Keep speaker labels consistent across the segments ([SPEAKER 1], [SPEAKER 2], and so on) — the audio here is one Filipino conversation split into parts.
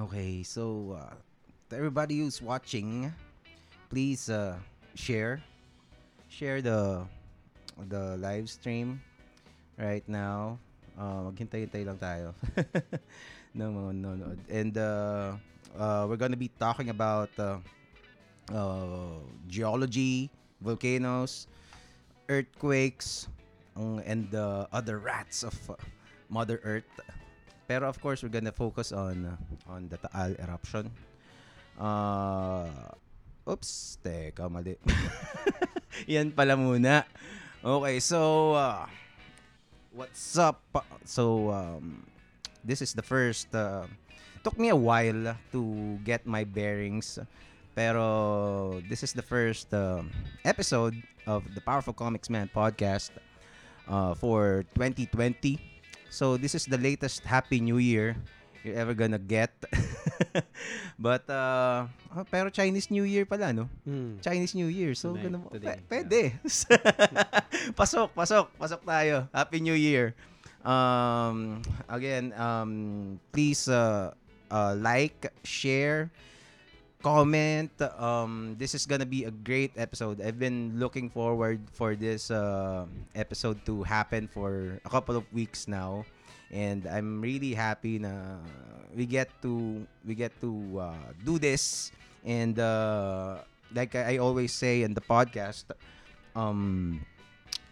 [SPEAKER 1] Okay, so uh, everybody who's watching, please uh, share share the the live stream right now. Uh, maghintay-hintay lang tayo ng mga nanonood. And uh, uh, we're gonna be talking about uh, uh, geology, volcanoes, earthquakes, ang- and the other rats of uh, Mother Earth. Pero of course, we're gonna focus on uh, on the Taal eruption. Uh, oops, teka, mali. Yan pala muna. Okay, so uh, what's up? So um, this is the first. Uh, took me a while to get my bearings, pero this is the first um episode of the Powerful Comics Man podcast uh, for 2020. So this is the latest Happy New Year you're ever gonna get. But uh, oh, pero Chinese New Year pala no?
[SPEAKER 2] Hmm.
[SPEAKER 1] Chinese New Year. So
[SPEAKER 2] Tonight,
[SPEAKER 1] ganun,
[SPEAKER 2] today,
[SPEAKER 1] pe- pwede. pasok, pasok, pasok tayo. Happy New Year. Um, again, um, please uh, uh, like, share, comment. Um, this is gonna be a great episode. I've been looking forward for this uh, episode to happen for a couple of weeks now, and I'm really happy na we get to we get to uh, do this. And uh, like I always say in the podcast, um,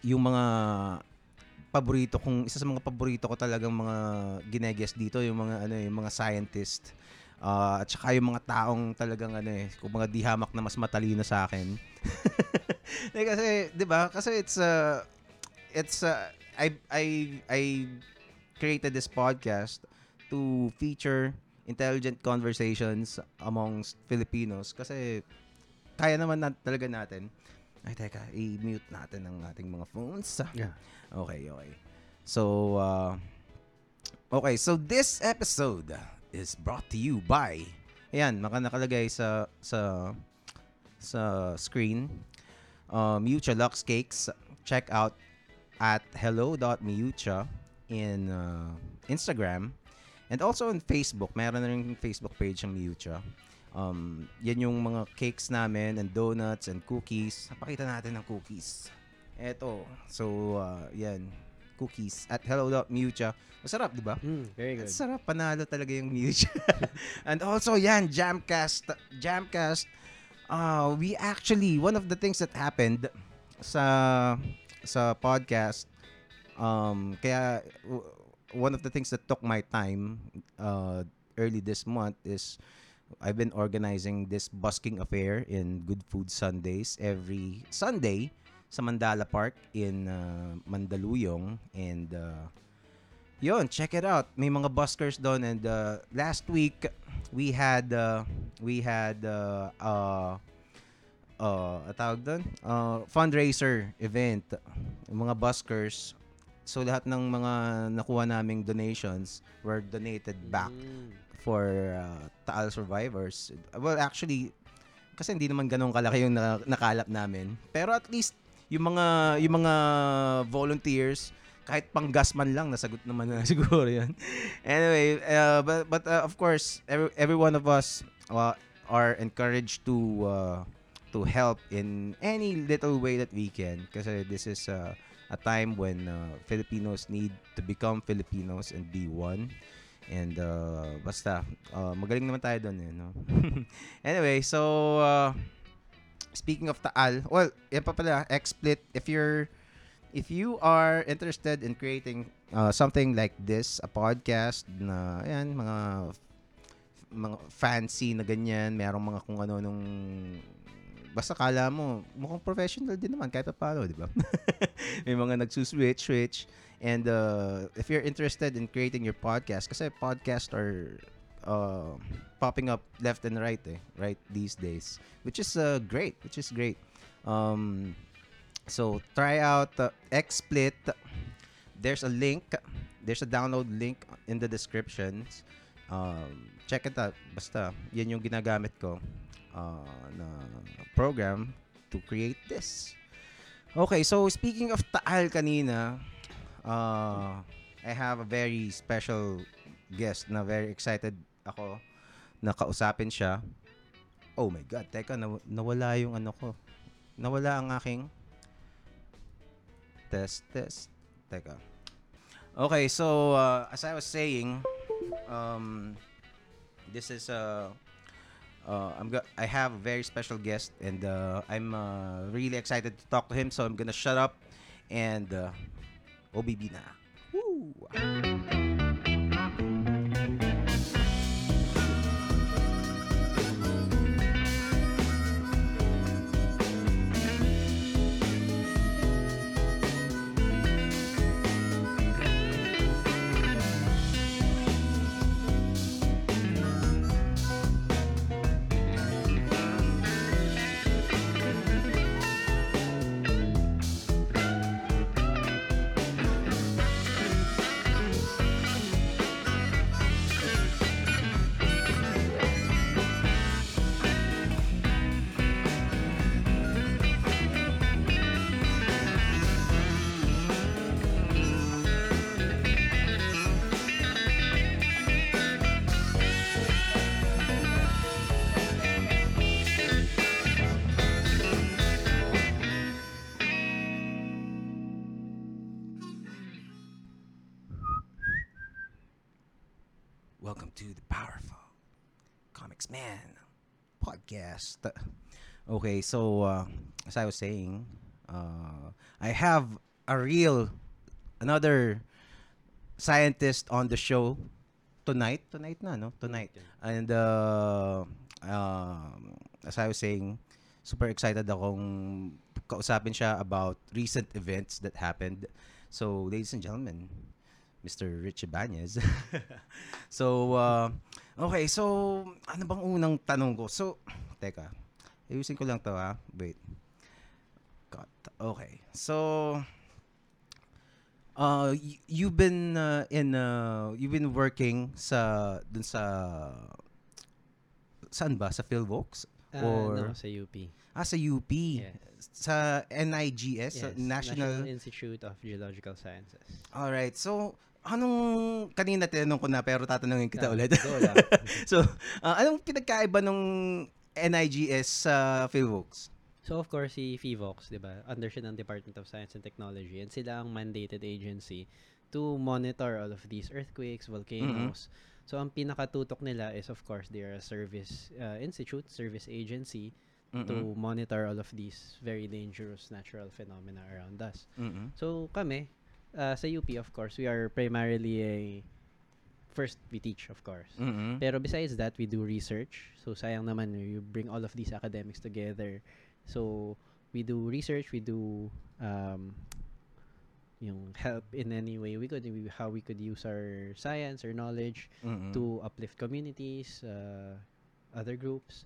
[SPEAKER 1] yung mga paborito kong isa sa mga paborito ko talagang mga gineguest dito yung mga ano yung mga scientist Ah, at saka yung mga taong talagang ano eh, kung mga di hamak na mas matalino sa akin. eh, kasi, 'di ba? Kasi it's uh, it's uh, I I I created this podcast to feature intelligent conversations amongst Filipinos kasi kaya naman na, talaga natin. Ay, teka, i-mute natin ang ating mga phones.
[SPEAKER 2] Yeah.
[SPEAKER 1] Okay, okay. So, uh, okay, so this episode is brought to you by Ayan, maka nakalagay sa sa sa screen. Uh, Miucha Lux Cakes. Check out at hello.miucha in uh, Instagram and also on Facebook. Meron na rin Facebook page ng Miucha. Um, yan yung mga cakes namin and donuts and cookies. Pakita natin ng cookies. Eto. So, uh, yan. Cookies at hello.miucha. Masarap, di ba?
[SPEAKER 2] Hmm, very good.
[SPEAKER 1] sarap, panalo talaga yung Miucha. and also, yan, Jamcast. Jamcast, uh, we actually, one of the things that happened sa sa podcast, um, kaya one of the things that took my time uh, early this month is I've been organizing this busking affair in Good Food Sundays every Sunday sa Mandala Park in uh, Mandaluyong and uh, Yon, check it out. May mga buskers doon and uh, last week we had uh, we had uh, uh, uh, tawag doon? Uh, fundraiser event. Yung mga buskers. So lahat ng mga nakuha naming donations were donated back
[SPEAKER 2] Hmm.
[SPEAKER 1] for uh, Taal survivors. Well, actually kasi hindi naman ganun kalaki yung na- nakalap namin. Pero at least yung mga yung mga volunteers kahit panggas man lang nasagot naman na siguro 'yan. Anyway, uh, but but uh, of course every, every one of us uh, are encouraged to uh, to help in any little way that we can kasi this is uh, a time when uh, Filipinos need to become Filipinos and be one. And uh, basta, uh, magaling naman tayo doon eh, no? anyway, so, uh, speaking of Taal, well, yan pa pala, XSplit, if you're, if you are interested in creating uh, something like this, a podcast na, ayan, mga, mga fancy na ganyan, merong mga kung ano nung, basta kala mo, mukhang professional din naman, kahit pa paano, di ba? May mga nagsuswitch, switch, And uh, if you're interested in creating your podcast, kasi podcasts are uh, popping up left and right, eh, right these days, which is uh, great, which is great. Um, so try out uh, XSplit. There's a link. There's a download link in the descriptions. Um, check it out. Basta, yan yung ginagamit ko uh, na program to create this. Okay, so speaking of Taal kanina, uh, I have a very special guest na very excited ako na kausapin siya. Oh my God, teka, naw- nawala yung ano ko. Nawala ang aking test, test. Teka. Okay, so uh, as I was saying, um, this is uh, uh, I'm go- I have a very special guest and uh, I'm uh, really excited to talk to him. So I'm gonna shut up and uh, OBB na. Woo! Podcast. Okay, so uh, as I was saying, uh, I have a real another scientist on the show tonight. Tonight na, no? Tonight. And uh, um, as I was saying, super excited akong kausapin siya about recent events that happened. So, ladies and gentlemen, Mr. Rich Ibanez. so, uh, okay. So, ano bang unang tanong ko? So, teka. Ayusin ko lang to ha. Wait. Cut. Okay. So, uh, you've been uh, in, uh, you've been working sa, dun sa, saan ba? Sa Philvox?
[SPEAKER 2] Ah,
[SPEAKER 1] Or-
[SPEAKER 2] no, sa UP.
[SPEAKER 1] Ah, sa UP.
[SPEAKER 2] Yes.
[SPEAKER 1] Sa NIGS, sa
[SPEAKER 2] Yes,
[SPEAKER 1] National
[SPEAKER 2] Institute of Geological Sciences.
[SPEAKER 1] Alright, so anong kanina tinanong ko na pero tatanungin kita
[SPEAKER 2] Ah,
[SPEAKER 1] ulit. so, ah, anong pinagkaiba nung NIGS sa Philvox?
[SPEAKER 2] So of course, si FIVOX, di ba, under siya ng Department of Science and Technology and sila ang mandated agency to monitor all of these earthquakes, volcanoes. So ang pinakatutok nila is of course they are a service uh, institute, service agency to monitor all of these very dangerous natural phenomena around us.
[SPEAKER 1] Mm-mm.
[SPEAKER 2] So kami, uh, sa UP of course, we are primarily a first we teach of course.
[SPEAKER 1] Mm-mm.
[SPEAKER 2] Pero besides that, we do research. So sayang naman you bring all of these academics together. So we do research, we do um yung help in any way we could how we could use our science or knowledge
[SPEAKER 1] Mm-mm.
[SPEAKER 2] to uplift communities, uh, other groups.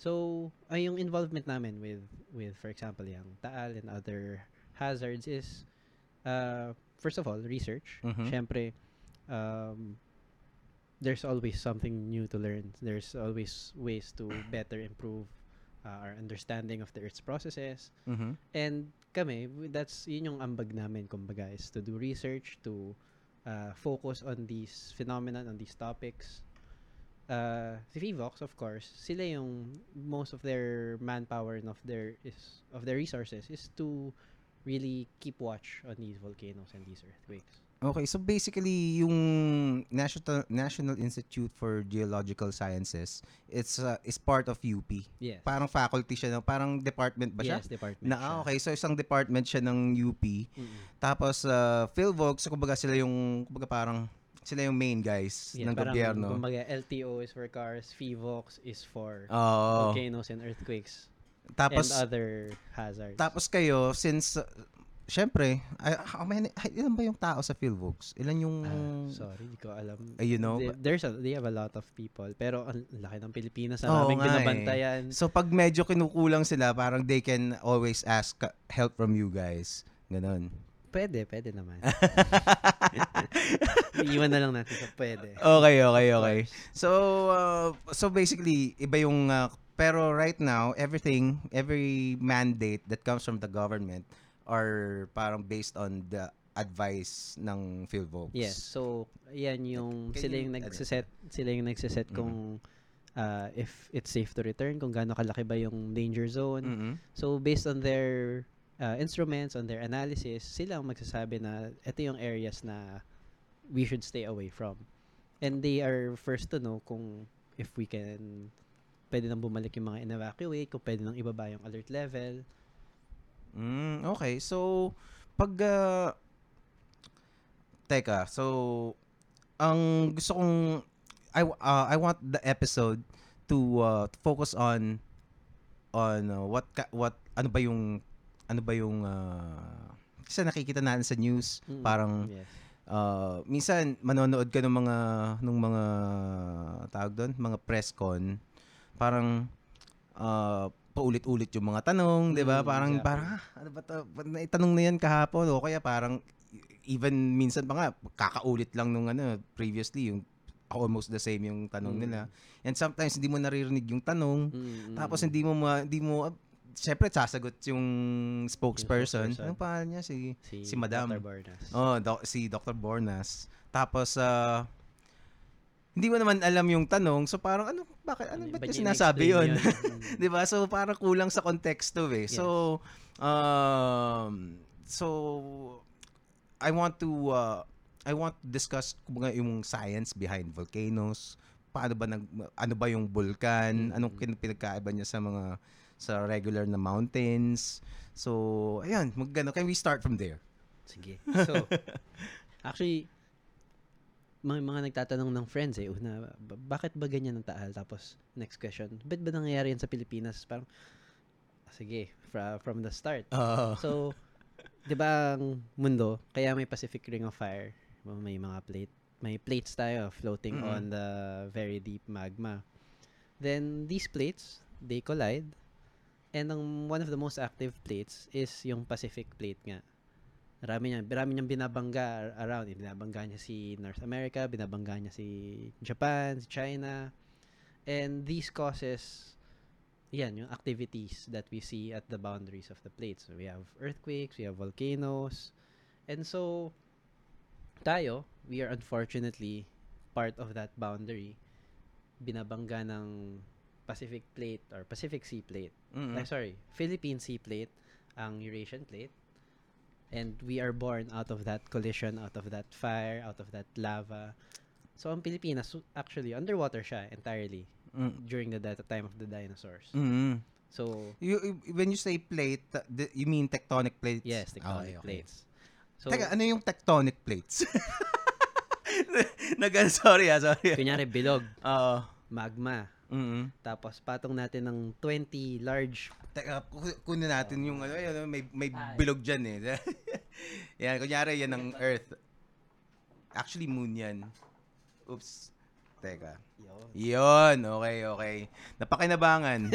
[SPEAKER 2] So, ay yung involvement namin with with for example yung Taal and other hazards is uh, first of all research.
[SPEAKER 1] Mhm.
[SPEAKER 2] Syempre um, there's always something new to learn. There's always ways to better improve uh, our understanding of the Earth's processes.
[SPEAKER 1] Mhm.
[SPEAKER 2] And kami, that's yun yung ambag namin, kumbaga, is to do research, to uh, focus on these phenomenon, on these topics. Uh, si Vivox, of course, sila yung most of their manpower and of their is of their resources is to really keep watch on these volcanoes and these earthquakes.
[SPEAKER 1] Okay, so basically yung National National Institute for Geological Sciences, it's uh, is part of UP.
[SPEAKER 2] Yes.
[SPEAKER 1] Parang faculty siya, no? parang department ba siya?
[SPEAKER 2] yes, department.
[SPEAKER 1] Na, ah,
[SPEAKER 2] siya.
[SPEAKER 1] okay, so isang department siya ng UP.
[SPEAKER 2] Mm-mm.
[SPEAKER 1] Tapos uh, Philvox, so kumbaga sila yung kumbaga parang sila yung main guys
[SPEAKER 2] Yes,
[SPEAKER 1] ng
[SPEAKER 2] parang,
[SPEAKER 1] gobyerno.
[SPEAKER 2] Kumbaga, LTO is for cars, FIVOX is for
[SPEAKER 1] Oo.
[SPEAKER 2] volcanoes and earthquakes
[SPEAKER 1] Tapos
[SPEAKER 2] and other hazards.
[SPEAKER 1] tapos kayo since uh, syempre, ay, how many ay, ilan ba yung tao sa Philvox? Ilan yung
[SPEAKER 2] Ah, sorry, di ko alam.
[SPEAKER 1] Uh, you know,
[SPEAKER 2] They- there's a, they have a lot of people. Pero ang laki ng Pilipinas na naming
[SPEAKER 1] nga eh.
[SPEAKER 2] binabantayan.
[SPEAKER 1] So pag medyo kinukulang sila, parang they can always ask uh, help from you guys. Ganon.
[SPEAKER 2] Pwede, pwede naman. Iiwan na lang natin sa pwede.
[SPEAKER 1] Okay, okay, okay. So uh, so basically iba yung uh, pero right now everything every mandate that comes from the government are parang based on the advice ng Philvox.
[SPEAKER 2] Yes. So, yan yung
[SPEAKER 1] Can
[SPEAKER 2] sila yung nagsiset, sila yung nagsiset
[SPEAKER 1] Mhm.
[SPEAKER 2] kung uh, if it's safe to return, kung gaano kalaki ba yung danger zone.
[SPEAKER 1] Mhm.
[SPEAKER 2] So based on their uh, instruments, on their analysis, sila ang magsasabi na ito yung areas na we should stay away from. And they are first to know kung if we can pwede nang bumalik yung mga in-evacuate, kung pwede nang ibaba yung alert level.
[SPEAKER 1] Mm, okay. So, pag... ah, teka, so... Ang gusto kong... I, ah, I want the episode to uh, to focus on on uh, what ka- what ano ba yung ano ba yung uh, kasi nakikita natin sa news
[SPEAKER 2] Mm,
[SPEAKER 1] parang
[SPEAKER 2] yes.
[SPEAKER 1] uh, minsan manonood ka ng mga ng mga tawag doon, mga press con, parang uh, paulit-ulit yung mga tanong, 'di ba?
[SPEAKER 2] Mm,
[SPEAKER 1] Parang
[SPEAKER 2] exactly.
[SPEAKER 1] parang ah, ano ba to? Naitanong na yan kahapon o kaya parang even minsan pa nga kakaulit lang nung ano previously yung almost the same yung tanong
[SPEAKER 2] Mm.
[SPEAKER 1] nila. And sometimes hindi mo naririnig yung tanong.
[SPEAKER 2] Mm,
[SPEAKER 1] Tapos hindi mo ma, hindi mo Siyempre, sasagot yung spokesperson.
[SPEAKER 2] spokesperson.
[SPEAKER 1] Ano pa niya? Si,
[SPEAKER 2] si,
[SPEAKER 1] si Madam.
[SPEAKER 2] Dr. Bornas.
[SPEAKER 1] Oh, doc- si Dr. Bornas. Tapos, ah, hindi mo naman alam yung tanong. So, parang, ano, bakit, ano, Ba't niya
[SPEAKER 2] niya
[SPEAKER 1] sinasabi yun?
[SPEAKER 2] yun?
[SPEAKER 1] 'Di ba So, parang kulang sa konteksto eh. So, um, so, I want to, uh, I want to discuss kumbaga, yung science behind volcanoes. Paano ba nag, ano ba yung vulkan?
[SPEAKER 2] Mm.
[SPEAKER 1] Anong pinagkaiba niya sa mga sa regular na mountains? So, ayun, magano can we start from there?
[SPEAKER 2] Sige. So, actually, mga, mga nagtatanong ng friends eh, una, ba- bakit ba ganyan ang taal? Tapos, next question, ba't ba nangyayari yan sa Pilipinas? Parang, ah, sige, fra, from the start.
[SPEAKER 1] Uh,
[SPEAKER 2] So, di ba ang mundo, kaya may Pacific Ring of Fire, may mga plate, may plates tayo floating
[SPEAKER 1] Mm.
[SPEAKER 2] on the very deep magma. Then, these plates, they collide, and ang one of the most active plates is yung Pacific Plate nga. Marami niya, marami niyang binabangga ar- around. Binabangga niya si North America, binabangga niya si Japan, si China. And these causes, yan, yung activities that we see at the boundaries of the plates. So we have earthquakes, we have volcanoes. And so, tayo, we are unfortunately part of that boundary. Binabangga ng Pacific Plate or Pacific Sea Plate.
[SPEAKER 1] mm,
[SPEAKER 2] Ay, sorry, Philippine Sea Plate, ang Eurasian Plate. And we are born out of that collision, out of that fire, out of that lava. So, ang Pilipinas, actually, underwater siya entirely
[SPEAKER 1] mm,
[SPEAKER 2] during the di- time of the dinosaurs.
[SPEAKER 1] mm.
[SPEAKER 2] So,
[SPEAKER 1] You, when you say plate, uh, you mean tectonic plates?
[SPEAKER 2] yes, tectonic
[SPEAKER 1] Okay, okay.
[SPEAKER 2] plates. So,
[SPEAKER 1] Teka, ano yung tectonic plates? Nag sorry ah, sorry.
[SPEAKER 2] kunyari, bilog,
[SPEAKER 1] Oo.
[SPEAKER 2] magma.
[SPEAKER 1] mm
[SPEAKER 2] Tapos, patong natin ng 20 large
[SPEAKER 1] Teka, ku- kunin natin yung ano, yun, may may bilog diyan eh. yan, kunyari yan ng Earth. Actually moon yan. Oops. Teka. Yon, okay, okay. Napakinabangan.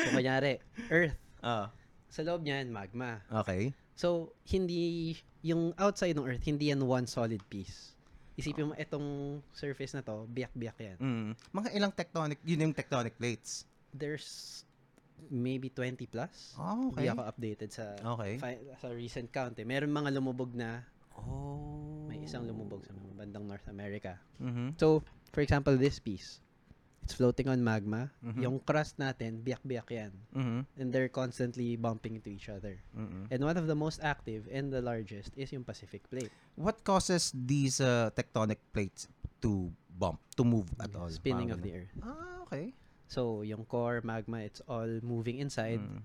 [SPEAKER 2] So, kunyari, Earth.
[SPEAKER 1] Ah,
[SPEAKER 2] Sa loob niyan, magma.
[SPEAKER 1] okay.
[SPEAKER 2] So, hindi, yung outside ng Earth, hindi yan one solid piece. Isipin mo, itong surface na to, biyak-biyak yan.
[SPEAKER 1] Mm. Mga ilang tectonic, yun yung tectonic plates.
[SPEAKER 2] There's maybe 20 plus.
[SPEAKER 1] Oh,
[SPEAKER 2] Hindi
[SPEAKER 1] okay.
[SPEAKER 2] ako updated sa
[SPEAKER 1] Okay.
[SPEAKER 2] fi- sa recent count eh. Meron mga lumubog na,
[SPEAKER 1] Oh.
[SPEAKER 2] may isang lumubog sa mga bandang North America.
[SPEAKER 1] Mhm.
[SPEAKER 2] So, for example, this piece, it's floating on magma.
[SPEAKER 1] Mhm.
[SPEAKER 2] Yung crust natin, biyak-biyak yan.
[SPEAKER 1] Mhm.
[SPEAKER 2] And they're constantly bumping into each other.
[SPEAKER 1] Mhm.
[SPEAKER 2] And one of the most active and the largest is yung Pacific Plate.
[SPEAKER 1] What causes these uh, tectonic plates to bump, to move at all?
[SPEAKER 2] Spinning of
[SPEAKER 1] Parang
[SPEAKER 2] the Earth.
[SPEAKER 1] Ah, okay.
[SPEAKER 2] So, yung core magma, it's all moving inside.
[SPEAKER 1] Mm.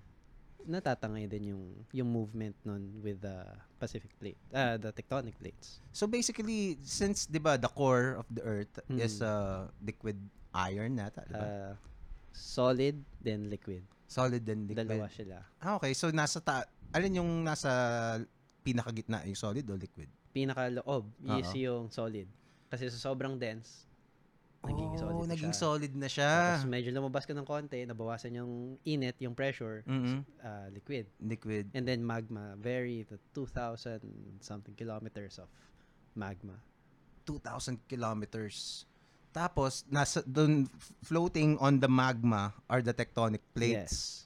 [SPEAKER 2] Natatangay din yung yung movement nun with the Pacific Plate, ah, the tectonic plates.
[SPEAKER 1] So basically, since 'di ba the core of the earth is
[SPEAKER 2] Mm.
[SPEAKER 1] uh, liquid iron nata, 'di ba?
[SPEAKER 2] Ah, solid, then liquid.
[SPEAKER 1] Solid and liquid.
[SPEAKER 2] Dalawa sila.
[SPEAKER 1] Ah, okay. So nasa ta alin yung nasa pinakagitna, yung solid o liquid?
[SPEAKER 2] Pinakaloob is
[SPEAKER 1] Oo.
[SPEAKER 2] yung solid. Kasi sa sobrang dense, naging solid
[SPEAKER 1] oh,
[SPEAKER 2] na
[SPEAKER 1] naging
[SPEAKER 2] siya.
[SPEAKER 1] solid na siya.
[SPEAKER 2] Tapos medyo lumabas ka ng konti, nabawasan yung init, yung pressure,
[SPEAKER 1] Mhm.
[SPEAKER 2] ah, liquid.
[SPEAKER 1] Liquid.
[SPEAKER 2] And then magma, very, the 2,000 something kilometers of magma.
[SPEAKER 1] 2,000 kilometers. Tapos nasa doon floating on the magma are the tectonic plates.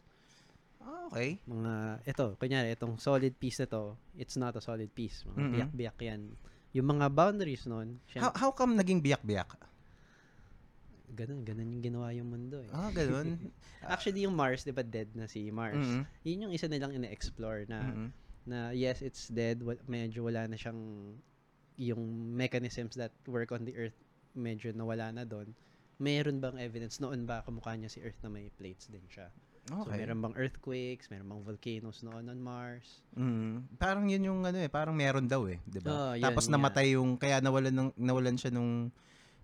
[SPEAKER 1] Ah, okay.
[SPEAKER 2] Mga, ito, kunyari, itong solid piece na to, it's not a solid piece. Mga
[SPEAKER 1] Mhm.
[SPEAKER 2] biyak-biyak yan. Yung mga boundaries nun,
[SPEAKER 1] How, how come naging biyak-biyak?
[SPEAKER 2] Ganun, ganun yung ginawa yung mundo eh.
[SPEAKER 1] Ah, ganun.
[SPEAKER 2] Actually, yung Mars, di ba dead na si Mars?
[SPEAKER 1] Mhm.
[SPEAKER 2] Yun yung isa nilang ina-explore na,
[SPEAKER 1] Mhm.
[SPEAKER 2] na yes, it's dead, medyo wala na siyang yung mechanisms that work on the Earth, medyo nawala na doon. Meron bang evidence noon ba kamukha niya si Earth na may plates din siya? So,
[SPEAKER 1] Okay.
[SPEAKER 2] meron bang earthquakes, meron bang volcanoes noon on Mars?
[SPEAKER 1] Mm. Parang yun yung ano eh, parang meron daw eh, 'di ba?
[SPEAKER 2] Oo, yun
[SPEAKER 1] Tapos namatay yung kaya nawalan ng nawalan siya nung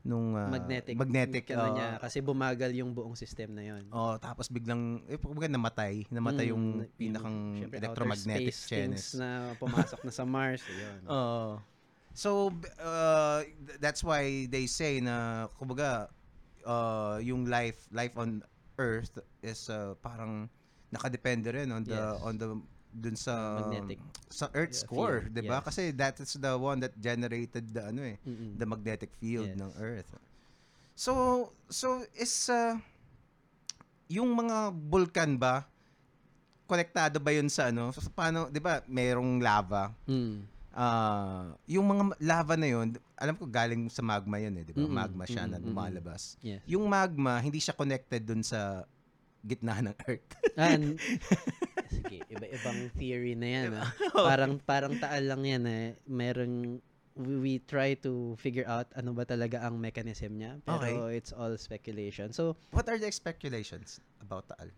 [SPEAKER 1] nung ah,
[SPEAKER 2] magnetic.
[SPEAKER 1] magnetic
[SPEAKER 2] ano
[SPEAKER 1] oo.
[SPEAKER 2] niya, kasi bumagal yung buong system na yon.
[SPEAKER 1] Oh, tapos biglang eh kumbaga namatay, namatay yung pinakang electromagnetic
[SPEAKER 2] things
[SPEAKER 1] chains.
[SPEAKER 2] na pumasok na sa Mars. Yun.
[SPEAKER 1] Oo. So uh, th- that's why they say na kumbaga uh, yung life life on earth is uh, parang nakadepende rin on the
[SPEAKER 2] Yes.
[SPEAKER 1] on the dun sa
[SPEAKER 2] Magnetic.
[SPEAKER 1] sa earth's
[SPEAKER 2] Yeah,
[SPEAKER 1] core, 'di ba?
[SPEAKER 2] yes.
[SPEAKER 1] Kasi that is the one that generated the ano eh,
[SPEAKER 2] Mm-mm.
[SPEAKER 1] the magnetic field
[SPEAKER 2] Yes.
[SPEAKER 1] ng earth. So so is uh, yung mga bulkan ba konektado ba yun sa ano? So, paano, 'di ba, merong lava.
[SPEAKER 2] Mm.
[SPEAKER 1] Ah, yung mga lava na yun, alam ko galing sa magma yun eh, 'di ba?
[SPEAKER 2] Mm-mm,
[SPEAKER 1] Magma siya na
[SPEAKER 2] mm-mm, mm-mm.
[SPEAKER 1] lumalabas.
[SPEAKER 2] Yes.
[SPEAKER 1] Yung magma, hindi siya connected dun sa gitna ng earth.
[SPEAKER 2] And, sige, iba-ibang theory na yan. ah. Parang, parang taal lang yan eh. Meron, we, we try to figure out ano ba talaga ang mechanism niya. Pero it's all speculation. So,
[SPEAKER 1] What are the speculations about Taal?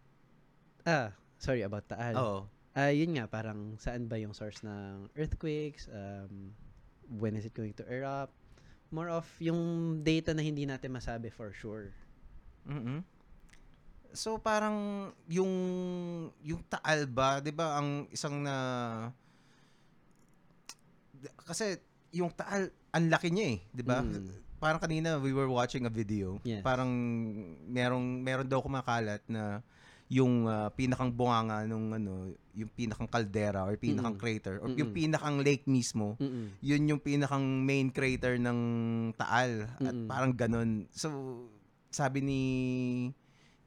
[SPEAKER 2] ah, sorry about taal.
[SPEAKER 1] Oo.
[SPEAKER 2] Ah, yun nga, parang saan ba yung source ng earthquakes? Um, when is it going to erupt? More of yung data na hindi natin masabi for sure.
[SPEAKER 1] mm So parang yung yung Taal ba, 'di ba, ang isang na kasi yung Taal ang laki niya eh, 'di ba?
[SPEAKER 2] Mm.
[SPEAKER 1] Parang kanina we were watching a video.
[SPEAKER 2] Yes.
[SPEAKER 1] Parang merong meron daw kumakalat na yung ah, pinakang bunganga nung ano, yung pinakang kaldera or pinakang
[SPEAKER 2] Mm-mm.
[SPEAKER 1] crater or yung
[SPEAKER 2] Mm-mm.
[SPEAKER 1] pinakang lake mismo
[SPEAKER 2] Mm-mm.
[SPEAKER 1] yun yung pinakang main crater ng Taal at
[SPEAKER 2] Mm-mm.
[SPEAKER 1] parang ganun. So sabi ni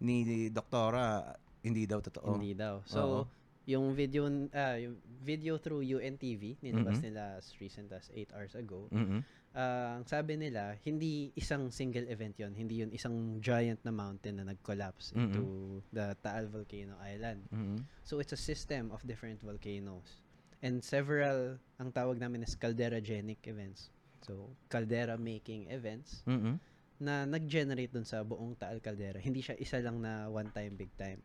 [SPEAKER 1] ni doktora hindi daw totoo.
[SPEAKER 2] Hindi daw. So,
[SPEAKER 1] Oo.
[SPEAKER 2] yung video ah yung video through UNTV, nilabas
[SPEAKER 1] Mhm.
[SPEAKER 2] nila as recent as 8 hours ago.
[SPEAKER 1] Mhm.
[SPEAKER 2] ah, ang sabi nila, hindi isang single event yon Hindi yun isang giant na mountain na nag-collapse
[SPEAKER 1] Mhm.
[SPEAKER 2] into the Taal Volcano Island.
[SPEAKER 1] Mhm.
[SPEAKER 2] So, it's a system of different volcanoes. And several, ang tawag namin is calderagenic events. So, caldera-making events
[SPEAKER 1] Mhm.
[SPEAKER 2] Na nag-generate dun sa buong Taal Caldera. Hindi siya isa lang na one time, big time.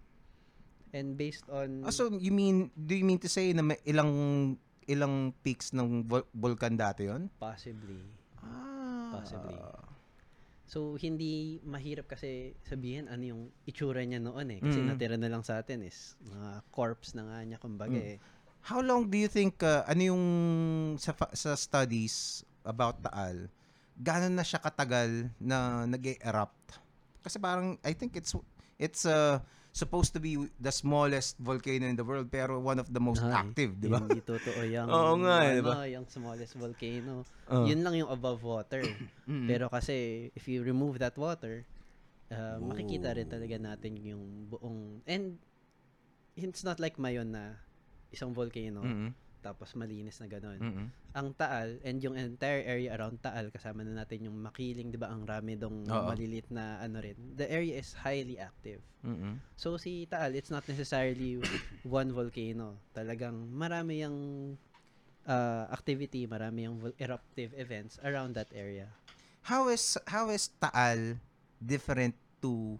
[SPEAKER 2] And based on...
[SPEAKER 1] Ah, so you mean do you mean to say na may ilang ilang peaks ng vol- vulkan dati 'yon?
[SPEAKER 2] Possibly.
[SPEAKER 1] Ah.
[SPEAKER 2] Possibly. So, hindi mahirap kasi sabihin ano yung itsura niya noon eh. Kasi
[SPEAKER 1] Mm.
[SPEAKER 2] natira na lang sa atin is mga corpse na nga niya, kumbaga
[SPEAKER 1] Mm.
[SPEAKER 2] eh.
[SPEAKER 1] How long do you think uh, ano yung sa sa studies about Taal? Gaano na siya katagal na nag-erupt? Kasi parang I think it's it's uh, supposed to be the smallest volcano in the world pero one of the most
[SPEAKER 2] Ay,
[SPEAKER 1] active, di ba?
[SPEAKER 2] Hindi totoo yung,
[SPEAKER 1] Oo nga eh, di
[SPEAKER 2] ano,
[SPEAKER 1] ba?
[SPEAKER 2] yung smallest volcano.
[SPEAKER 1] Oh.
[SPEAKER 2] Yun lang yung above water.
[SPEAKER 1] Mm.
[SPEAKER 2] Pero kasi, if you remove that water, uh,
[SPEAKER 1] Oh.
[SPEAKER 2] makikita rin talaga natin yung buong... And, it's not like Mayon na isang volcano,
[SPEAKER 1] Mm-mm.
[SPEAKER 2] Tapos malinis na gano'n.
[SPEAKER 1] Mm-mm.
[SPEAKER 2] ang Taal and yung entire area around Taal kasama na natin yung Makiling, 'di ba? Ang rami dong
[SPEAKER 1] Oo.
[SPEAKER 2] malilit na ano rin. The area is highly active.
[SPEAKER 1] Mm-mm.
[SPEAKER 2] So si Taal, it's not necessarily one volcano. Talagang marami yung uh, activity, marami yung vol- eruptive events around that area.
[SPEAKER 1] How is how is Taal different to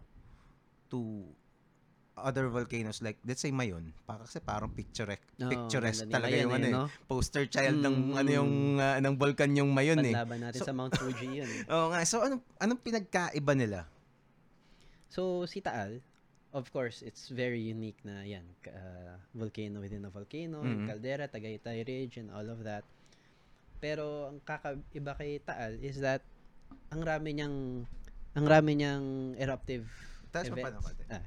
[SPEAKER 1] to other volcanoes like let's say Mayon? Pa kasi parang picturesque
[SPEAKER 2] Oo,
[SPEAKER 1] picturesque
[SPEAKER 2] ganda nila
[SPEAKER 1] talaga yung ano
[SPEAKER 2] eh,
[SPEAKER 1] eh.
[SPEAKER 2] no?
[SPEAKER 1] Poster child ng
[SPEAKER 2] Mm,
[SPEAKER 1] ano yung ah, ng volcan yung Mayon eh.
[SPEAKER 2] Panlaban natin
[SPEAKER 1] So-
[SPEAKER 2] sa Mount Fuji yun. eh.
[SPEAKER 1] Oo nga. So anong anong pinagkaiba nila?
[SPEAKER 2] So si Taal, of course, it's very unique na yan. uh, volcano within a volcano,
[SPEAKER 1] Mhm.
[SPEAKER 2] caldera, Tagaytay Ridge, and all of that. Pero ang kakaiba kay Taal is that ang rami niyang ang rami niyang eruptive
[SPEAKER 1] Taas pa
[SPEAKER 2] events. Ah,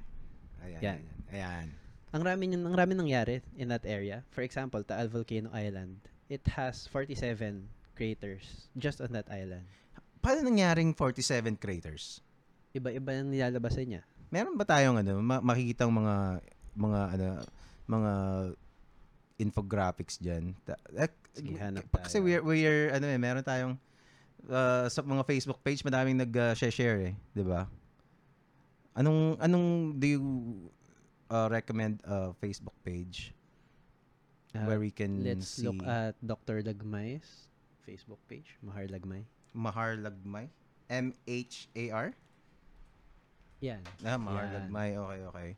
[SPEAKER 1] Ayan.
[SPEAKER 2] Yan.
[SPEAKER 1] Ayan. ayan.
[SPEAKER 2] ang rami ang rami nangyari in that area. For example, Taal Volcano Island. It has 47 craters just on that island.
[SPEAKER 1] Paano nangyaring 47 craters?
[SPEAKER 2] Iba-iba ang nilalabasan niya.
[SPEAKER 1] Meron ba tayong ano, ma- makikitang mga mga ano mga infographics diyan? Eh,
[SPEAKER 2] Sige, hanap
[SPEAKER 1] Kasi we're we're ano eh, meron tayong uh, sa mga Facebook page madaming nag-share eh, 'di ba? Anong anong do you uh, recommend a Facebook page
[SPEAKER 2] Uh,
[SPEAKER 1] where we can
[SPEAKER 2] let's
[SPEAKER 1] see
[SPEAKER 2] look at Dr. Lagmay's Facebook page, Mahar Lagmay.
[SPEAKER 1] Mahar Lagmay? M H A R?
[SPEAKER 2] Yan.
[SPEAKER 1] Ah, Mahar
[SPEAKER 2] Yan.
[SPEAKER 1] Lagmay. Okay, okay.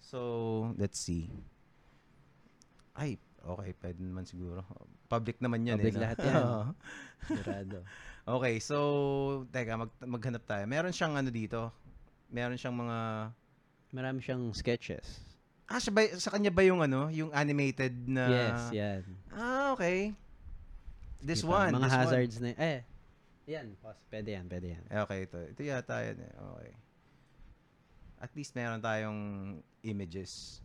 [SPEAKER 1] So, let's see. Ay, okay, pwede naman siguro. Public naman yan.
[SPEAKER 2] Public
[SPEAKER 1] eh,
[SPEAKER 2] lahat yan. Sigurado.
[SPEAKER 1] okay, so, teka, mag, maghanap tayo. Meron siyang ano dito. Meron siyang mga...
[SPEAKER 2] Marami siyang sketches.
[SPEAKER 1] Ah, ba, sa kanya ba yung ano, yung animated na...
[SPEAKER 2] yes, yan.
[SPEAKER 1] Ah, okay. This
[SPEAKER 2] Diba?
[SPEAKER 1] one.
[SPEAKER 2] Mga
[SPEAKER 1] this
[SPEAKER 2] hazards na, eh, yan, pause. Pwede yan, pwede yan.
[SPEAKER 1] One. Eh, okay, ito. Ito yata yan eh. Okay. At least meron tayong images.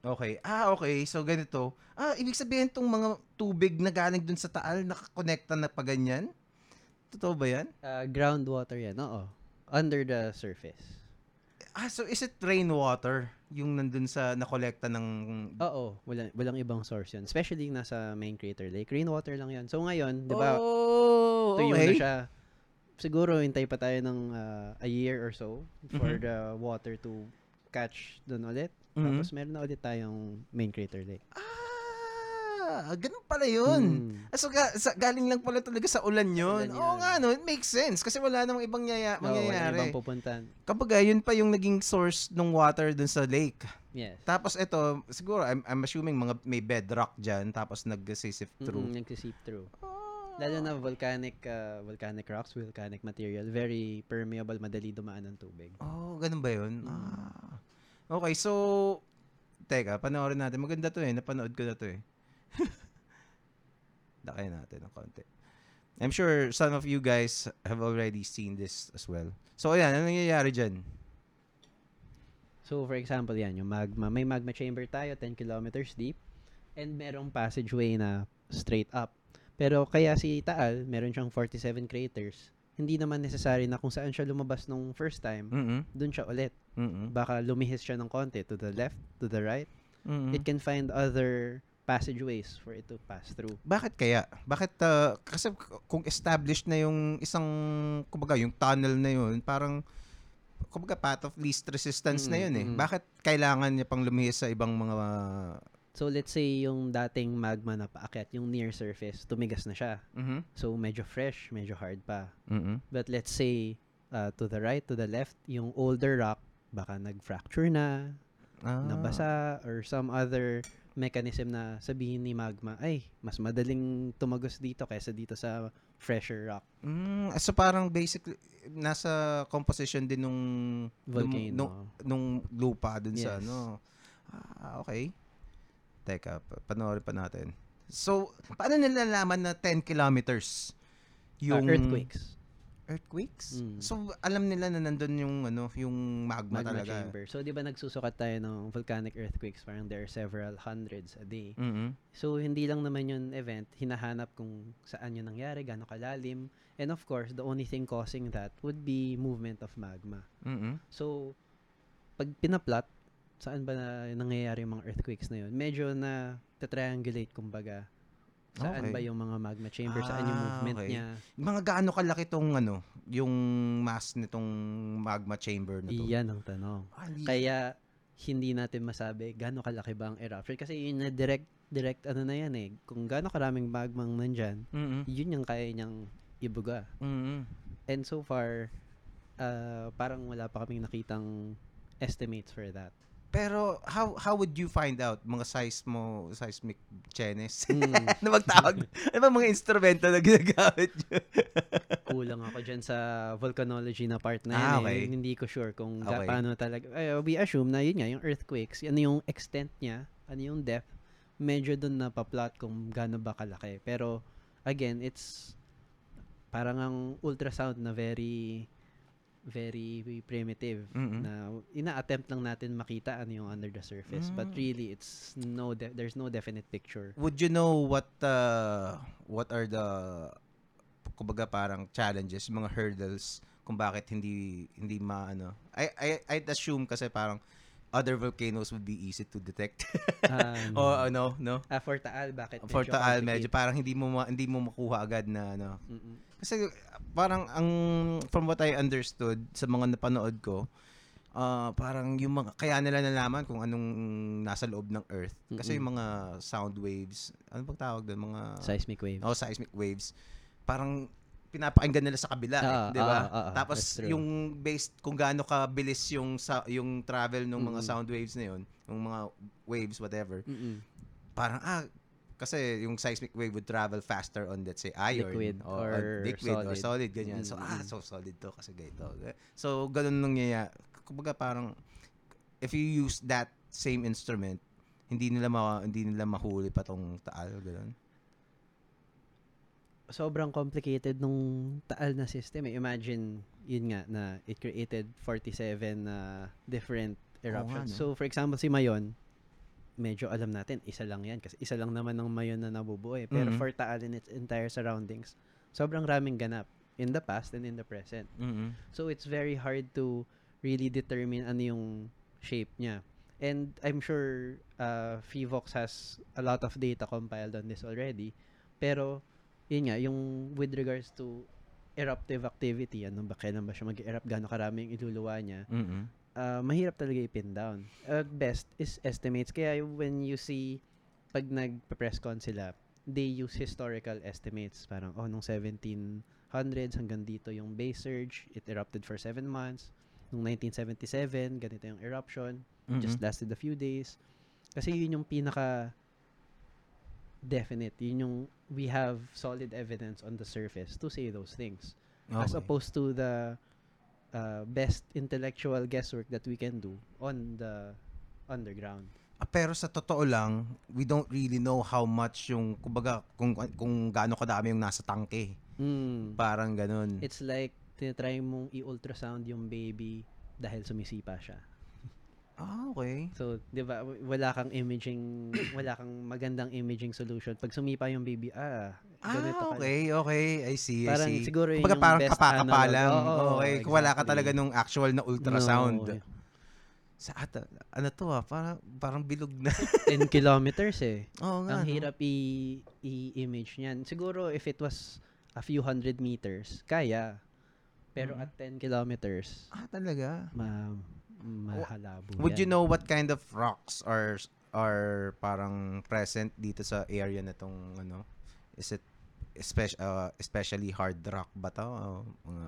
[SPEAKER 1] Okay. Ah, okay. So, ganito. Ah, ibig sabihin tong mga tubig na galing dun sa taal, nakakonekta na pa ganyan? Totoo ba yan?
[SPEAKER 2] Uh, groundwater yan, oo. Under the surface.
[SPEAKER 1] Ah, so is it rainwater? Yung nandun sa nakolekta ng...
[SPEAKER 2] Oo, walang, walang ibang source yun. Especially nasa main crater lake. Rainwater lang yan. So ngayon, di ba,
[SPEAKER 1] Oh,
[SPEAKER 2] tuyo
[SPEAKER 1] okay.
[SPEAKER 2] na siya. Siguro, hintay pa tayo ng uh, a year or so for
[SPEAKER 1] Mhm.
[SPEAKER 2] the water to catch doon ulit.
[SPEAKER 1] Mhm.
[SPEAKER 2] Tapos meron na ulit tayong main crater lake.
[SPEAKER 1] Ah, ganun pala yun.
[SPEAKER 2] Mm.
[SPEAKER 1] Ah, So, ga- sa, galing lang pala talaga sa ulan yun.
[SPEAKER 2] ulan
[SPEAKER 1] Oo
[SPEAKER 2] yun.
[SPEAKER 1] nga, no? It makes sense. Kasi wala namang ibang yaya,
[SPEAKER 2] walang
[SPEAKER 1] mangyayari.
[SPEAKER 2] ibang pupuntahan.
[SPEAKER 1] Kapag ah, yun pa yung naging source ng water dun sa lake.
[SPEAKER 2] Yes.
[SPEAKER 1] Tapos ito, siguro, I'm, I'm assuming mga may bedrock dyan, tapos nag-sift through.
[SPEAKER 2] Mm, nagsisip through.
[SPEAKER 1] Ah.
[SPEAKER 2] Lalo na volcanic uh, volcanic rocks, volcanic material, very permeable, madali dumaan ng tubig.
[SPEAKER 1] Oh, ganun ba yun?
[SPEAKER 2] Mm.
[SPEAKER 1] Ah. Okay, so, teka, panoorin natin. Maganda to eh. Napanood ko na to eh. Lakay natin ng konti. I'm sure some of you guys have already seen this as well. So, ayan, ano nangyayari dyan?
[SPEAKER 2] So for example, yan yung magma, may magma chamber tayo 10 kilometers deep and merong passageway na straight up. Pero kaya si Taal, meron siyang 47 craters. Hindi naman necessary na kung saan siya lumabas nung first time,
[SPEAKER 1] Mm-mm.
[SPEAKER 2] dun siya ulit.
[SPEAKER 1] Mm-mm.
[SPEAKER 2] Baka lumihis siya ng konti to the left, to the right.
[SPEAKER 1] Mm-mm.
[SPEAKER 2] It can find other passageways for it to pass through.
[SPEAKER 1] Bakit kaya? Bakit, uh, kasi kung established na yung isang, kumbaga, yung tunnel na yun, parang, kumbaga, path of least resistance na
[SPEAKER 2] Mm,
[SPEAKER 1] yun eh.
[SPEAKER 2] mm.
[SPEAKER 1] Bakit kailangan niya pang lumihis sa ibang mga,
[SPEAKER 2] So let's say yung dating magma na paakyat, yung near surface, tumigas na siya.
[SPEAKER 1] mhm
[SPEAKER 2] So medyo fresh, medyo hard pa.
[SPEAKER 1] mm
[SPEAKER 2] But let's say uh, to the right, to the left, yung older rock baka nag-fracture na,
[SPEAKER 1] Ah.
[SPEAKER 2] nabasa or some other mechanism na sabihin ni magma, ay, mas madaling tumagos dito kaysa dito sa fresher rock
[SPEAKER 1] Mm, so parang basically nasa composition din nung
[SPEAKER 2] volcano.
[SPEAKER 1] nung, nung lupa dun sa
[SPEAKER 2] Yes.
[SPEAKER 1] ano. Ah, okay. Teka, pa- panoorin pa natin. So, paano nilalaman na 10 kilometers
[SPEAKER 2] Uh,
[SPEAKER 1] yung
[SPEAKER 2] earthquakes.
[SPEAKER 1] Earthquakes?
[SPEAKER 2] Mm.
[SPEAKER 1] So, alam nila na nandun yung ano, yung magma,
[SPEAKER 2] Magma
[SPEAKER 1] talaga.
[SPEAKER 2] chamber. So, di ba nagsusukat tayo ng volcanic earthquakes? Parang there are several hundreds a day.
[SPEAKER 1] Mhm.
[SPEAKER 2] So, hindi lang naman yung event, hinahanap kung saan yun nangyari, gaano kalalim. And of course, the only thing causing that would be movement of magma.
[SPEAKER 1] Mhm.
[SPEAKER 2] So, pag pinaplot, saan ba na nangyayari yung mga earthquakes na yun? Medyo na triangulate kumbaga. Saan
[SPEAKER 1] Okay.
[SPEAKER 2] ba yung mga magma chamber? saan yung
[SPEAKER 1] Ah,
[SPEAKER 2] movement
[SPEAKER 1] okay.
[SPEAKER 2] niya?
[SPEAKER 1] Mga gaano kalaki tong ano, yung mass nitong magma chamber na to?
[SPEAKER 2] Iyan ang tanong.
[SPEAKER 1] Ah, li-
[SPEAKER 2] Kaya, hindi natin masabi gaano kalaki ba ang eruption. Kasi yun na direct, direct ano na yan eh. Kung gaano karaming magmang nandyan,
[SPEAKER 1] Mhm.
[SPEAKER 2] yun yung kaya niyang ibuga.
[SPEAKER 1] Mhm.
[SPEAKER 2] And so far, uh, parang wala pa kaming nakitang estimates for that.
[SPEAKER 1] Pero how how would you find out mga seismo seismic chenes?
[SPEAKER 2] Mm,
[SPEAKER 1] ano magtawag? ano ba mga instrumento na ginagamit nyo?
[SPEAKER 2] kulang ako dyan sa volcanology na part na yan.
[SPEAKER 1] Ah,
[SPEAKER 2] eh.
[SPEAKER 1] okay.
[SPEAKER 2] Hindi ko sure kung
[SPEAKER 1] Okay.
[SPEAKER 2] paano talaga. Eh, we assume na yun nga, yung earthquakes, ano yung extent niya, ano yung depth, medyo dun na pa-plot kung gaano ba kalaki. Pero, again, it's parang ang ultrasound na very very primitive
[SPEAKER 1] Mhm.
[SPEAKER 2] na ina-attempt lang natin makita ano yung under the surface but
[SPEAKER 1] Mm.
[SPEAKER 2] really it's no de- there's no definite picture
[SPEAKER 1] Would you know what uh, what are the kumbaga parang challenges, mga hurdles kung bakit hindi hindi maano. I I I'd assume kasi parang other volcanoes would be easy to detect.
[SPEAKER 2] Ah,
[SPEAKER 1] o ano, no?
[SPEAKER 2] ah, for Taal, bakit
[SPEAKER 1] For Taal, medyo parang hindi mo ma- hindi mo makuha agad na ano.
[SPEAKER 2] Mm-mm.
[SPEAKER 1] Kasi parang ang from what I understood sa mga napanood ko, ah parang yung mga kaya nila nalaman kung anong nasa loob ng Earth kasi yung mga sound waves, ano bang tawag doon, mga
[SPEAKER 2] Seismic wave.
[SPEAKER 1] oh, seismic waves, parang pinapakinggan nila sa kabila, eh,
[SPEAKER 2] Ah,
[SPEAKER 1] 'di ba?
[SPEAKER 2] ah, ah, ah,
[SPEAKER 1] Tapos yung based kung gaano kabilis yung sa, yung travel ng mga
[SPEAKER 2] Mm-mm.
[SPEAKER 1] sound waves na yun, yung mga waves whatever,
[SPEAKER 2] Mm-mm.
[SPEAKER 1] parang ah kasi yung seismic wave would travel faster on let's say iron
[SPEAKER 2] Liquid
[SPEAKER 1] o,
[SPEAKER 2] or
[SPEAKER 1] liquid or
[SPEAKER 2] solid.
[SPEAKER 1] solid ganyan. So
[SPEAKER 2] Mm.
[SPEAKER 1] ah so solid to kasi ganito. So ganun nangyayari. Kumbaga parang if you use that same instrument, hindi nila ma, hindi nila mahuli pa tong taal ganun.
[SPEAKER 2] sobrang complicated nung Taal na system eh. Imagine, yun nga, na it created 47 na different eruptions.
[SPEAKER 1] no?
[SPEAKER 2] So, for example, si Mayon, medyo alam natin, isa lang yan. Kasi isa lang naman ng Mayon na nabubuo eh. Pero
[SPEAKER 1] Mhm.
[SPEAKER 2] for Taal in its entire surroundings, sobrang raming ganap in the past and in the present.
[SPEAKER 1] Mhm.
[SPEAKER 2] So, it's very hard to really determine ano yung shape niya. And I'm sure uh, Fivox has a lot of data compiled on this already. Pero, yun nga, yung with regards to eruptive activity, ano ba, kailan ba siya mag-erupt, gano'ng karaming iluluwa niya,
[SPEAKER 1] Mhm.
[SPEAKER 2] Uh, mahirap talaga i-pin down. At best is estimates. Kaya when you see, pag nag-press con sila, they use historical estimates. Parang, oh, nung 1700s hanggang dito yung base surge, it erupted for 7 months. Nung 1977, ganito yung eruption.
[SPEAKER 1] Mhm.
[SPEAKER 2] Just lasted a few days. Kasi yun yung pinaka definite. Yun yung we have solid evidence on the surface to say those things as
[SPEAKER 1] Okay.
[SPEAKER 2] opposed to the uh, best intellectual guesswork that we can do on the underground.
[SPEAKER 1] Ah, pero sa totoo lang, we don't really know how much yung kumbaga kung kung gaano kadami yung nasa tangke.
[SPEAKER 2] Mm.
[SPEAKER 1] Parang ganun.
[SPEAKER 2] It's like tinatry mong i-ultrasound yung baby dahil sumisipa siya.
[SPEAKER 1] ah, okay.
[SPEAKER 2] So, 'di ba, wala kang imaging wala kang magandang imaging solution. Pag sumipa yung baby, ah, ganito
[SPEAKER 1] Ah,
[SPEAKER 2] ka.
[SPEAKER 1] okay, okay. I see, I
[SPEAKER 2] Parang
[SPEAKER 1] see.
[SPEAKER 2] siguro yun
[SPEAKER 1] Kumbaga
[SPEAKER 2] yung
[SPEAKER 1] parang
[SPEAKER 2] best
[SPEAKER 1] kapakapa
[SPEAKER 2] analog.
[SPEAKER 1] lang.
[SPEAKER 2] Oo,
[SPEAKER 1] okay, kung wala ka
[SPEAKER 2] exactly.
[SPEAKER 1] talaga nung actual na ultrasound.
[SPEAKER 2] No,
[SPEAKER 1] Sa ata, ano to ah, parang, parang bilog na.
[SPEAKER 2] 10 kilometers eh.
[SPEAKER 1] Oo nga.
[SPEAKER 2] Ang
[SPEAKER 1] no?
[SPEAKER 2] hirap i- i-image niyan. Siguro if it was a few hundred meters, kaya. Pero
[SPEAKER 1] Mhm.
[SPEAKER 2] at 10 kilometers,
[SPEAKER 1] Ah, talaga.
[SPEAKER 2] ma mahalabo
[SPEAKER 1] Would you
[SPEAKER 2] yan.
[SPEAKER 1] know what kind of rocks are are parang present dito sa area na tong ano? Is it especially especially hard rock ba to? Mga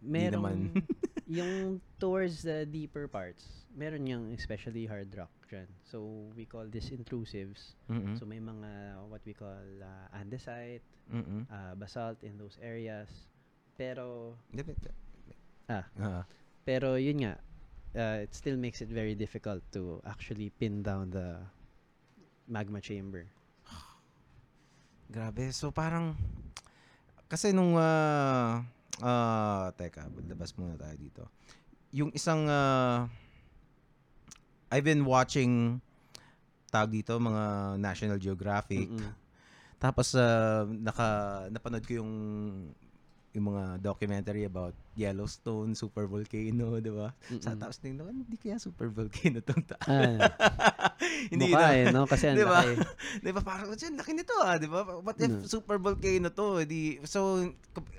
[SPEAKER 1] di
[SPEAKER 2] Merong,
[SPEAKER 1] naman.
[SPEAKER 2] yung towards the deeper parts, meron yung especially hard rock dyan. So, we call this intrusives.
[SPEAKER 1] Mm-mm.
[SPEAKER 2] So, may mga what we call uh, andesite,
[SPEAKER 1] Mm-mm.
[SPEAKER 2] uh, basalt in those areas. Pero, Ah.
[SPEAKER 1] Ah.
[SPEAKER 2] Pero yun nga, uh, it still makes it very difficult to actually pin down the magma chamber.
[SPEAKER 1] Grabe. So parang kasi nung ah ah, teka, labas muna tayo dito. Yung isang ah, I've been watching tawag dito mga National Geographic.
[SPEAKER 2] Mm-mm.
[SPEAKER 1] Tapos ah, naka napanood ko yung yung mga documentary about Yellowstone super volcano, 'di ba? Sa
[SPEAKER 2] Mm-mm.
[SPEAKER 1] tapos tingnan ko, hindi kaya super volcano tong ta.
[SPEAKER 2] Ah,
[SPEAKER 1] hindi
[SPEAKER 2] mukha
[SPEAKER 1] na.
[SPEAKER 2] eh, no? Kasi ang
[SPEAKER 1] Di ba?
[SPEAKER 2] laki.
[SPEAKER 1] 'Di ba parang dyan, laki nito ah, 'di ba? What if
[SPEAKER 2] No.
[SPEAKER 1] super volcano to? Di so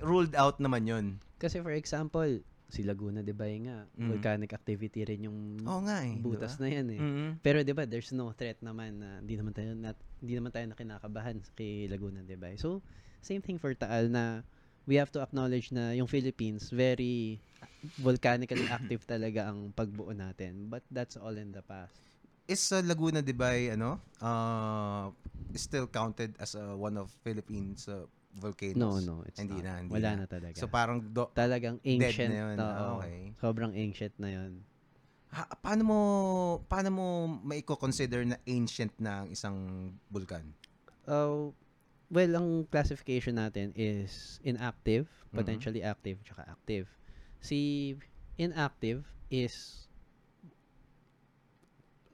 [SPEAKER 1] ruled out naman 'yon.
[SPEAKER 2] Kasi for example, si Laguna de Bay nga,
[SPEAKER 1] Mm.
[SPEAKER 2] volcanic activity rin yung
[SPEAKER 1] Oo nga eh.
[SPEAKER 2] butas
[SPEAKER 1] di
[SPEAKER 2] na yan eh.
[SPEAKER 1] ba? Mhm.
[SPEAKER 2] Pero 'di ba, there's no threat naman na hindi naman tayo na, hindi naman tayo na kinakabahan kay Laguna de Bay. So, same thing for Taal na we have to acknowledge na yung Philippines very volcanically active talaga ang pagbuo natin. But that's all in the past.
[SPEAKER 1] Is uh, Laguna de Bay ano? Uh, still counted as uh, one of Philippines uh, volcanoes.
[SPEAKER 2] No, no, it's
[SPEAKER 1] Hindi
[SPEAKER 2] not.
[SPEAKER 1] na, hindi
[SPEAKER 2] Wala
[SPEAKER 1] na.
[SPEAKER 2] na, talaga.
[SPEAKER 1] So parang do,
[SPEAKER 2] Talagang
[SPEAKER 1] dead
[SPEAKER 2] ancient.
[SPEAKER 1] na 'yon.
[SPEAKER 2] oo.
[SPEAKER 1] Ah, okay.
[SPEAKER 2] Sobrang ancient na 'yon.
[SPEAKER 1] Ha, paano mo paano mo maiko-consider na ancient na ang isang bulkan?
[SPEAKER 2] Uh, well, ang classification natin is inactive,
[SPEAKER 1] Mhm.
[SPEAKER 2] potentially active, tsaka active. Si inactive is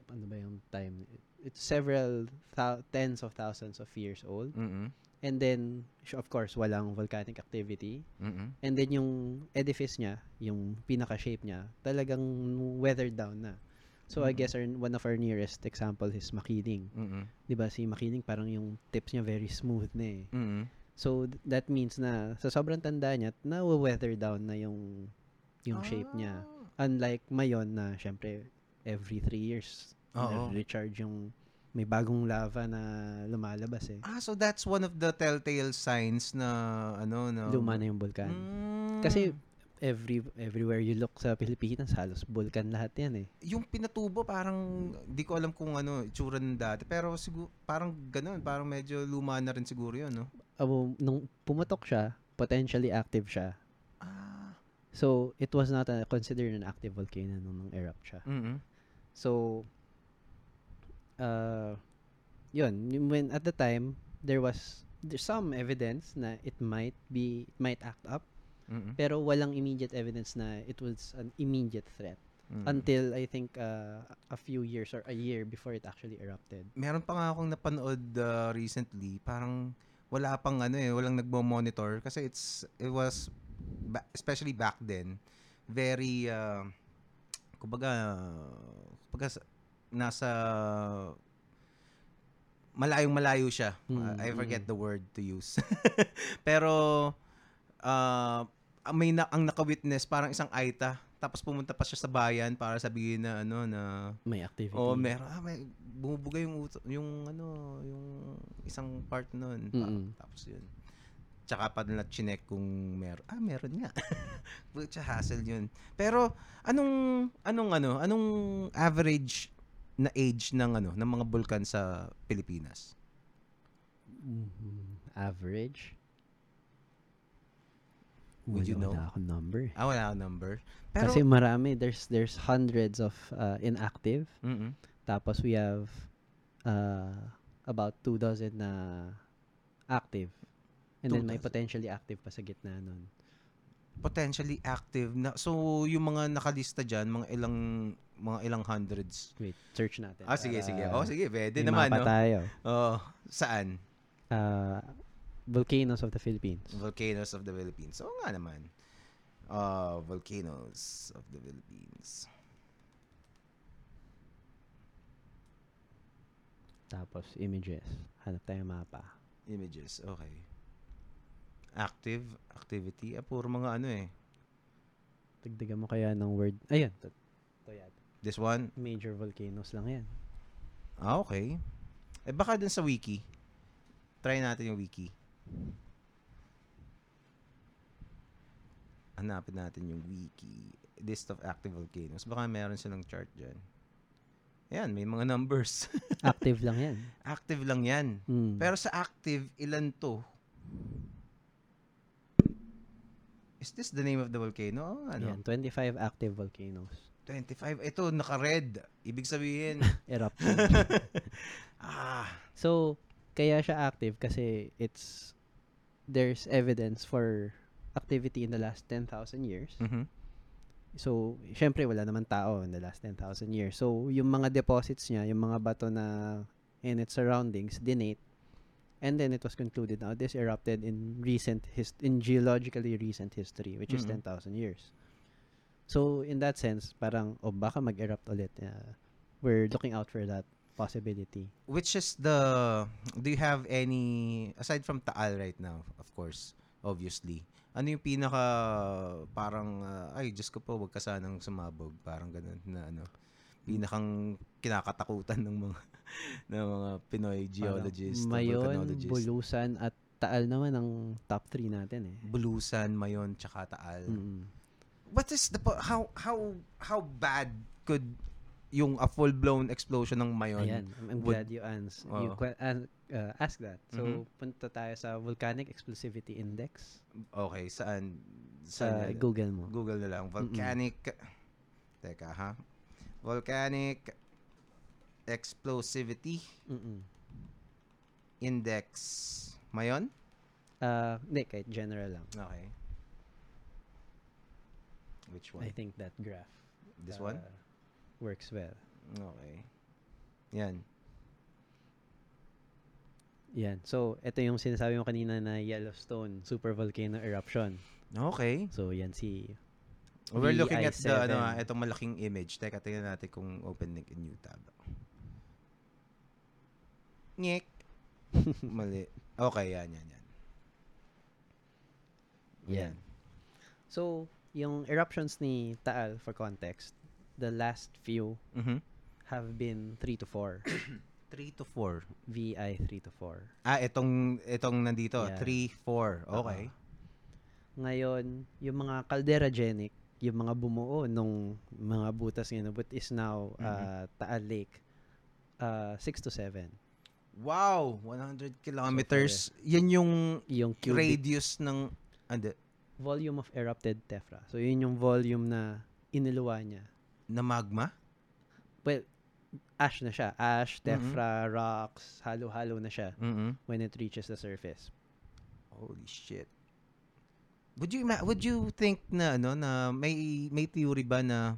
[SPEAKER 2] ano ba yung time? It's several thou- tens of thousands of years old.
[SPEAKER 1] Mhm.
[SPEAKER 2] And then, of course, walang volcanic activity.
[SPEAKER 1] Mhm.
[SPEAKER 2] And then yung edifice niya, yung pinaka-shape niya, talagang weathered down na. So I
[SPEAKER 1] Mm.
[SPEAKER 2] guess our, one of our nearest example is Makiling.
[SPEAKER 1] Mm-mm.
[SPEAKER 2] 'Di ba si Makiling parang yung tips niya very smooth na eh.
[SPEAKER 1] Mm-mm.
[SPEAKER 2] So th- that means na sa sobrang tanda niya, na-weather down na yung yung shape niya. Unlike mayon na syempre every three years
[SPEAKER 1] Oo.
[SPEAKER 2] recharge yung may bagong lava na lumalabas eh.
[SPEAKER 1] Ah, so that's one of the telltale signs na ano na
[SPEAKER 2] Luma na yung bulkan.
[SPEAKER 1] Mm.
[SPEAKER 2] Kasi every everywhere you look sa Pilipinas, halos bulkan lahat yan eh.
[SPEAKER 1] yung pinatubo parang di ko alam kung ano itsura ng dati pero siguro parang ganoon parang medyo luma na rin siguro yun no
[SPEAKER 2] Abo, nung pumutok siya, potentially active siya.
[SPEAKER 1] ah
[SPEAKER 2] So, it was not a, considered an active volcano nung, nung erupt siya.
[SPEAKER 1] mm
[SPEAKER 2] So, uh, yun, when at the time, there was there's some evidence na it might be, it might act up, pero walang immediate evidence na it was an immediate threat. Until, I think, uh, a few years or a year before it actually erupted.
[SPEAKER 1] meron pa nga akong napanood uh, recently parang wala pang ano eh walang nagmo-monitor kasi it's it was ba- especially back then very uh, kumbaga kumbaga sa- nasa malayong malayo siya
[SPEAKER 2] Mm,
[SPEAKER 1] I forget
[SPEAKER 2] mm.
[SPEAKER 1] the word to use pero uh, may na, ang naka-witness parang isang aita tapos pumunta pa siya sa bayan para sabihin na ano na
[SPEAKER 2] May activity.
[SPEAKER 1] Oh, meron. Ah, may bumubuga yung uto, yung ano, yung isang part noon.
[SPEAKER 2] Mm-mm.
[SPEAKER 1] Tapos yun. Tsaka pa nila chinek kung meron. Ah, meron nga. Butcha hassle yun. Pero anong anong ano, anong average na age ng ano ng mga bulkan sa Pilipinas?
[SPEAKER 2] Mhm. Average?
[SPEAKER 1] Would you
[SPEAKER 2] Wala-
[SPEAKER 1] know?
[SPEAKER 2] Wala akong number.
[SPEAKER 1] Ah, wala akong number. Pero
[SPEAKER 2] Kasi marami, there's there's hundreds of uh, inactive.
[SPEAKER 1] Mm-mm.
[SPEAKER 2] Tapos we have uh, about two dozen na active. And
[SPEAKER 1] Two
[SPEAKER 2] then may
[SPEAKER 1] dozen.
[SPEAKER 2] potentially active pa sa gitna nun.
[SPEAKER 1] potentially active na so yung mga nakalista diyan mga ilang mga ilang hundreds.
[SPEAKER 2] Wait, search natin.
[SPEAKER 1] Ah, sige,
[SPEAKER 2] para
[SPEAKER 1] sige. Oh, sige, pwede
[SPEAKER 2] may
[SPEAKER 1] naman, no?
[SPEAKER 2] tayo.
[SPEAKER 1] Oh, saan?
[SPEAKER 2] Uh, volcanoes of the Philippines.
[SPEAKER 1] Volcanoes of the Philippines. Oo nga naman. Uh, volcanoes of the Philippines.
[SPEAKER 2] Tapos images. Hanap tayo ng mapa.
[SPEAKER 1] Images. Okay. Active. Activity. Ah, puro mga ano eh.
[SPEAKER 2] Tagdagan mo kaya ng word. Ayun. To, to yan.
[SPEAKER 1] This one.
[SPEAKER 2] Major volcanoes lang yan.
[SPEAKER 1] Ah, okay. Eh, baka dun sa wiki. Try natin yung wiki. Hanapin natin yung wiki. List of active volcanoes. Baka meron silang chart dyan. Ayan, may mga numbers.
[SPEAKER 2] Active lang yan.
[SPEAKER 1] active lang yan.
[SPEAKER 2] Hmm.
[SPEAKER 1] Pero sa active, ilan to? Is this the name of the volcano? Oh, ano?
[SPEAKER 2] Yan, 25 active volcanoes.
[SPEAKER 1] 25. Ito, naka-red. Ibig sabihin,
[SPEAKER 2] Eruption.
[SPEAKER 1] ah,
[SPEAKER 2] So, kaya siya active kasi it's there's evidence for activity in the last 10,000 years.
[SPEAKER 1] mhm.
[SPEAKER 2] So, syempre wala naman tao in the last 10,000 years. So, yung mga deposits niya, yung mga bato na in its surroundings, dinate. And then it was concluded now this erupted in recent his in geologically recent history, which is
[SPEAKER 1] Mhm.
[SPEAKER 2] 10,000 years. So, in that sense, parang oh baka mag-erupt ulit. Uh, we're looking out for that possibility.
[SPEAKER 1] Which is the, do you have any, aside from Taal right now, of course, obviously, ano yung pinaka, parang, ah, ay, Diyos ko po, wag ka sanang sumabog, parang ganun na ano, pinakang kinakatakutan ng mga, ng mga Pinoy geologists,
[SPEAKER 2] Mayon. Bulusan at Taal naman ang top 3 natin eh.
[SPEAKER 1] Bulusan, Mayon, tsaka Taal.
[SPEAKER 2] Mm.
[SPEAKER 1] What is the, how, how, how bad could yung a full-blown explosion ng Mayon?
[SPEAKER 2] Ayan, I'm,
[SPEAKER 1] would-
[SPEAKER 2] glad you ans you
[SPEAKER 1] Oo.
[SPEAKER 2] que- uh, asked that. So,
[SPEAKER 1] Mhm.
[SPEAKER 2] punta tayo sa Volcanic Explosivity Index
[SPEAKER 1] Okay, saan?
[SPEAKER 2] sa
[SPEAKER 1] saan
[SPEAKER 2] Google mo.
[SPEAKER 1] Google na lang. Volcanic. Teka ha. Volcanic Explosivity
[SPEAKER 2] Mm-mm.
[SPEAKER 1] Index. Mayon?
[SPEAKER 2] Uh, hindi, kahit general lang.
[SPEAKER 1] Okay. Which
[SPEAKER 2] I
[SPEAKER 1] one?
[SPEAKER 2] think that graph
[SPEAKER 1] This
[SPEAKER 2] uh,
[SPEAKER 1] one?
[SPEAKER 2] Works well.
[SPEAKER 1] Okay. Yan.
[SPEAKER 2] Yan. So, ito yung sinasabi mo kanina na Yellowstone supervolcano eruption.
[SPEAKER 1] Okay.
[SPEAKER 2] So, yan si
[SPEAKER 1] We're looking at the,
[SPEAKER 2] VI7.
[SPEAKER 1] ano, ah, itong malaking image. Teka, tingnan natin kung open link in new tab. Nyek. Mali. Okay, yan, yan, yan.
[SPEAKER 2] Yan. So, yung eruptions ni Taal, for context, the last few
[SPEAKER 1] Mhm.
[SPEAKER 2] have been 3 to 4.
[SPEAKER 1] 3 to 4.
[SPEAKER 2] VI 3 to 4.
[SPEAKER 1] Ah, itong, itong nandito.
[SPEAKER 2] Yeah.
[SPEAKER 1] 3, 4. Okay.
[SPEAKER 2] Ngayon, yung mga calderagenic, yung mga bumuo nung mga butas ngayon, but is now uh, Taal Lake, uh, 6 to 7.
[SPEAKER 1] Wow! 100 kilometers. Yan yung
[SPEAKER 2] Yung cubic
[SPEAKER 1] radius ng... Ande,
[SPEAKER 2] volume of erupted tephra. So, yun yung volume na iniluwa niya.
[SPEAKER 1] Na magma?
[SPEAKER 2] Well, ash na siya. Ash,
[SPEAKER 1] Mhm.
[SPEAKER 2] tephra, rocks, halo-halo na siya
[SPEAKER 1] mm
[SPEAKER 2] when it reaches the surface.
[SPEAKER 1] Holy shit. Would you would you think na ano na may may theory ba na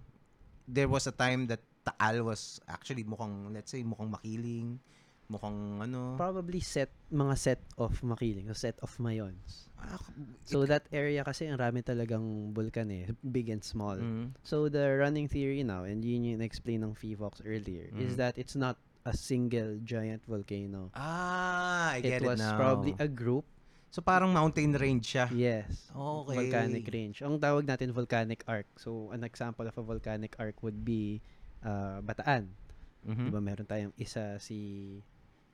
[SPEAKER 1] there was a time that Taal was actually mukhang let's say mukhang makiling, mukhang ano
[SPEAKER 2] Probably set, mga set of makiling, o set of mayons.
[SPEAKER 1] ah,
[SPEAKER 2] So, that area kasi ang rami talagang vulkan eh, big and small.
[SPEAKER 1] mm,
[SPEAKER 2] So, the running theory now, and yun yung explain ng FIVOX earlier, is
[SPEAKER 1] Mhm.
[SPEAKER 2] that it's not a single giant volcano.
[SPEAKER 1] ah, I get
[SPEAKER 2] it
[SPEAKER 1] it,
[SPEAKER 2] was
[SPEAKER 1] now.
[SPEAKER 2] probably a group.
[SPEAKER 1] so parang mountain range siya.
[SPEAKER 2] Yes.
[SPEAKER 1] Okay.
[SPEAKER 2] Volcanic range. Ang tawag natin volcanic arc. So, an example of a volcanic arc would be uh, Bataan.
[SPEAKER 1] Mhm.
[SPEAKER 2] Diba meron tayong isa si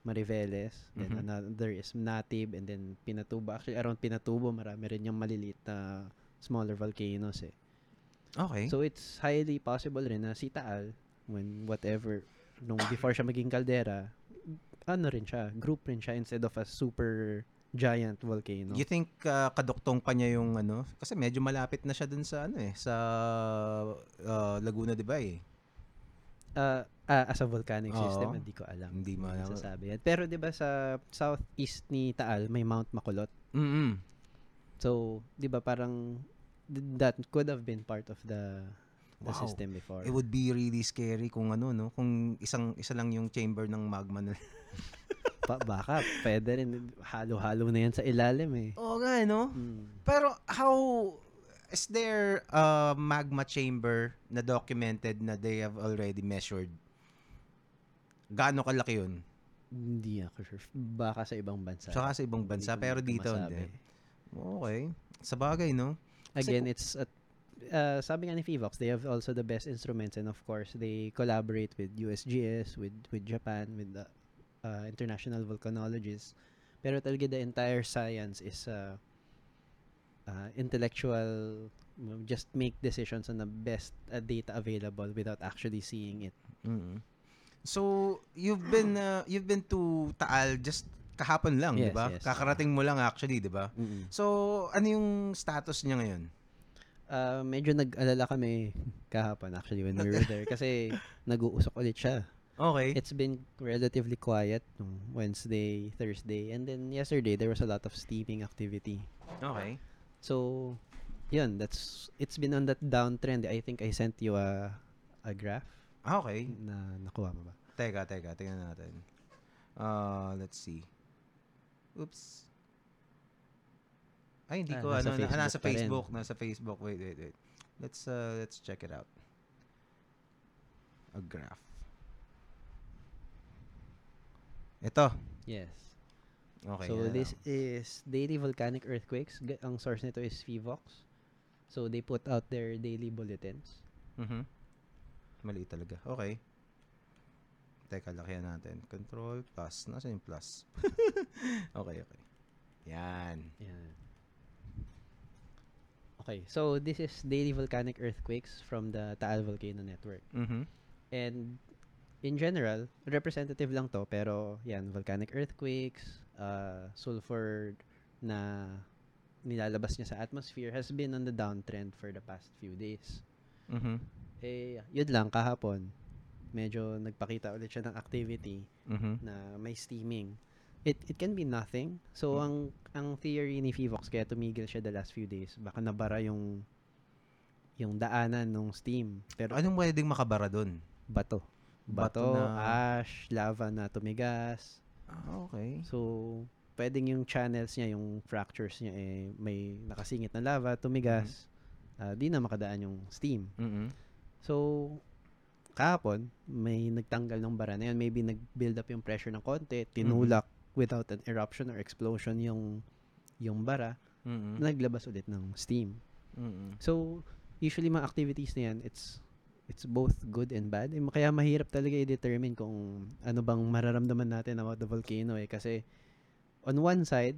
[SPEAKER 2] Mariveles, then
[SPEAKER 1] Mhm.
[SPEAKER 2] another is Natib, and then Pinatubo. Actually, around Pinatubo, marami rin yung maliliit na smaller volcanoes eh.
[SPEAKER 1] Okay.
[SPEAKER 2] So, it's highly possible rin na si Taal, when whatever, nung before siya maging kaldera, ano rin siya, group rin siya instead of a super giant volcano.
[SPEAKER 1] You think uh, kaduktong pa niya yung ano? Kasi medyo malapit na siya dun sa ano eh, sa uh, Laguna, 'di ba eh?
[SPEAKER 2] Uh, ah, as a volcanic
[SPEAKER 1] Oo.
[SPEAKER 2] system, hindi ko alam.
[SPEAKER 1] Hindi mo alam.
[SPEAKER 2] masasabi yan. Pero 'di ba sa southeast ni Taal may Mount Makulot.
[SPEAKER 1] Mm.
[SPEAKER 2] So, 'di ba parang th- that could have been part of the the
[SPEAKER 1] Wow.
[SPEAKER 2] system before.
[SPEAKER 1] It would be really scary kung ano no, kung isang isa lang yung chamber ng magma na.
[SPEAKER 2] Pa- baka pwede rin halo-halo na yan sa ilalim eh.
[SPEAKER 1] Oo nga no.
[SPEAKER 2] Mm.
[SPEAKER 1] Pero how is there a magma chamber na documented na they have already measured? Gaano kalaki yun?
[SPEAKER 2] Hindi ako sure. Baka sa ibang bansa.
[SPEAKER 1] Saka sa ibang bansa,
[SPEAKER 2] Hindi
[SPEAKER 1] pero dito
[SPEAKER 2] masabi.
[SPEAKER 1] hindi. Okay. Sa bagay, no? Kasi
[SPEAKER 2] Again, it's at uh, sabi nga ni FIVOX, they have also the best instruments and of course, they collaborate with USGS, with with Japan, with the uh, international volcanologists. Pero talaga the entire science is uh, uh, intellectual just make decisions on the best uh, data available without actually seeing it.
[SPEAKER 1] mm So, you've been uh, you've been to Taal just kahapon lang, 'di
[SPEAKER 2] Yes,
[SPEAKER 1] ba?
[SPEAKER 2] yes.
[SPEAKER 1] Kakarating mo lang actually, 'di ba? So, ano yung status niya ngayon?
[SPEAKER 2] Uh, medyo nag-alala kami kahapon actually when we were there kasi nag-uusok ulit siya.
[SPEAKER 1] Okay.
[SPEAKER 2] It's been relatively quiet Wednesday, Thursday, and then yesterday there was a lot of steaming activity.
[SPEAKER 1] Okay.
[SPEAKER 2] So, yun, that's it's been on that downtrend. I think I sent you a a graph
[SPEAKER 1] Ah, Okay.
[SPEAKER 2] na nakuha mo ba?
[SPEAKER 1] Teka, teka, tingnan natin. Uh, let's see. Oops. Ay, hindi
[SPEAKER 2] Ah,
[SPEAKER 1] ko
[SPEAKER 2] nasa
[SPEAKER 1] ano, na,
[SPEAKER 2] Facebook
[SPEAKER 1] nasa. Facebook, nasa Facebook. Wait, wait, wait. Let's uh, let's check it out. A graph. Ito.
[SPEAKER 2] Yes.
[SPEAKER 1] Okay.
[SPEAKER 2] so this
[SPEAKER 1] lang.
[SPEAKER 2] is daily volcanic earthquakes. Ga- Ang source nito is FIVOX. So they put out their daily bulletins.
[SPEAKER 1] Mhm. Mali talaga. Okay. Teka, lakihan natin. Control plus. Nasaan yung plus? okay, okay. Yan.
[SPEAKER 2] Yan. Okay, so this is daily volcanic earthquakes from the Taal Volcano Network.
[SPEAKER 1] Mm-hmm.
[SPEAKER 2] And in general, representative lang to, pero yan, volcanic earthquakes, uh, sulfur na nilalabas niya sa atmosphere has been on the downtrend for the past few days.
[SPEAKER 1] Mhm.
[SPEAKER 2] Eh, yun lang, kahapon, medyo nagpakita ulit siya ng activity
[SPEAKER 1] Mhm.
[SPEAKER 2] na may steaming. It it can be nothing. So
[SPEAKER 1] Hmm.
[SPEAKER 2] ang ang theory ni Fivox kaya tumigil siya the last few days, baka nabara yung yung daanan ng steam. Pero
[SPEAKER 1] Anong pwedeng makabara doon?
[SPEAKER 2] bato.
[SPEAKER 1] Bato
[SPEAKER 2] Bato,
[SPEAKER 1] na-
[SPEAKER 2] ash, lava na tumigas.
[SPEAKER 1] Ah, okay.
[SPEAKER 2] So, pwedeng yung channels niya, yung fractures niya, eh, may nakasingit na lava, tumigas. ah, di na makadaan yung steam.
[SPEAKER 1] Mhm.
[SPEAKER 2] So, kahapon, may nagtanggal ng bara na yun. Maybe nag-build up yung pressure ng konti, tinulak without an eruption or explosion yung yung bara,
[SPEAKER 1] Mhm.
[SPEAKER 2] naglabas ulit ng steam.
[SPEAKER 1] Mhm.
[SPEAKER 2] So, usually mga activities na yan, it's it's both good and bad. Eh, Kaya mahirap talaga i-determine kung ano bang mararamdaman natin about the volcano eh. Kasi on one side,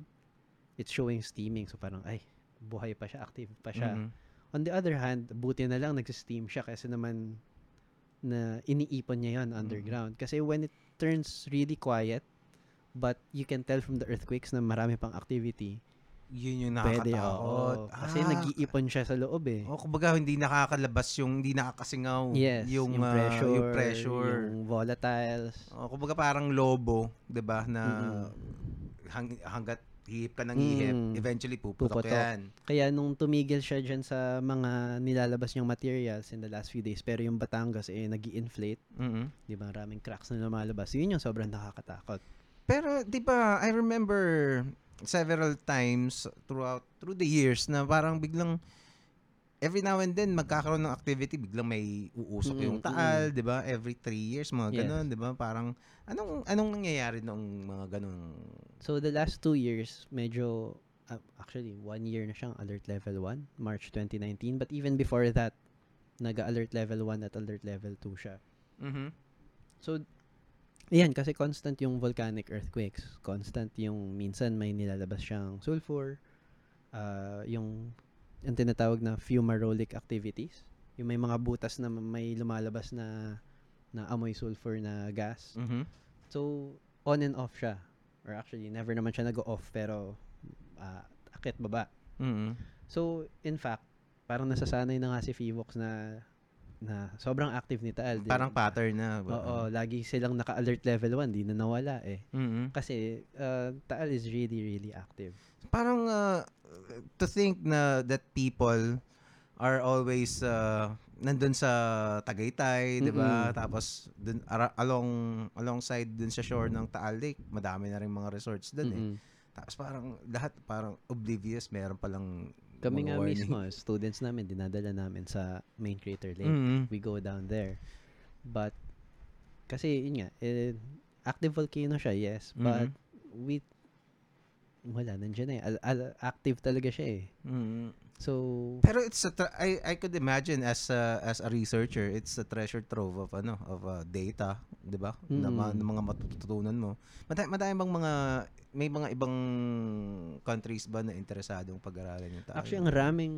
[SPEAKER 2] it's showing steaming. So parang, ay, buhay pa siya, active pa siya.
[SPEAKER 1] Mhm.
[SPEAKER 2] On the other hand, buti na lang nagsisteam siya kasi naman na iniipon niya yon underground. Kasi when it turns really quiet, but you can tell from the earthquakes na marami pang activity,
[SPEAKER 1] Yun yung
[SPEAKER 2] pwede,
[SPEAKER 1] nakakatakot.
[SPEAKER 2] oo. Kasi
[SPEAKER 1] Ah,
[SPEAKER 2] nag-iipon siya sa loob eh.
[SPEAKER 1] O kumbaga hindi nakakalabas yung hindi nakakasingaw
[SPEAKER 2] Yes,
[SPEAKER 1] yung,
[SPEAKER 2] yung,
[SPEAKER 1] ah,
[SPEAKER 2] pressure,
[SPEAKER 1] yung pressure.
[SPEAKER 2] yung volatiles.
[SPEAKER 1] O kumbaga parang lobo, 'di ba, na
[SPEAKER 2] Mm-mm.
[SPEAKER 1] hang, hanggat hihip ka ng hihip,
[SPEAKER 2] Mm.
[SPEAKER 1] eventually puputok,
[SPEAKER 2] Puputok.
[SPEAKER 1] yan.
[SPEAKER 2] Kaya nung tumigil siya dyan sa mga nilalabas niyang materials in the last few days, pero yung Batangas eh nag inflate
[SPEAKER 1] Mhm.
[SPEAKER 2] di ba, maraming cracks na lumalabas. Yun yung sobrang nakakatakot.
[SPEAKER 1] Pero 'di ba, I remember several times throughout through the years na parang biglang every now and then magkakaroon ng activity, biglang may uusok yung
[SPEAKER 2] Mm,
[SPEAKER 1] taal, 'di ba? Every three years mga
[SPEAKER 2] Yes.
[SPEAKER 1] ganun, 'di ba? Parang anong anong nangyayari noong mga ganung
[SPEAKER 2] So the last two years, medyo, uh, actually, one year na siyang alert level 1, March 2019. But even before that, nag-alert level 1 at alert level 2 siya.
[SPEAKER 1] Mhm.
[SPEAKER 2] So, yan, kasi constant yung volcanic earthquakes. Constant yung minsan may nilalabas siyang sulfur, ah, yung, yung tinatawag na fumarolic activities. Yung may mga butas na may lumalabas na na amoy sulfur na gas.
[SPEAKER 1] Mhm.
[SPEAKER 2] So, on and off siya. Or actually, never naman siya nag-off pero ah, akit baba.
[SPEAKER 1] Mhm.
[SPEAKER 2] So, in fact, parang nasasanay na nga si Fivox na na sobrang active ni Taal.
[SPEAKER 1] Parang pattern na.
[SPEAKER 2] Oo, lagi silang naka-alert level 1, di na nawala eh.
[SPEAKER 1] Mhm.
[SPEAKER 2] Kasi uh, Taal is really, really active.
[SPEAKER 1] Parang uh, to think na that people are always uh, nandun sa Tagaytay, 'di ba?
[SPEAKER 2] Mm-mm.
[SPEAKER 1] Tapos dun ara- along alongside dun sa shore ng Taal Lake, madami na rin mga resorts dun eh.
[SPEAKER 2] Mm-mm.
[SPEAKER 1] Tapos parang lahat parang oblivious, meron palang
[SPEAKER 2] Kami nga
[SPEAKER 1] warning.
[SPEAKER 2] mismo, students namin, dinadala namin sa main crater lake.
[SPEAKER 1] Mhm.
[SPEAKER 2] We go down there. But, kasi yun nga, eh, active volcano siya, yes. But, we, wala, nandiyan na eh. Al- al- active talaga siya eh.
[SPEAKER 1] Mhm.
[SPEAKER 2] So,
[SPEAKER 1] Pero it's a tra- I I could imagine as a, as a researcher, it's a treasure trove of ano, of uh, data, 'di ba? Na, ma-
[SPEAKER 2] Mm.
[SPEAKER 1] na mga matututunan mo. Madami, madami bang mga may mga ibang countries ba na interesadong pag-aralan yung Taal?
[SPEAKER 2] actually, ang raming,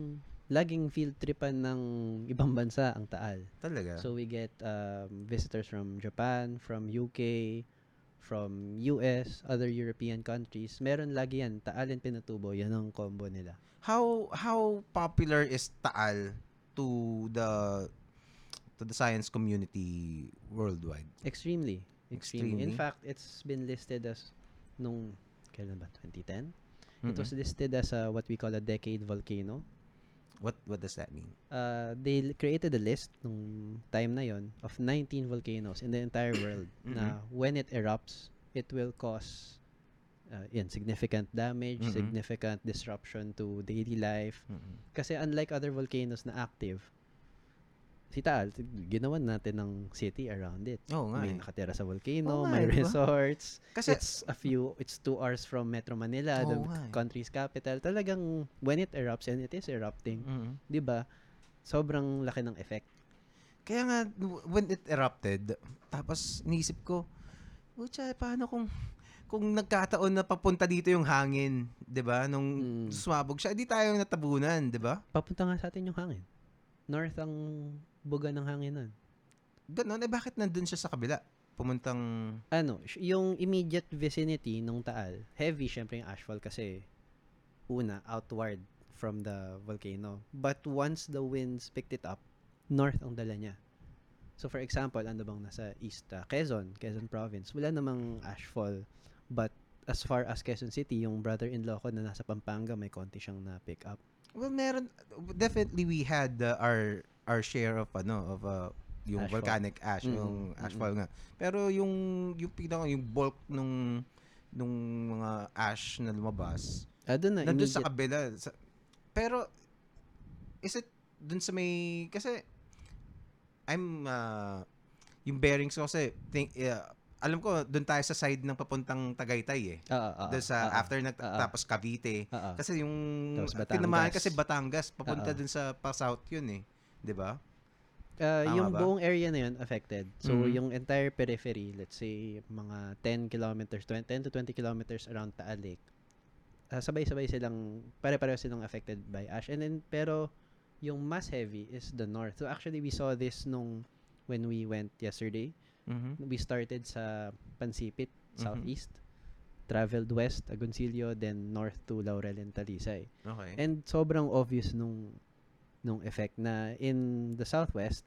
[SPEAKER 2] laging field tripan ng ibang bansa ang Taal.
[SPEAKER 1] talaga.
[SPEAKER 2] So we get um, visitors from Japan, from UK, from US, other European countries. Meron lagi yan. Taal and Pinatubo. Yan ang combo nila.
[SPEAKER 1] how how popular is Taal to the to the science community worldwide?
[SPEAKER 2] Extremely. Extremely.
[SPEAKER 1] Extremely?
[SPEAKER 2] In fact, it's been listed as nung kailan ba? 2010? It was listed as a, what we call a decade volcano.
[SPEAKER 1] What what does that mean?
[SPEAKER 2] Uh, they created a list nung time na yon of 19 volcanoes in the entire world na when it erupts, it will cause uh, yan, significant damage,
[SPEAKER 1] Mhm.
[SPEAKER 2] significant disruption to daily life.
[SPEAKER 1] Mhm.
[SPEAKER 2] Kasi unlike other volcanoes na active, si Taal, ginawan natin ng city around it.
[SPEAKER 1] Oo nga.
[SPEAKER 2] may
[SPEAKER 1] eh.
[SPEAKER 2] nakatira sa volcano,
[SPEAKER 1] Oo
[SPEAKER 2] may
[SPEAKER 1] eh,
[SPEAKER 2] resorts.
[SPEAKER 1] Kasi
[SPEAKER 2] it's a few, it's two hours from Metro Manila, the
[SPEAKER 1] Oo nga eh.
[SPEAKER 2] country's capital. Talagang when it erupts, and it is erupting,
[SPEAKER 1] Mhm.
[SPEAKER 2] di ba? Sobrang laki ng effect.
[SPEAKER 1] Kaya nga, when it erupted, tapos nisip ko, Pucha, paano kung kung nagkataon na papunta dito yung hangin, 'di ba? Nung
[SPEAKER 2] Mm.
[SPEAKER 1] sumabog siya, di tayo natabunan, 'di ba?
[SPEAKER 2] Papunta nga sa atin yung hangin. North ang buga ng hangin nun.
[SPEAKER 1] Ganon, eh bakit nandun siya sa kabila? Pumuntang
[SPEAKER 2] Ano, yung immediate vicinity nung Taal, heavy syempre yung ashfall kasi una, outward from the volcano. But once the winds picked it up, north ang dala niya. So for example, ano bang nasa east? ah, Quezon, Quezon province. Wala namang ashfall. But as far as Quezon City, yung brother-in-law ko na nasa Pampanga, may konti siyang na-pick up.
[SPEAKER 1] well, meron definitely we had uh, our our share of ano of uh, yung
[SPEAKER 2] Ashfall.
[SPEAKER 1] volcanic ash,
[SPEAKER 2] Mm,
[SPEAKER 1] yung ashfall nga. Pero yung yung pinaka yung bulk nung nung mga ash na lumabas,
[SPEAKER 2] Ah, doon na,
[SPEAKER 1] nandun sa kabila. Sa- pero, is it dun sa may kasi I'm uh, yung bearings ko kasi think, yeah, alam ko doon tayo sa side ng papuntang Tagaytay eh.
[SPEAKER 2] Oo, oo.
[SPEAKER 1] Doon sa
[SPEAKER 2] oo,
[SPEAKER 1] after nag
[SPEAKER 2] oo.
[SPEAKER 1] tapos Cavite.
[SPEAKER 2] oo.
[SPEAKER 1] Kasi yung tinamaan kasi Batangas papunta
[SPEAKER 2] Oo.
[SPEAKER 1] dun sa pa south yun eh, 'di ba?
[SPEAKER 2] Uh,
[SPEAKER 1] Tama
[SPEAKER 2] yung
[SPEAKER 1] ba?
[SPEAKER 2] buong area na yun affected. So,
[SPEAKER 1] Mhm.
[SPEAKER 2] yung entire periphery, let's say, mga 10 kilometers, 20, 10 to 20 kilometers around Taal Lake, uh, sabay-sabay silang, pare-pareho silang affected by ash. And then, pero, yung mas heavy is the north. So, actually, we saw this nung, when we went yesterday.
[SPEAKER 1] Mhm.
[SPEAKER 2] We started sa Pansipit,
[SPEAKER 1] Mhm.
[SPEAKER 2] southeast, traveled west, Agoncillo, then north to Laurel and Talisay.
[SPEAKER 1] Okay.
[SPEAKER 2] And sobrang obvious nung nung effect na in the southwest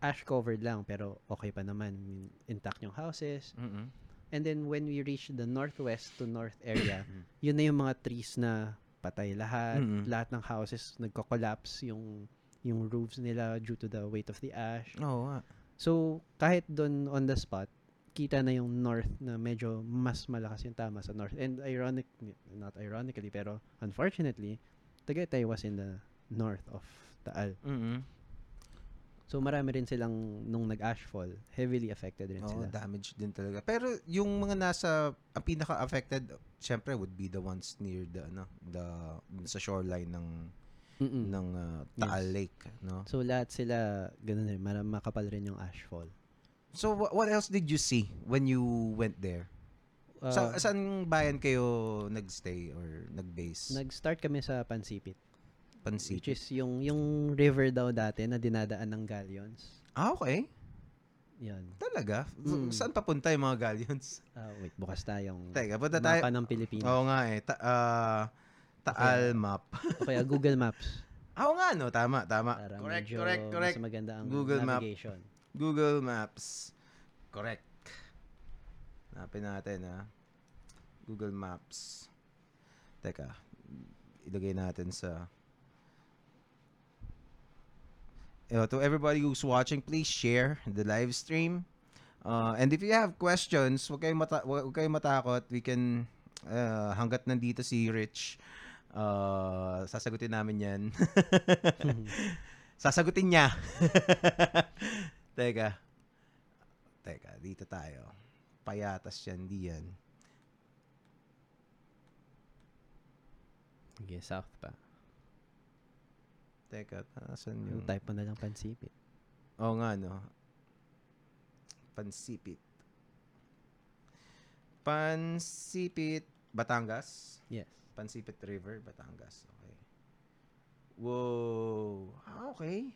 [SPEAKER 2] ash covered lang pero okay pa naman intact yung houses
[SPEAKER 1] Mhm.
[SPEAKER 2] and then when we reach the northwest to north area yun na yung mga trees na patay lahat
[SPEAKER 1] Mm-mm.
[SPEAKER 2] lahat ng houses nagko-collapse yung yung roofs nila due to the weight of the ash
[SPEAKER 1] Oo nga.
[SPEAKER 2] so kahit doon on the spot kita na yung north na medyo mas malakas yung tama sa north and ironic not ironically pero unfortunately Tagaytay was in the north of Taal
[SPEAKER 1] Mhm.
[SPEAKER 2] so marami rin silang nung nag-ashfall heavily affected rin
[SPEAKER 1] Oo,
[SPEAKER 2] sila
[SPEAKER 1] damage din talaga. Pero yung mga nasa ang pinaka affected syempre would be the ones near the ano, the sa shoreline ng
[SPEAKER 2] Mm-mm.
[SPEAKER 1] ng uh, Taal
[SPEAKER 2] Yes.
[SPEAKER 1] Lake, no?
[SPEAKER 2] so lahat sila ganun rin mara- makapal rin yung ashfall
[SPEAKER 1] So wha- what else did you see when you went there? sa
[SPEAKER 2] Uh,
[SPEAKER 1] saan bayan kayo nagstay or nag-base?
[SPEAKER 2] nag-start kami sa Pansipit
[SPEAKER 1] Pansit.
[SPEAKER 2] which is yung yung river daw dati na dinadaan ng galleons
[SPEAKER 1] Ah, okay.
[SPEAKER 2] yan
[SPEAKER 1] Talaga?
[SPEAKER 2] Mm.
[SPEAKER 1] Saan papunta yung mga galleons?
[SPEAKER 2] Ah, wait bukas tayong
[SPEAKER 1] Teka, punta tayo.
[SPEAKER 2] mapa ng Pilipinas
[SPEAKER 1] Oo nga eh. Ta- ah, Taal map.
[SPEAKER 2] o kaya Google Maps
[SPEAKER 1] Ah, Oo nga no, tama, tama.
[SPEAKER 2] para
[SPEAKER 1] Correct,
[SPEAKER 2] medyo
[SPEAKER 1] correct, correct.
[SPEAKER 2] mas maganda ang
[SPEAKER 1] Google Map.
[SPEAKER 2] navigation.
[SPEAKER 1] Google Maps. Correct. Hanapin natin ha. Google Maps. Teka. Ilagay natin sa Uh, to everybody who's watching, please share the live stream. Uh, and if you have questions, huwag kayong, mata- huwag kayong matakot. We can, uh, hanggat nandito si Rich, uh, sasagutin namin yan. Sasagutin niya. Teka. Teka, dito tayo. Payatas yan, di yan.
[SPEAKER 2] Okay, south pa.
[SPEAKER 1] Teka, nasan
[SPEAKER 2] Yung
[SPEAKER 1] yung...
[SPEAKER 2] type mo na lang pansipit.
[SPEAKER 1] Oo nga, no? Pansipit. Pansipit, Batangas.
[SPEAKER 2] Yes.
[SPEAKER 1] Pansipit River, Batangas. Okay. Whoa. Ah, okay.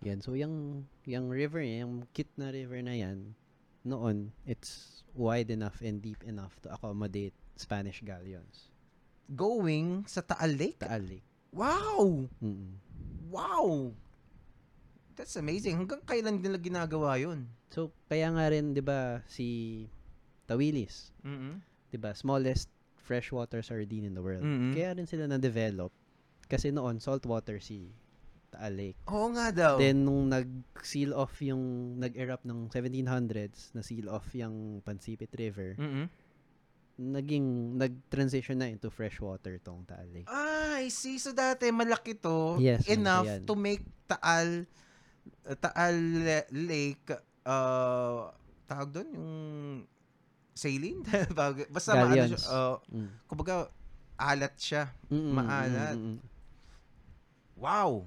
[SPEAKER 2] Yan. So, yung, yung river, yung kit na river na yan, noon, it's wide enough and deep enough to accommodate Spanish galleons.
[SPEAKER 1] Going sa Taal Lake?
[SPEAKER 2] Taal Lake.
[SPEAKER 1] Wow!
[SPEAKER 2] Mm-mm.
[SPEAKER 1] Wow! That's amazing. Hanggang kailan nila ginagawa yun?
[SPEAKER 2] So, kaya nga rin, di ba, si Tawilis,
[SPEAKER 1] mm
[SPEAKER 2] di ba, smallest freshwater sardine in the world.
[SPEAKER 1] Mhm.
[SPEAKER 2] Kaya rin sila na-develop kasi noon, saltwater sea, Taal Lake.
[SPEAKER 1] Oo nga daw.
[SPEAKER 2] Then, nung nag-seal off yung, nag-erupt ng 1700s, na-seal off yung Pansipit River,
[SPEAKER 1] mm
[SPEAKER 2] naging, nag-transition na into freshwater tong Taal Lake.
[SPEAKER 1] Ah, I see. So dati malaki to.
[SPEAKER 2] Yes,
[SPEAKER 1] enough
[SPEAKER 2] yan.
[SPEAKER 1] to make Taal Taal Lake uh, tawag doon yung saline? Basta maano siya.
[SPEAKER 2] Galleons.
[SPEAKER 1] Uh,
[SPEAKER 2] Mm.
[SPEAKER 1] kumbaga, alat siya.
[SPEAKER 2] Mm-mm,
[SPEAKER 1] Maalat.
[SPEAKER 2] mm-mm.
[SPEAKER 1] Wow!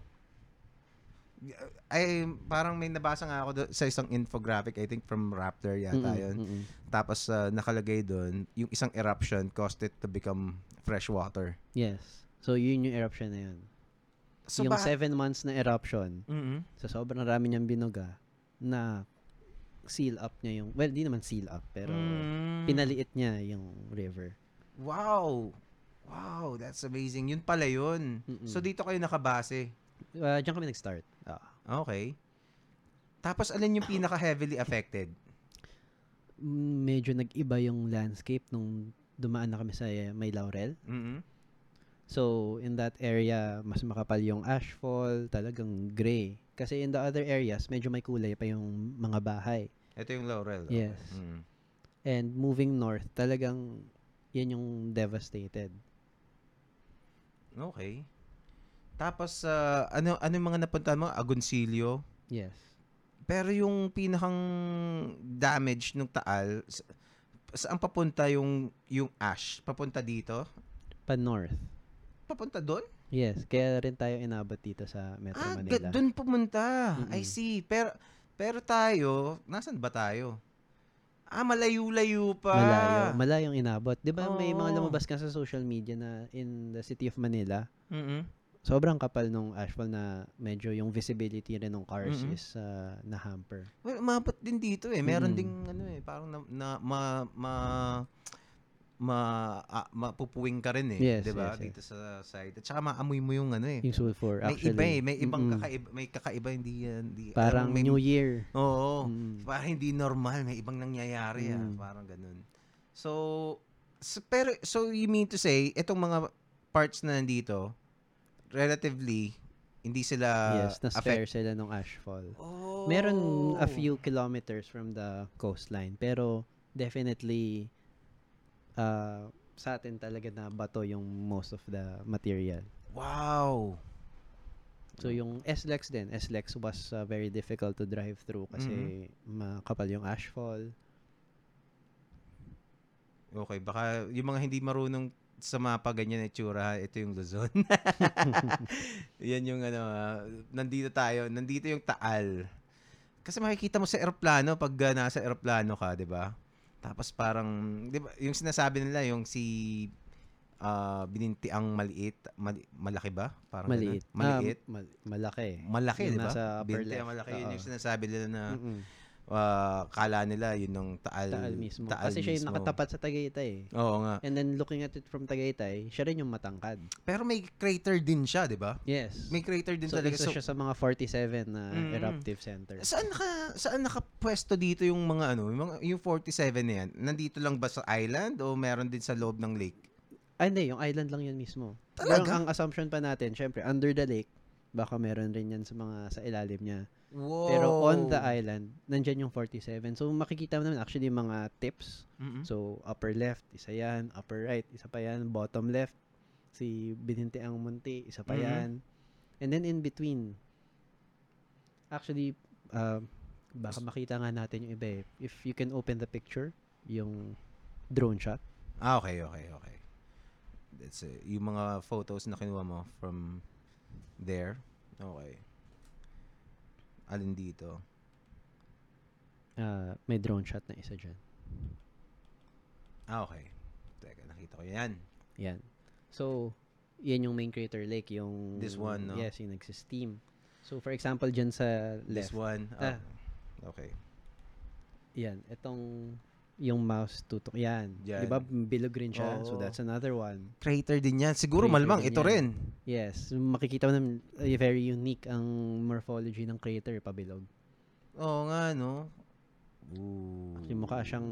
[SPEAKER 1] Ay, parang may nabasa nga ako do- sa isang infographic, I think from Raptor yata
[SPEAKER 2] Mm-mm,
[SPEAKER 1] yun.
[SPEAKER 2] mm-mm.
[SPEAKER 1] Tapos uh, nakalagay doon, yung isang eruption caused it to become freshwater.
[SPEAKER 2] Yes. So, yun yung eruption na yun.
[SPEAKER 1] So,
[SPEAKER 2] yung
[SPEAKER 1] ba-
[SPEAKER 2] seven months na eruption,
[SPEAKER 1] Mhm.
[SPEAKER 2] sa sobrang rami niyang binuga, na seal up niya yung, well, di naman seal up, pero
[SPEAKER 1] Mm.
[SPEAKER 2] pinaliit niya yung river.
[SPEAKER 1] Wow! Wow, that's amazing. Yun pala yun.
[SPEAKER 2] Mm-mm.
[SPEAKER 1] So, dito kayo nakabase.
[SPEAKER 2] Uh, diyan kami nag-start. Ah.
[SPEAKER 1] Okay. Tapos, alin yung pinaka-heavily affected?
[SPEAKER 2] Mm, medyo nag-iba yung landscape nung dumaan na kami sa may laurel.
[SPEAKER 1] Mhm.
[SPEAKER 2] So, in that area, mas makapal yung ashfall, talagang gray. Kasi in the other areas, medyo may kulay pa yung mga bahay.
[SPEAKER 1] Ito yung laurel.
[SPEAKER 2] Yes.
[SPEAKER 1] Mhm.
[SPEAKER 2] And moving north, talagang yan yung devastated.
[SPEAKER 1] Okay. Tapos, ah, ano, ano yung mga napuntahan mo? Agoncillo.
[SPEAKER 2] Yes.
[SPEAKER 1] Pero yung pinakang damage ng Taal, sa- saan papunta yung, yung ash? Papunta dito?
[SPEAKER 2] Pa north.
[SPEAKER 1] Papunta doon?
[SPEAKER 2] Yes, kaya rin tayo inabot dito sa Metro
[SPEAKER 1] Ah,
[SPEAKER 2] Manila.
[SPEAKER 1] doon pumunta. I
[SPEAKER 2] Mm-mm.
[SPEAKER 1] see. Pero, pero tayo, nasan ba tayo? Ah, malayo-layo pa.
[SPEAKER 2] Malayo, malayong inabot. 'Di ba may mga
[SPEAKER 1] Oo.
[SPEAKER 2] lumabas ka sa social media na in the city of Manila,
[SPEAKER 1] Mm-mm.
[SPEAKER 2] Sobrang kapal nung ashfall na medyo yung visibility rin ng cars
[SPEAKER 1] Mm-mm.
[SPEAKER 2] is uh, na hamper.
[SPEAKER 1] Well, umabot din dito eh. Meron
[SPEAKER 2] Mm.
[SPEAKER 1] ding ano eh, parang na, na ma ma ma ah, mapupuwing ka rin eh,
[SPEAKER 2] Yes,
[SPEAKER 1] 'di ba?
[SPEAKER 2] yes, yes.
[SPEAKER 1] Dito sa side. At saka maamoy mo yung ano eh.
[SPEAKER 2] Yung sulfur
[SPEAKER 1] May
[SPEAKER 2] actually.
[SPEAKER 1] iba eh, may ibang
[SPEAKER 2] Mm-mm.
[SPEAKER 1] kakaiba, may kakaiba hindi yan, hindi
[SPEAKER 2] Parang
[SPEAKER 1] may,
[SPEAKER 2] New Year.
[SPEAKER 1] Oo.
[SPEAKER 2] Mm.
[SPEAKER 1] Parang hindi normal, may ibang nangyayari ah,
[SPEAKER 2] Mm.
[SPEAKER 1] parang ganun. So, so pero so you mean to say itong mga parts na nandito relatively hindi sila
[SPEAKER 2] yes, na spare sila nung ashfall.
[SPEAKER 1] Oh.
[SPEAKER 2] Meron a few kilometers from the coastline pero definitely uh, sa atin talaga na bato yung most of the material.
[SPEAKER 1] Wow.
[SPEAKER 2] So yung SLEX din, SLEX was uh, very difficult to drive through kasi makapal yung ashfall.
[SPEAKER 1] Okay, baka yung mga hindi marunong sa mapa ganyan itsura, ito yung Luzon. Yan yung ano, nandito tayo, nandito yung Taal. Kasi makikita mo sa eroplano pag ah, nasa eroplano ka, 'di ba? Tapos parang 'di ba, yung sinasabi nila yung si ah bininti ang maliit, mali- malaki ba? Parang ganun.
[SPEAKER 2] Maliit.
[SPEAKER 1] Maliit.
[SPEAKER 2] Ah, mal- malaki.
[SPEAKER 1] malaki, 'di ba?
[SPEAKER 2] nasa
[SPEAKER 1] Binti ang malaki, yun yung sinasabi nila na
[SPEAKER 2] Mm-mm.
[SPEAKER 1] Ah, kala nila yun yung Taal.
[SPEAKER 2] Taal mismo.
[SPEAKER 1] Taal
[SPEAKER 2] Kasi siya yung
[SPEAKER 1] mismo.
[SPEAKER 2] nakatapat sa Tagaytay. eh.
[SPEAKER 1] Oo nga.
[SPEAKER 2] And then looking at it from Tagaytay, siya rin yung matangkad.
[SPEAKER 1] Pero may crater din siya, 'di ba?
[SPEAKER 2] Yes.
[SPEAKER 1] May crater din
[SPEAKER 2] so,
[SPEAKER 1] talaga.
[SPEAKER 2] isa
[SPEAKER 1] So,
[SPEAKER 2] siya sa mga 47 na
[SPEAKER 1] Mm.
[SPEAKER 2] eruptive centers.
[SPEAKER 1] saan naka saan nakapwesto dito yung mga ano, yung, mga, yung 47 na yan? Nandito lang ba sa island o meron din sa loob ng lake?
[SPEAKER 2] Ah, hindi. Yung island lang yan mismo.
[SPEAKER 1] Talaga?
[SPEAKER 2] Pero ang assumption pa natin, syempre, under the lake, baka meron rin yan sa mga sa ilalim niya.
[SPEAKER 1] Wow.
[SPEAKER 2] Pero on the island, nandyan yung 47. So makikita mo naman actually yung mga tips.
[SPEAKER 1] Mm-mm.
[SPEAKER 2] So upper left, isa yan. Upper right, isa pa yan. Bottom left, si Bininte ang Munti, isa pa
[SPEAKER 1] Mhm.
[SPEAKER 2] yan. And then in between, actually, uh, baka makita nga natin yung iba eh. If you can open the picture, yung drone shot.
[SPEAKER 1] ah, okay, okay, okay. That's it. Yung mga photos na kinuha mo from there. Okay. Alin dito?
[SPEAKER 2] Uh, may drone shot na isa dyan.
[SPEAKER 1] Ah, okay. Teka, nakita ko yan.
[SPEAKER 2] Yan. So, yan yung main crater lake. Yung,
[SPEAKER 1] This one, no?
[SPEAKER 2] Yes, yung nagsisteam. So, for example, dyan sa
[SPEAKER 1] This
[SPEAKER 2] left.
[SPEAKER 1] one.
[SPEAKER 2] Ah.
[SPEAKER 1] Oh. Okay.
[SPEAKER 2] Yan. Itong yung mouse tutok. Yan.
[SPEAKER 1] Yan.
[SPEAKER 2] Di ba? Bilog rin siya. So,
[SPEAKER 1] Oo.
[SPEAKER 2] that's another one.
[SPEAKER 1] Crater din yan. Siguro
[SPEAKER 2] Crater
[SPEAKER 1] malamang
[SPEAKER 2] din
[SPEAKER 1] ito
[SPEAKER 2] yan.
[SPEAKER 1] rin.
[SPEAKER 2] Yes. Makikita mo naman, eh, very unique ang morphology ng crater, pabilog.
[SPEAKER 1] Oo nga, no? Ooh.
[SPEAKER 2] Yung mukha siyang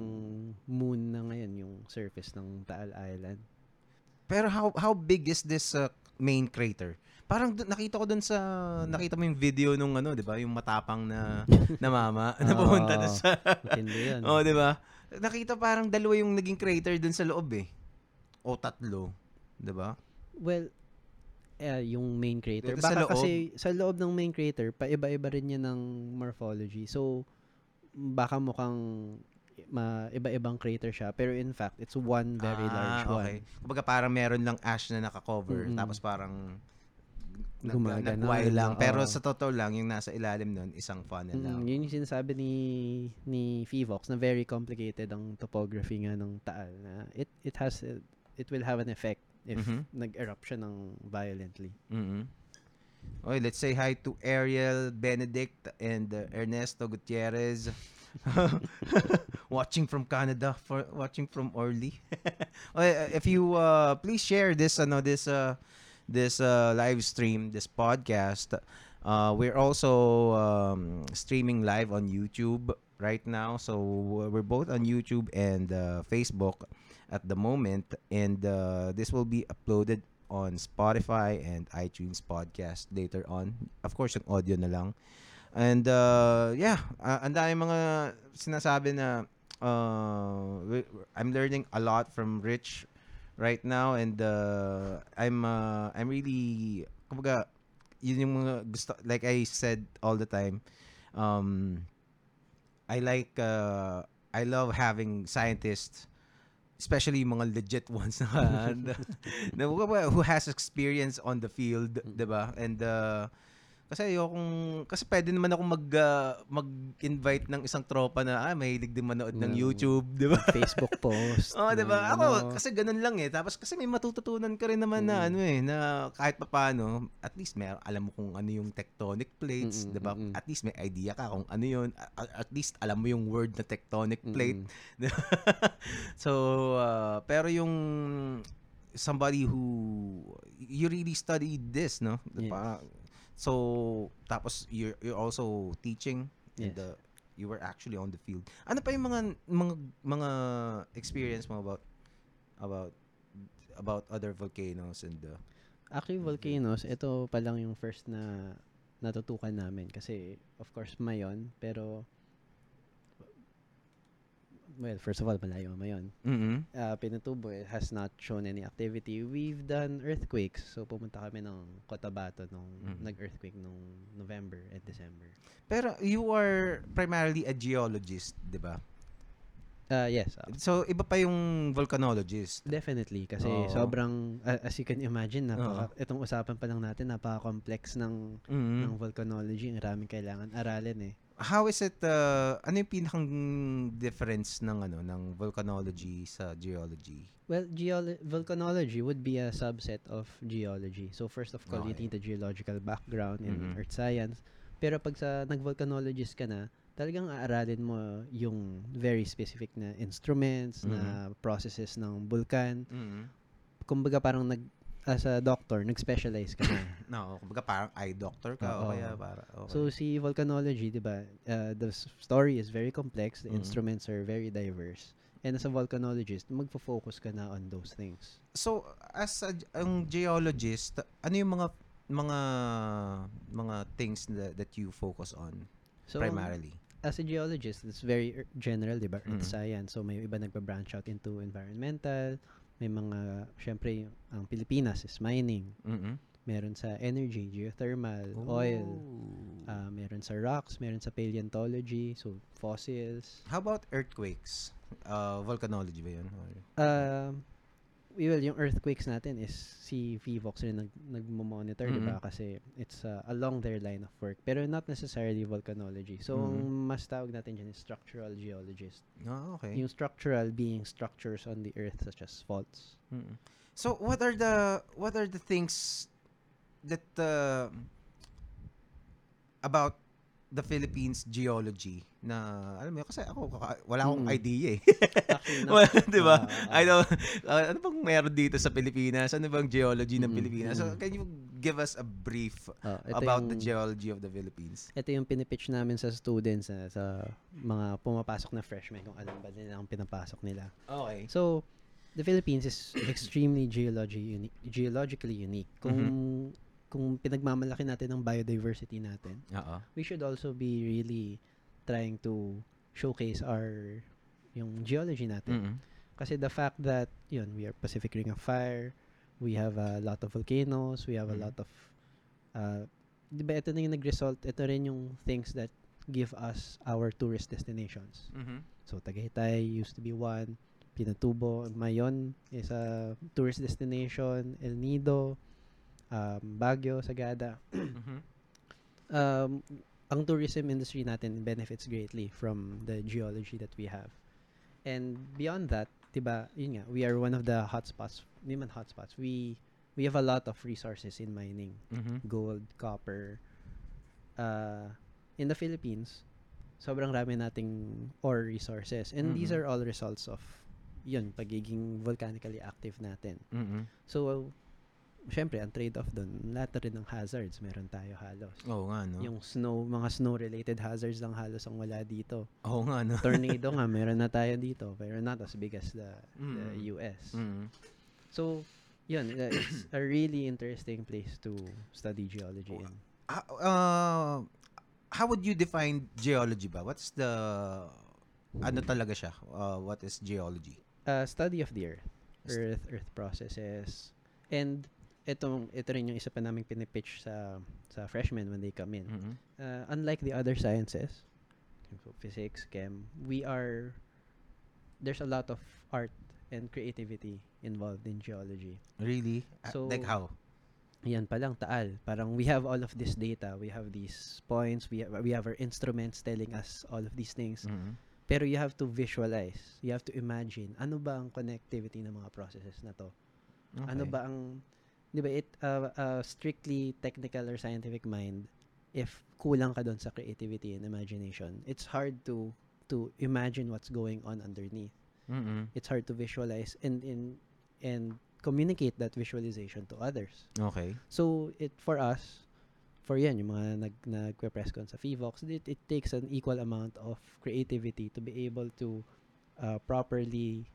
[SPEAKER 2] moon na ngayon, yung surface ng Taal Island.
[SPEAKER 1] Pero how how big is this uh, main crater? Parang dun- nakita ko dun sa nakita mo yung video nung ano, 'di ba? Yung matapang na na mama na pumunta dun
[SPEAKER 2] Oo.
[SPEAKER 1] sa. Oh, 'di ba? Nakita parang dalawa yung naging crater dun sa loob eh. O tatlo, ba?
[SPEAKER 2] Well, eh, yung main crater.
[SPEAKER 1] Dito sa
[SPEAKER 2] Baka
[SPEAKER 1] loob?
[SPEAKER 2] kasi sa loob ng main crater, paiba-iba rin yan ng morphology. So, baka mukhang ma iba-ibang crater siya. Pero in fact, it's one very large
[SPEAKER 1] Ah, okay.
[SPEAKER 2] one.
[SPEAKER 1] Kumbaga parang meron lang ash na naka-cover
[SPEAKER 2] Mm-mm.
[SPEAKER 1] tapos parang
[SPEAKER 2] Gumagana.
[SPEAKER 1] nag-Y lang. Pero
[SPEAKER 2] Oo.
[SPEAKER 1] sa totoo lang, yung nasa ilalim nun, isang funnel lang.
[SPEAKER 2] Mm, yun yung sinasabi ni ni Fivox na very complicated ang topography nga ng Taal na it it has it will have an effect if
[SPEAKER 1] Mhm.
[SPEAKER 2] nag-erupt siya ng violently.
[SPEAKER 1] mm Okay, let's say hi to Ariel, Benedict, and uh, Ernesto Gutierrez. watching from Canada, for watching from Orly. okay, uh, if you uh, please share this, ano, this, uh, this uh, live stream, this podcast. Uh, we're also um, streaming live on YouTube right now, so we're both on YouTube and uh, Facebook at the moment, and uh, this will be uploaded on Spotify and iTunes podcast later on. Of course, yung audio na lang. And uh, yeah, uh, dami mga sinasabi na uh, I'm learning a lot from Rich right now and uh, I'm uh, I'm really kumbaga, yun yung mga gusto, like I said all the time, um, I like, uh, I love having scientists, especially mga legit ones na, na, na who has experience on the field, 'di ba? And uh, kasi ayokong kasi pwede naman ako mag uh, mag-invite ng isang tropa na ah mahilig din manood ng
[SPEAKER 2] Ng
[SPEAKER 1] YouTube, 'di ba?
[SPEAKER 2] Facebook post.
[SPEAKER 1] Oo, 'di ba? Ako
[SPEAKER 2] ano.
[SPEAKER 1] kasi ganun lang eh. Tapos kasi may matututunan ka rin naman na
[SPEAKER 2] Mm.
[SPEAKER 1] ano eh, na kahit papaano, at least may alam mo kung ano yung tectonic plates,
[SPEAKER 2] Mm-mm,
[SPEAKER 1] 'di ba?
[SPEAKER 2] mm-mm.
[SPEAKER 1] At least may idea ka kung ano 'yun. A- At least alam mo yung word na tectonic plate. So, uh, pero yung somebody who you really studied this, no? Pa- So, tapos you're you're also teaching and
[SPEAKER 2] Yes.
[SPEAKER 1] uh, you were actually on the field. Ano pa yung mga mga mga experience mo about about about other volcanoes and uh,
[SPEAKER 2] Actually, volcanoes, ito pa lang yung first na natutukan namin. Kasi, of course, Mayon. Pero, well, first of all, malayo Mayon.
[SPEAKER 1] mm
[SPEAKER 2] Uh, Pinatubo eh, has not shown any activity. We've done earthquakes. So, pumunta kami ng Cotabato nung
[SPEAKER 1] Mhm.
[SPEAKER 2] nag-earthquake nung November and December.
[SPEAKER 1] Pero you are primarily a geologist, 'di ba?
[SPEAKER 2] Uh, yes. uh,
[SPEAKER 1] So iba pa yung volcanologist.
[SPEAKER 2] Definitely kasi
[SPEAKER 1] Oo.
[SPEAKER 2] sobrang a- as you can imagine napaka itong usapan pa lang natin napaka-complex ng
[SPEAKER 1] Mhm.
[SPEAKER 2] ng volcanology, ang raming kailangan aralin eh.
[SPEAKER 1] How is it uh, ano yung pinakang difference ng ano ng volcanology sa geology?
[SPEAKER 2] Well, geolo- volcanology would be a subset of geology. So first of all, you
[SPEAKER 1] Okay.
[SPEAKER 2] need the geological background in
[SPEAKER 1] Mhm.
[SPEAKER 2] earth science. Pero pag sa nag-volcanologist ka na, talagang aaralin mo yung very specific na instruments, na processes ng vulkan.
[SPEAKER 1] Mhm.
[SPEAKER 2] Kumbaga parang nag as a doctor, nag-specialize ka na.
[SPEAKER 1] No, kumbaga parang eye doctor ka o
[SPEAKER 2] Oo.
[SPEAKER 1] kaya para okay.
[SPEAKER 2] So si volcanology, 'di ba? uh, the s- story is very complex, the
[SPEAKER 1] Mhm.
[SPEAKER 2] instruments are very diverse. And as a volcanologist, magfo-focus ka na on those things.
[SPEAKER 1] So, as a, ang geologist, ano yung mga mga mga things that, that you focus on
[SPEAKER 2] So
[SPEAKER 1] primarily?
[SPEAKER 2] as a geologist, it's very er- general, 'di ba? Earth
[SPEAKER 1] Mhm.
[SPEAKER 2] science. So may iba nagba-branch out into environmental, may mga syempre ang Pilipinas is mining.
[SPEAKER 1] Mhm.
[SPEAKER 2] Meron sa energy, geothermal, oil.
[SPEAKER 1] Oh.
[SPEAKER 2] ah, meron sa rocks, meron sa paleontology, so fossils.
[SPEAKER 1] How about earthquakes? Uh, volcanology ba yun? Or-
[SPEAKER 2] Um, well, yung earthquakes natin is si VVOX rin nag, nagmo-monitor, di ba?
[SPEAKER 1] Mhm.
[SPEAKER 2] Kasi it's uh, along their line of work. Pero not necessarily volcanology. So, ang
[SPEAKER 1] Mhm.
[SPEAKER 2] mas tawag natin dyan is structural geologist.
[SPEAKER 1] Ah, okay.
[SPEAKER 2] Yung structural being structures on the earth such as faults.
[SPEAKER 1] Mm. So what are the what are the things that uh, about the Philippines geology na alam mo kasi ako wala akong
[SPEAKER 2] Mm.
[SPEAKER 1] idea eh. Well, 'di ba?
[SPEAKER 2] ah,
[SPEAKER 1] I don't uh, ano bang meron dito sa Pilipinas? Ano bang geology ng
[SPEAKER 2] Mm,
[SPEAKER 1] Pilipinas? So
[SPEAKER 2] mm.
[SPEAKER 1] can you give us a brief
[SPEAKER 2] ito
[SPEAKER 1] about
[SPEAKER 2] yung,
[SPEAKER 1] the geology of the Philippines?
[SPEAKER 2] Ito yung pinipitch namin sa students ah, sa mga pumapasok na freshmen kung alam ba nila ang pinapasok nila.
[SPEAKER 1] Okay.
[SPEAKER 2] So, the Philippines is extremely geology uni- geologically unique. Kung
[SPEAKER 1] Mm-hmm.
[SPEAKER 2] kung pinagmamalaki natin ang biodiversity natin,
[SPEAKER 1] Oo.
[SPEAKER 2] we should also be really trying to showcase our yung geology natin.
[SPEAKER 1] Mm.
[SPEAKER 2] Kasi the fact that yun, we are Pacific Ring of Fire, we have a lot of volcanoes, we have a
[SPEAKER 1] Mhm.
[SPEAKER 2] lot of uh, di ba ito na yung nag-result, ito rin yung things that give us our tourist destinations.
[SPEAKER 1] Mhm.
[SPEAKER 2] So Tagaytay used to be one. Pinatubo, Mayon is a tourist destination. El Nido, um, Baguio, Sagada.
[SPEAKER 1] Mhm.
[SPEAKER 2] Um, ang tourism industry natin benefits greatly from the geology that we have. And beyond that, 'di ba, yun nga, we are one of the hotspots, hindi man hotspots. We we have a lot of resources in mining.
[SPEAKER 1] Mhm.
[SPEAKER 2] Gold, copper. Uh, in the Philippines, sobrang rami nating ore resources. And these
[SPEAKER 1] Mhm.
[SPEAKER 2] are all results of yun, pagiging volcanically active natin.
[SPEAKER 1] Mhm.
[SPEAKER 2] So, syempre, ang trade-off doon, lahat rin ng hazards, meron tayo halos.
[SPEAKER 1] Oo nga no.
[SPEAKER 2] Yung snow, mga snow-related hazards lang halos ang wala dito.
[SPEAKER 1] Oo nga no.
[SPEAKER 2] Tornado nga, meron na tayo dito, pero not as big as the, the
[SPEAKER 1] Mm.
[SPEAKER 2] US.
[SPEAKER 1] Mhm.
[SPEAKER 2] So, yun, uh, it's a really interesting place to study geology in.
[SPEAKER 1] Uh, how would you define geology ba? What's the ano talaga siya? Uh, what is geology?
[SPEAKER 2] Uh, study of the earth. Earth, earth processes. And ito, ito rin yung isa pa naming pinipitch sa sa freshmen when they come in.
[SPEAKER 1] Mhm.
[SPEAKER 2] Uh, unlike the other sciences, so physics, chem, we are there's a lot of art and creativity involved in geology.
[SPEAKER 1] Really? Ah,
[SPEAKER 2] So,
[SPEAKER 1] like how?
[SPEAKER 2] Yan pa lang, taal. Parang we have all of this data, we have these points, we have, we have our instruments telling us all of these things.
[SPEAKER 1] Mhm.
[SPEAKER 2] Pero you have to visualize, you have to imagine, ano ba ang connectivity ng mga processes na to? Ano
[SPEAKER 1] Okay.
[SPEAKER 2] ba ang, di ba, it, uh, uh, strictly technical or scientific mind, if kulang ka doon sa creativity and imagination, it's hard to to imagine what's going on underneath.
[SPEAKER 1] Mhm.
[SPEAKER 2] It's hard to visualize and and and communicate that visualization to others.
[SPEAKER 1] Okay.
[SPEAKER 2] So it for us, for yan yung mga nag nagpe-press con sa Fivox, it, it takes an equal amount of creativity to be able to uh, properly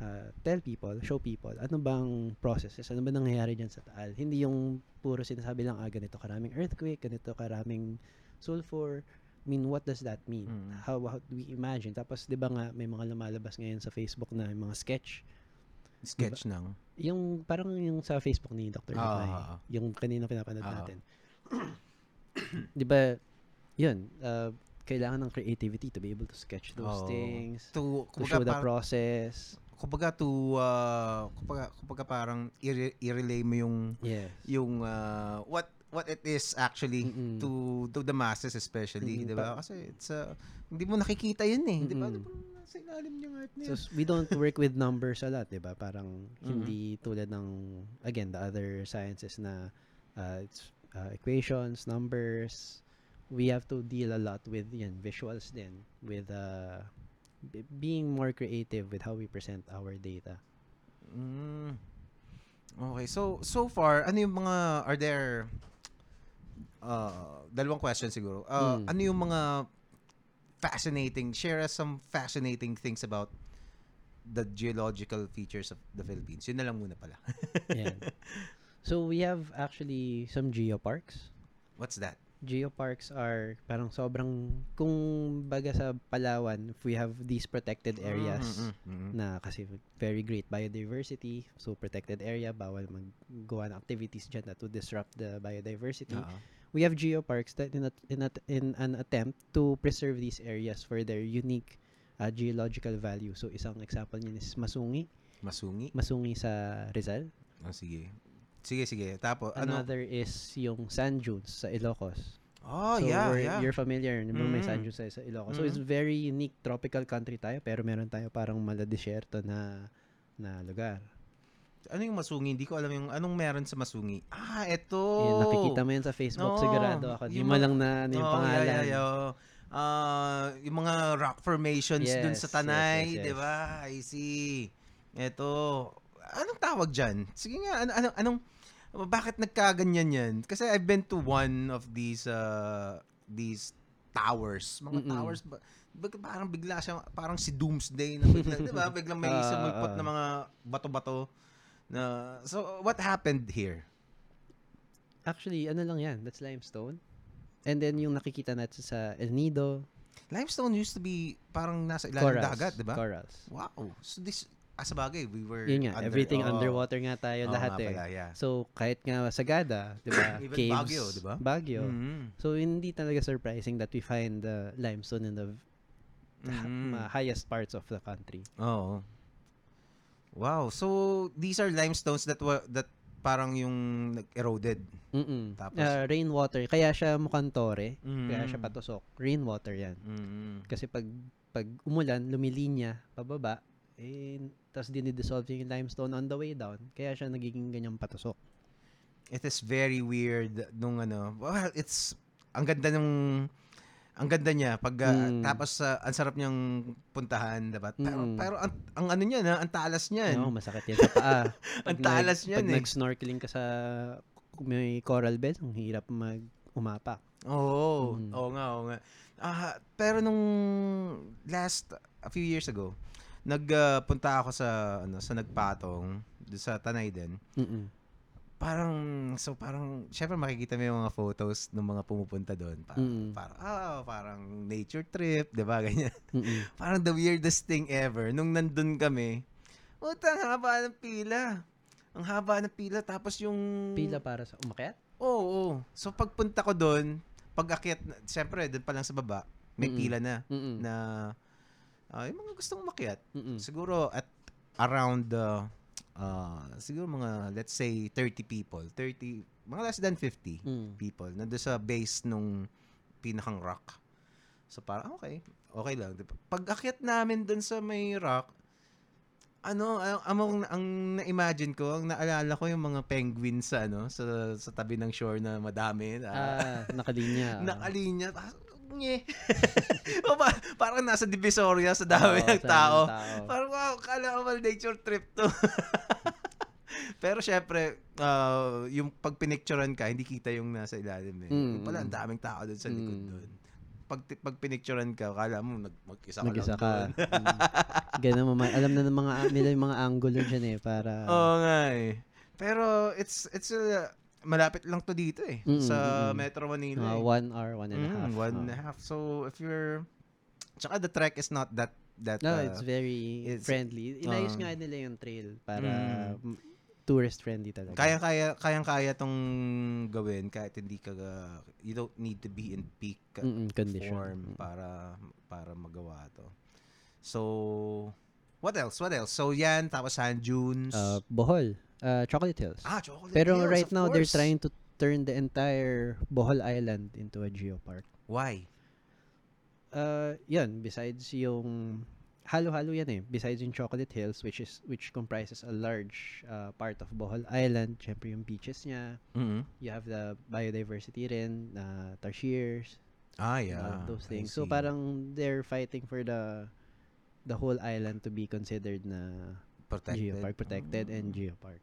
[SPEAKER 2] uh, tell people, show people, ano bang processes, ano ba nangyayari dyan sa Taal. Hindi yung puro sinasabi lang, ah, ganito karaming earthquake, ganito karaming sulfur. I mean, what does that mean?
[SPEAKER 1] Mm.
[SPEAKER 2] How, how do we imagine? Tapos, di ba nga, may mga lumalabas ngayon sa Facebook na yung mga sketch.
[SPEAKER 1] Sketch ng.
[SPEAKER 2] Yung, parang yung sa Facebook ni Dr.
[SPEAKER 1] Ah,
[SPEAKER 2] Lumay,
[SPEAKER 1] ah, ah.
[SPEAKER 2] yung kanina pinapanood
[SPEAKER 1] Ah.
[SPEAKER 2] natin. di ba, yun, uh, kailangan ng creativity to be able to sketch those
[SPEAKER 1] Oo.
[SPEAKER 2] things,
[SPEAKER 1] To,
[SPEAKER 2] to show the process.
[SPEAKER 1] Kumbaga to, uh, kumbaga, kumbaga parang i-relay mo yung,
[SPEAKER 2] Yes.
[SPEAKER 1] yung, uh, what, what it is actually
[SPEAKER 2] Mm-mm.
[SPEAKER 1] to to the masses especially,
[SPEAKER 2] Mm,
[SPEAKER 1] 'di ba? Kasi it's uh, hindi mo nakikita 'yun eh, 'di ba? Nasa ilalim yung art na
[SPEAKER 2] So, we don't work with numbers a lot, 'di ba? Parang
[SPEAKER 1] Mhm.
[SPEAKER 2] hindi tulad ng again, the other sciences na uh, it's, uh, equations, numbers. We have to deal a lot with yan, visuals din with uh, b- being more creative with how we present our data.
[SPEAKER 1] Mm. Okay, so so far ano yung mga are there uh, dalawang question siguro. Uh,
[SPEAKER 2] Mm.
[SPEAKER 1] ano yung mga fascinating share us some fascinating things about the geological features of the Philippines. Yun na lang muna pala.
[SPEAKER 2] Yan. So we have actually some geoparks.
[SPEAKER 1] What's that?
[SPEAKER 2] Geoparks are parang sobrang kung baga sa Palawan, if we have these protected areas
[SPEAKER 1] Mm, mm, mm, mm.
[SPEAKER 2] na kasi very great biodiversity, so protected area, bawal maggawa ng activities dyan that would disrupt the biodiversity.
[SPEAKER 1] Oo.
[SPEAKER 2] We have geoparks that in, a, in, a, in an attempt to preserve these areas for their unique uh, geological value. So isang example niyan is Masungi.
[SPEAKER 1] Masungi.
[SPEAKER 2] Masungi sa Rizal.
[SPEAKER 1] Oh, sige. Sige, sige. Tapos, ano?
[SPEAKER 2] Another is yung sand dunes sa Ilocos.
[SPEAKER 1] Oh,
[SPEAKER 2] so
[SPEAKER 1] yeah,
[SPEAKER 2] we're-
[SPEAKER 1] yeah.
[SPEAKER 2] You're familiar, di ba may
[SPEAKER 1] Mm.
[SPEAKER 2] sand dunes sa, sa Ilocos. So it's
[SPEAKER 1] Mm.
[SPEAKER 2] very unique tropical country tayo pero meron tayo parang maladesyerto na na lugar.
[SPEAKER 1] Ano yung Masungi? Hindi ko alam yung anong meron sa Masungi. Ah, eto.
[SPEAKER 2] Yun, nakikita mo yan sa Facebook,
[SPEAKER 1] Oo,
[SPEAKER 2] sigurado ako. Di
[SPEAKER 1] yung
[SPEAKER 2] mo lang na ano yung
[SPEAKER 1] Oo,
[SPEAKER 2] pangalan.
[SPEAKER 1] Yeah, yeah, yeah. Ah, yung mga rock formations dun
[SPEAKER 2] Yes,
[SPEAKER 1] sa
[SPEAKER 2] yes,
[SPEAKER 1] Tanay,
[SPEAKER 2] yes, yes.
[SPEAKER 1] 'di ba? I see. Eto. Anong tawag diyan? Sige nga, ano, ano anong bakit nagkaganyan yan? Kasi I've been to one of these uh, these towers. Mga
[SPEAKER 2] Mm-mm.
[SPEAKER 1] towers ba, bag- parang bigla siya parang si Doomsday na bigla, 'di ba? Biglang may
[SPEAKER 2] Ah,
[SPEAKER 1] sumulpot
[SPEAKER 2] ah.
[SPEAKER 1] na mga bato-bato na so what happened here?
[SPEAKER 2] Actually, ano lang yan, that's limestone. And then yung nakikita natin sa El Nido,
[SPEAKER 1] Limestone used to be parang nasa ilalim ng dagat, 'di ba?
[SPEAKER 2] Corals.
[SPEAKER 1] Wow. So this as bagay, we were
[SPEAKER 2] Yun nga,
[SPEAKER 1] under-
[SPEAKER 2] everything
[SPEAKER 1] Oo.
[SPEAKER 2] underwater nga tayo
[SPEAKER 1] Oo
[SPEAKER 2] lahat
[SPEAKER 1] nga
[SPEAKER 2] eh.
[SPEAKER 1] pala, yeah.
[SPEAKER 2] So, kahit nga Sagada, di ba?
[SPEAKER 1] Even
[SPEAKER 2] Caves,
[SPEAKER 1] Baguio, di ba?
[SPEAKER 2] Baguio.
[SPEAKER 1] Mhm.
[SPEAKER 2] So, hindi talaga surprising that we find the limestone in the
[SPEAKER 1] Mhm.
[SPEAKER 2] ma- highest parts of the country.
[SPEAKER 1] Oo. Wow. So these are limestones that were that parang yung nag-eroded.
[SPEAKER 2] Mm-mm.
[SPEAKER 1] Tapos?
[SPEAKER 2] Uh, rainwater. Kaya siya mukhang tore. Kaya
[SPEAKER 1] Mm.
[SPEAKER 2] siya patusok. Rainwater yan.
[SPEAKER 1] Mhm.
[SPEAKER 2] Kasi pag pag umulan, lumilinya pababa, eh, tapos dinidissolve yung limestone on the way down. Kaya siya nagiging ganyang patusok.
[SPEAKER 1] It is very weird nung ano. Well, it's ang ganda nung ang ganda niya pag uh,
[SPEAKER 2] Mm.
[SPEAKER 1] tapos uh, ang sarap niyang puntahan, diba? Pero,
[SPEAKER 2] Mm.
[SPEAKER 1] pero ang, ang ano niya na, ang talas niyan.
[SPEAKER 2] No, masakit yan sa paa.
[SPEAKER 1] Ang talas
[SPEAKER 2] nag,
[SPEAKER 1] niyan
[SPEAKER 2] Pag
[SPEAKER 1] eh.
[SPEAKER 2] nag-snorkeling ka sa may coral bed, ang hirap mag umapak.
[SPEAKER 1] Oo.
[SPEAKER 2] Mm.
[SPEAKER 1] Oo nga, oo nga. Ah, pero nung last a few years ago, nagpunta ako sa ano sa Nagpatong sa Tanay din.
[SPEAKER 2] Mm-mm.
[SPEAKER 1] Parang so parang syempre makikita mo yung mga photos ng mga pumupunta doon. Parang,
[SPEAKER 2] Mm.
[SPEAKER 1] parang ah, parang nature trip, 'di ba? Ganyan.
[SPEAKER 2] Mm-mm.
[SPEAKER 1] Parang the weirdest thing ever nung nandun kami. Utang haba ng pila. Ang haba ng pila tapos yung
[SPEAKER 2] Pila para sa umakyat?
[SPEAKER 1] Oo, oo. So pagpunta ko doon, pag akyat, siyempre doon pa lang sa baba, may
[SPEAKER 2] Mm-mm.
[SPEAKER 1] pila na
[SPEAKER 2] Mm-mm.
[SPEAKER 1] na ah, yung mga gustong umakyat.
[SPEAKER 2] Mm-mm.
[SPEAKER 1] Siguro at around the uh, siguro mga let's say 30 people, 30 mga less than 50
[SPEAKER 2] Mm.
[SPEAKER 1] people nandoon sa base nung pinakang rock. So parang okay, okay lang. Pag akyat namin doon sa may rock, ano, ang, ang, ang na-imagine ko, ang naalala ko yung mga penguins sa ano, sa, sa tabi ng shore na madami. Na,
[SPEAKER 2] Ah, nakalinya.
[SPEAKER 1] nakalinya. Nye. o ba, parang nasa Divisoria sa dami
[SPEAKER 2] Oo,
[SPEAKER 1] ng
[SPEAKER 2] sa
[SPEAKER 1] tao.
[SPEAKER 2] tao.
[SPEAKER 1] Parang wow, kala ko mal nature trip to. Pero syempre, ah, yung pag pinicturean ka, hindi kita yung nasa ilalim eh.
[SPEAKER 2] Mm,
[SPEAKER 1] Yung pala, ang daming tao doon sa likod
[SPEAKER 2] Mm.
[SPEAKER 1] doon. Pag, pag pinicturean ka, kala mo nag, mag-isa ka
[SPEAKER 2] Mag-isa
[SPEAKER 1] lang
[SPEAKER 2] ka.
[SPEAKER 1] doon.
[SPEAKER 2] Mm. Ganun. Alam na ng mga nila yung mga angulo dyan eh para
[SPEAKER 1] Oo nga eh. Pero it's it's uh, malapit lang to dito eh.
[SPEAKER 2] Mm,
[SPEAKER 1] sa. Metro Manila. eh.
[SPEAKER 2] one hour, one and a
[SPEAKER 1] Mm,
[SPEAKER 2] half.
[SPEAKER 1] one
[SPEAKER 2] Oo.
[SPEAKER 1] and a half. So if you're Tsaka the trek is not that that
[SPEAKER 2] No,
[SPEAKER 1] uh,
[SPEAKER 2] it's very
[SPEAKER 1] it's-
[SPEAKER 2] friendly. Inayos
[SPEAKER 1] um,
[SPEAKER 2] nga nila yung trail para
[SPEAKER 1] Mm.
[SPEAKER 2] tourist friendly talaga.
[SPEAKER 1] kaya-kaya kayang-kaya tong gawin kahit hindi ka you don't need to be in peak
[SPEAKER 2] Mm-mm, condition.
[SPEAKER 1] form para para magawa to. So what else? What else? So yan tapos sand dunes.
[SPEAKER 2] Uh, Bohol, uh, Chocolate Hills.
[SPEAKER 1] ah, Chocolate
[SPEAKER 2] Pero
[SPEAKER 1] Hills,
[SPEAKER 2] right now they're
[SPEAKER 1] course.
[SPEAKER 2] trying to turn the entire Bohol Island into a geopark.
[SPEAKER 1] Why?
[SPEAKER 2] Uh, yun, besides yung halo-halo yan eh. Besides yung Chocolate Hills which is which comprises a large uh, part of Bohol Island, syempre yung beaches niya,
[SPEAKER 1] Mhm.
[SPEAKER 2] you have the biodiversity rin, na tarsiers,
[SPEAKER 1] Ah, yeah.
[SPEAKER 2] of those things. So parang they're fighting for the the whole island to be considered na
[SPEAKER 1] protected.
[SPEAKER 2] geopark, protected and
[SPEAKER 1] Mm.
[SPEAKER 2] geopark.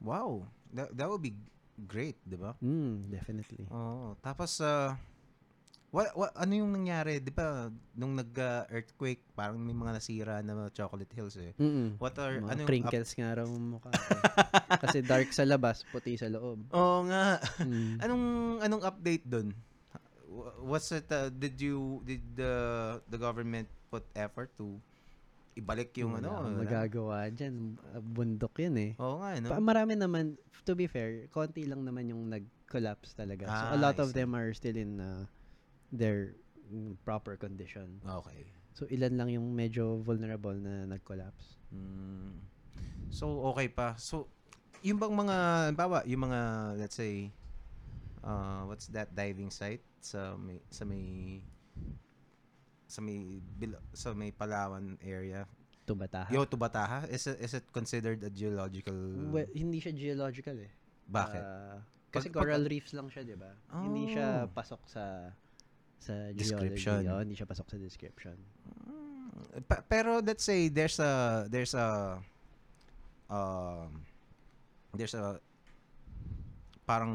[SPEAKER 1] Wow. That, that would be great, 'di ba?
[SPEAKER 2] Mm, definitely.
[SPEAKER 1] Oo. Tapos, uh, what, what, ano yung nangyari? Di ba, nung nag-earthquake, parang may mga nasira na mga chocolate hills eh.
[SPEAKER 2] Mm.
[SPEAKER 1] What are,
[SPEAKER 2] Mga
[SPEAKER 1] ano yung...
[SPEAKER 2] crinkles nga raw mukha. eh. Kasi dark sa labas, puti sa loob.
[SPEAKER 1] Oo nga.
[SPEAKER 2] Mm.
[SPEAKER 1] Anong, anong update? Wha- What's it, uh, did you, did the, the government put effort to ibalik yung
[SPEAKER 2] Wala
[SPEAKER 1] ano? wala?
[SPEAKER 2] magagawa dyan. Uh, Bundok yun eh.
[SPEAKER 1] Oo nga, no?
[SPEAKER 2] Pa- marami naman, to be fair, konti lang naman yung nag-collapse talaga. So,
[SPEAKER 1] Ah,
[SPEAKER 2] a lot
[SPEAKER 1] I
[SPEAKER 2] of
[SPEAKER 1] see.
[SPEAKER 2] them are still in uh, their mm, proper condition.
[SPEAKER 1] Okay.
[SPEAKER 2] So, ilan lang yung medyo vulnerable na nag-collapse.
[SPEAKER 1] Mm. So, okay pa. So, yung bang mga, bawa, yung mga, let's say, uh, what's that diving site sa may, sa may, sa may, bil- sa may Palawan area?
[SPEAKER 2] Tubataha.
[SPEAKER 1] Yo, Tubataha? Is it, is it considered a geological...
[SPEAKER 2] Well, hindi siya geological eh.
[SPEAKER 1] bakit?
[SPEAKER 2] Ah, kasi
[SPEAKER 1] Pag- pag-
[SPEAKER 2] coral reefs lang siya, di ba? Hindi siya
[SPEAKER 1] Oh.
[SPEAKER 2] pasok sa sa
[SPEAKER 1] Description.
[SPEAKER 2] geology. Oh, hindi siya pasok sa description.
[SPEAKER 1] Mm, pa- pero let's say there's a, there's a, um, there's a, parang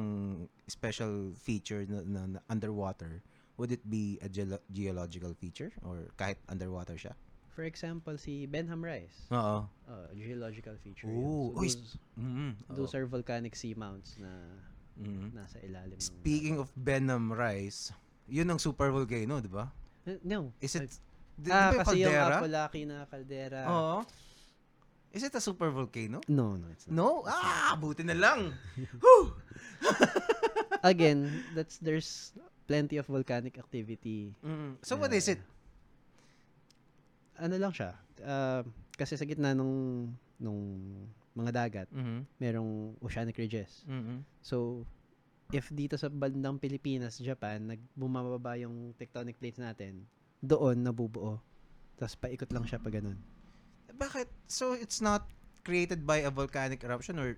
[SPEAKER 1] special feature na, na, na underwater, would it be a geolo- geological feature or kahit underwater siya?
[SPEAKER 2] For example, si Benham Rise.
[SPEAKER 1] Oo.
[SPEAKER 2] Oh, geological feature.
[SPEAKER 1] Ooh,
[SPEAKER 2] So, those,
[SPEAKER 1] Mm-hmm.
[SPEAKER 2] those are volcanic seamounts na
[SPEAKER 1] Mhm.
[SPEAKER 2] nasa ilalim. ng-
[SPEAKER 1] Speaking of Benham Rise, yun ang super volcano, di ba?
[SPEAKER 2] Uh, no.
[SPEAKER 1] Is it, di,
[SPEAKER 2] ah,
[SPEAKER 1] di yung
[SPEAKER 2] kasi yung
[SPEAKER 1] caldera?
[SPEAKER 2] Apolaki na caldera.
[SPEAKER 1] Oo. Is it a super volcano?
[SPEAKER 2] No, no, it's not.
[SPEAKER 1] No? Ah, buti na lang.
[SPEAKER 2] Again, that's there's plenty of volcanic activity.
[SPEAKER 1] Mm. So what is it?
[SPEAKER 2] Ano lang siya? uh, kasi sa gitna nung nung mga dagat,
[SPEAKER 1] Mhm.
[SPEAKER 2] merong oceanic ridges.
[SPEAKER 1] Mhm.
[SPEAKER 2] So, if dito sa bandang Pilipinas, Japan, nagbumababa yung tectonic plates natin, doon nabubuo. Tapos paikot lang siya pa ganun.
[SPEAKER 1] Bakit? So it's not created by a volcanic eruption or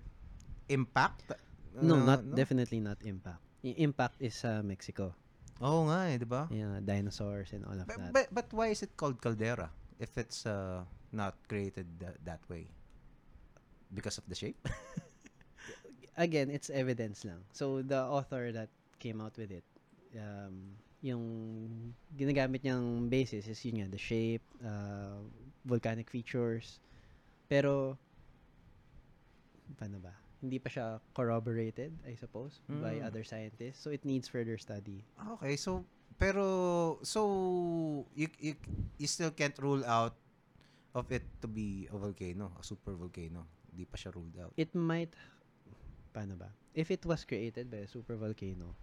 [SPEAKER 1] impact?
[SPEAKER 2] No,
[SPEAKER 1] Uh,
[SPEAKER 2] not definitely not impact. Yung impact is sa Mexico.
[SPEAKER 1] Oo nga eh, di ba?
[SPEAKER 2] Yung dinosaurs and all of
[SPEAKER 1] But,
[SPEAKER 2] that.
[SPEAKER 1] but, but why is it called caldera if it's uh, not created tha- that way? Because of the shape?
[SPEAKER 2] Again, it's evidence lang. So, the author that came out with it, um, yung ginagamit niyang basis is yun nga, the shape, uh, volcanic features. Pero, paano ba? Hindi pa siya corroborated, I suppose, by
[SPEAKER 1] Mm.
[SPEAKER 2] other scientists. So, it needs further study.
[SPEAKER 1] Okay, so pero so you, you you still can't rule out of it to be a volcano, a super volcano. Hindi pa siya ruled out.
[SPEAKER 2] it might paano ba? If it was created by a super volcano,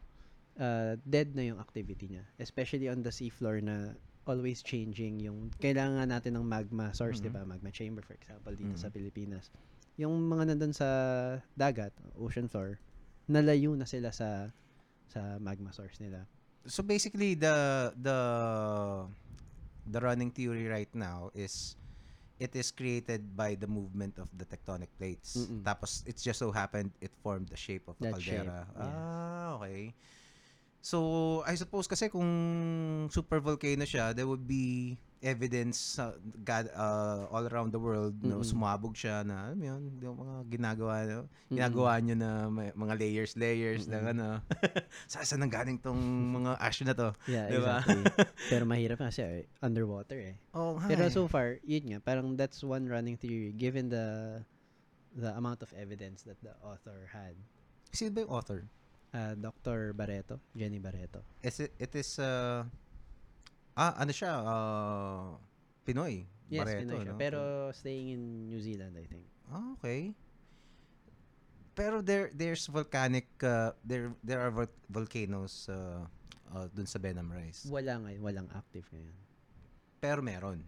[SPEAKER 2] uh, dead na yung activity niya. Especially on the seafloor na always changing yung kailangan natin ng magma source,
[SPEAKER 1] Mhm.
[SPEAKER 2] 'di ba? Magma chamber for example dito
[SPEAKER 1] Mhm.
[SPEAKER 2] sa Pilipinas. Yung mga nandun sa dagat, ocean floor, nalayo na sila sa sa magma source nila.
[SPEAKER 1] So basically the the the running theory right now is it is created by the movement of the tectonic plates.
[SPEAKER 2] Mm-mm.
[SPEAKER 1] Tapos it just so happened it formed the shape of the
[SPEAKER 2] That shape,
[SPEAKER 1] caldera.
[SPEAKER 2] yes.
[SPEAKER 1] Ah, okay. So I suppose kasi kung super volcano siya, there would be evidence sa God, uh, all around the world no
[SPEAKER 2] Mm-mm.
[SPEAKER 1] sumabog siya na alam yun yung mga ginagawa no?
[SPEAKER 2] Mm-mm.
[SPEAKER 1] ginagawa nyo na may, mga layers layers ng
[SPEAKER 2] Mm-mm.
[SPEAKER 1] ano sa saan nang galing tong mga ash na to
[SPEAKER 2] Yeah,
[SPEAKER 1] Diba?
[SPEAKER 2] exactly. Pero mahirap kasi eh, underwater eh.
[SPEAKER 1] oh
[SPEAKER 2] Pero so far, yun nga, parang that's one running theory given the the amount of evidence that the author had.
[SPEAKER 1] sino ba yung author
[SPEAKER 2] Uh, Dr. Barreto, Jenny Barreto.
[SPEAKER 1] is it, it is uh, ah ano siya uh, Pinoy
[SPEAKER 2] Yes,
[SPEAKER 1] Barreto,
[SPEAKER 2] Pinoy siya.
[SPEAKER 1] no?
[SPEAKER 2] Pero staying in New Zealand, I think.
[SPEAKER 1] Ah, okay. Pero there there's volcanic uh, there there are vol- volcanoes uh, uh, dun sa Benham Rise.
[SPEAKER 2] Wala ngayon, walang active ngayon.
[SPEAKER 1] Pero meron.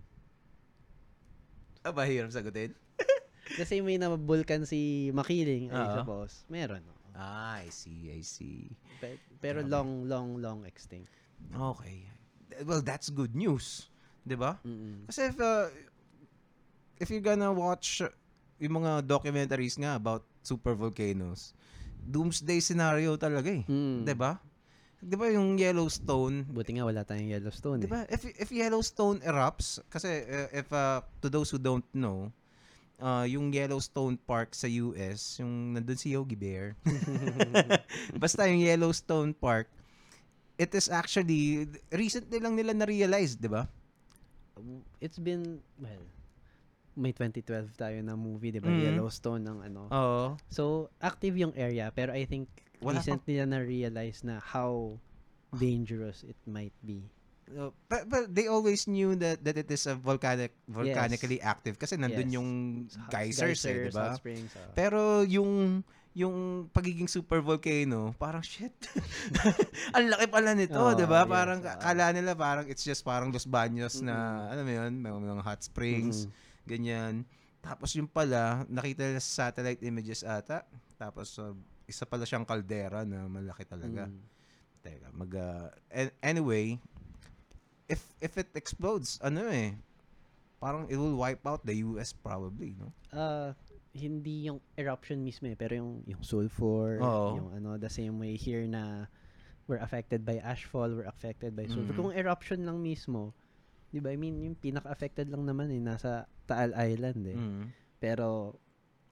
[SPEAKER 1] Ah, mahirap sagutin?
[SPEAKER 2] The same way na vulkan si Makiling, I
[SPEAKER 1] Oo.
[SPEAKER 2] suppose. Meron.
[SPEAKER 1] Ah, I see, I see.
[SPEAKER 2] Pe- Pero
[SPEAKER 1] Grabe.
[SPEAKER 2] long, long, long extinct.
[SPEAKER 1] Okay. Well, that's good news. 'Di ba?
[SPEAKER 2] Mm-mm.
[SPEAKER 1] Kasi if uh, if you're gonna watch yung mga documentaries nga about super volcanoes, doomsday scenario talaga eh.
[SPEAKER 2] Mm.
[SPEAKER 1] 'Di ba? 'Di ba yung Yellowstone?
[SPEAKER 2] Buti nga wala tayong Yellowstone
[SPEAKER 1] 'Di
[SPEAKER 2] eh.
[SPEAKER 1] ba? If if Yellowstone erupts kasi uh, if uh, to those who don't know, uh, yung Yellowstone Park sa US, yung nandun si Yogi Bear. Basta yung Yellowstone Park, it is actually recently lang nila na-realize, 'di ba?
[SPEAKER 2] It's been, well, may 2012 tayo na movie, di ba?
[SPEAKER 1] Mhm.
[SPEAKER 2] Yellowstone ng ano.
[SPEAKER 1] Oo.
[SPEAKER 2] So, active yung area, pero I think
[SPEAKER 1] Wala
[SPEAKER 2] recently na na-realize na how dangerous it might be.
[SPEAKER 1] Uh, but, but they always knew that that it is a volcanic volcanically active kasi nandun
[SPEAKER 2] Yes.
[SPEAKER 1] yung
[SPEAKER 2] Hot-
[SPEAKER 1] geysers, eh, 'di ba?
[SPEAKER 2] hot springs.
[SPEAKER 1] Pero yung yung pagiging super volcano, parang shit. Ang laki pala nito,
[SPEAKER 2] Oo,
[SPEAKER 1] 'di ba?
[SPEAKER 2] yes,
[SPEAKER 1] Parang
[SPEAKER 2] oo.
[SPEAKER 1] kala nila parang it's just parang Los Baños na alam mo 'yun, may mga hot springs,
[SPEAKER 2] Mhm.
[SPEAKER 1] ganyan. Tapos yung pala, nakita nila sa satellite images ata. Tapos uh, isa pala siyang kaldera na malaki talaga.
[SPEAKER 2] Mm.
[SPEAKER 1] Teka, mag uh, an- anyway, if if it explodes, ano eh, parang it will wipe out the US probably, no?
[SPEAKER 2] Ah, hindi yung eruption mismo eh, pero yung yung sulfur,
[SPEAKER 1] Oo.
[SPEAKER 2] yung ano, the same way here na we're affected by ashfall, we're affected by sulfur.
[SPEAKER 1] Mhm.
[SPEAKER 2] Kung eruption lang mismo, 'di ba? I mean, yung pinaka-affected lang naman eh nasa Taal Island eh.
[SPEAKER 1] Mm.
[SPEAKER 2] Pero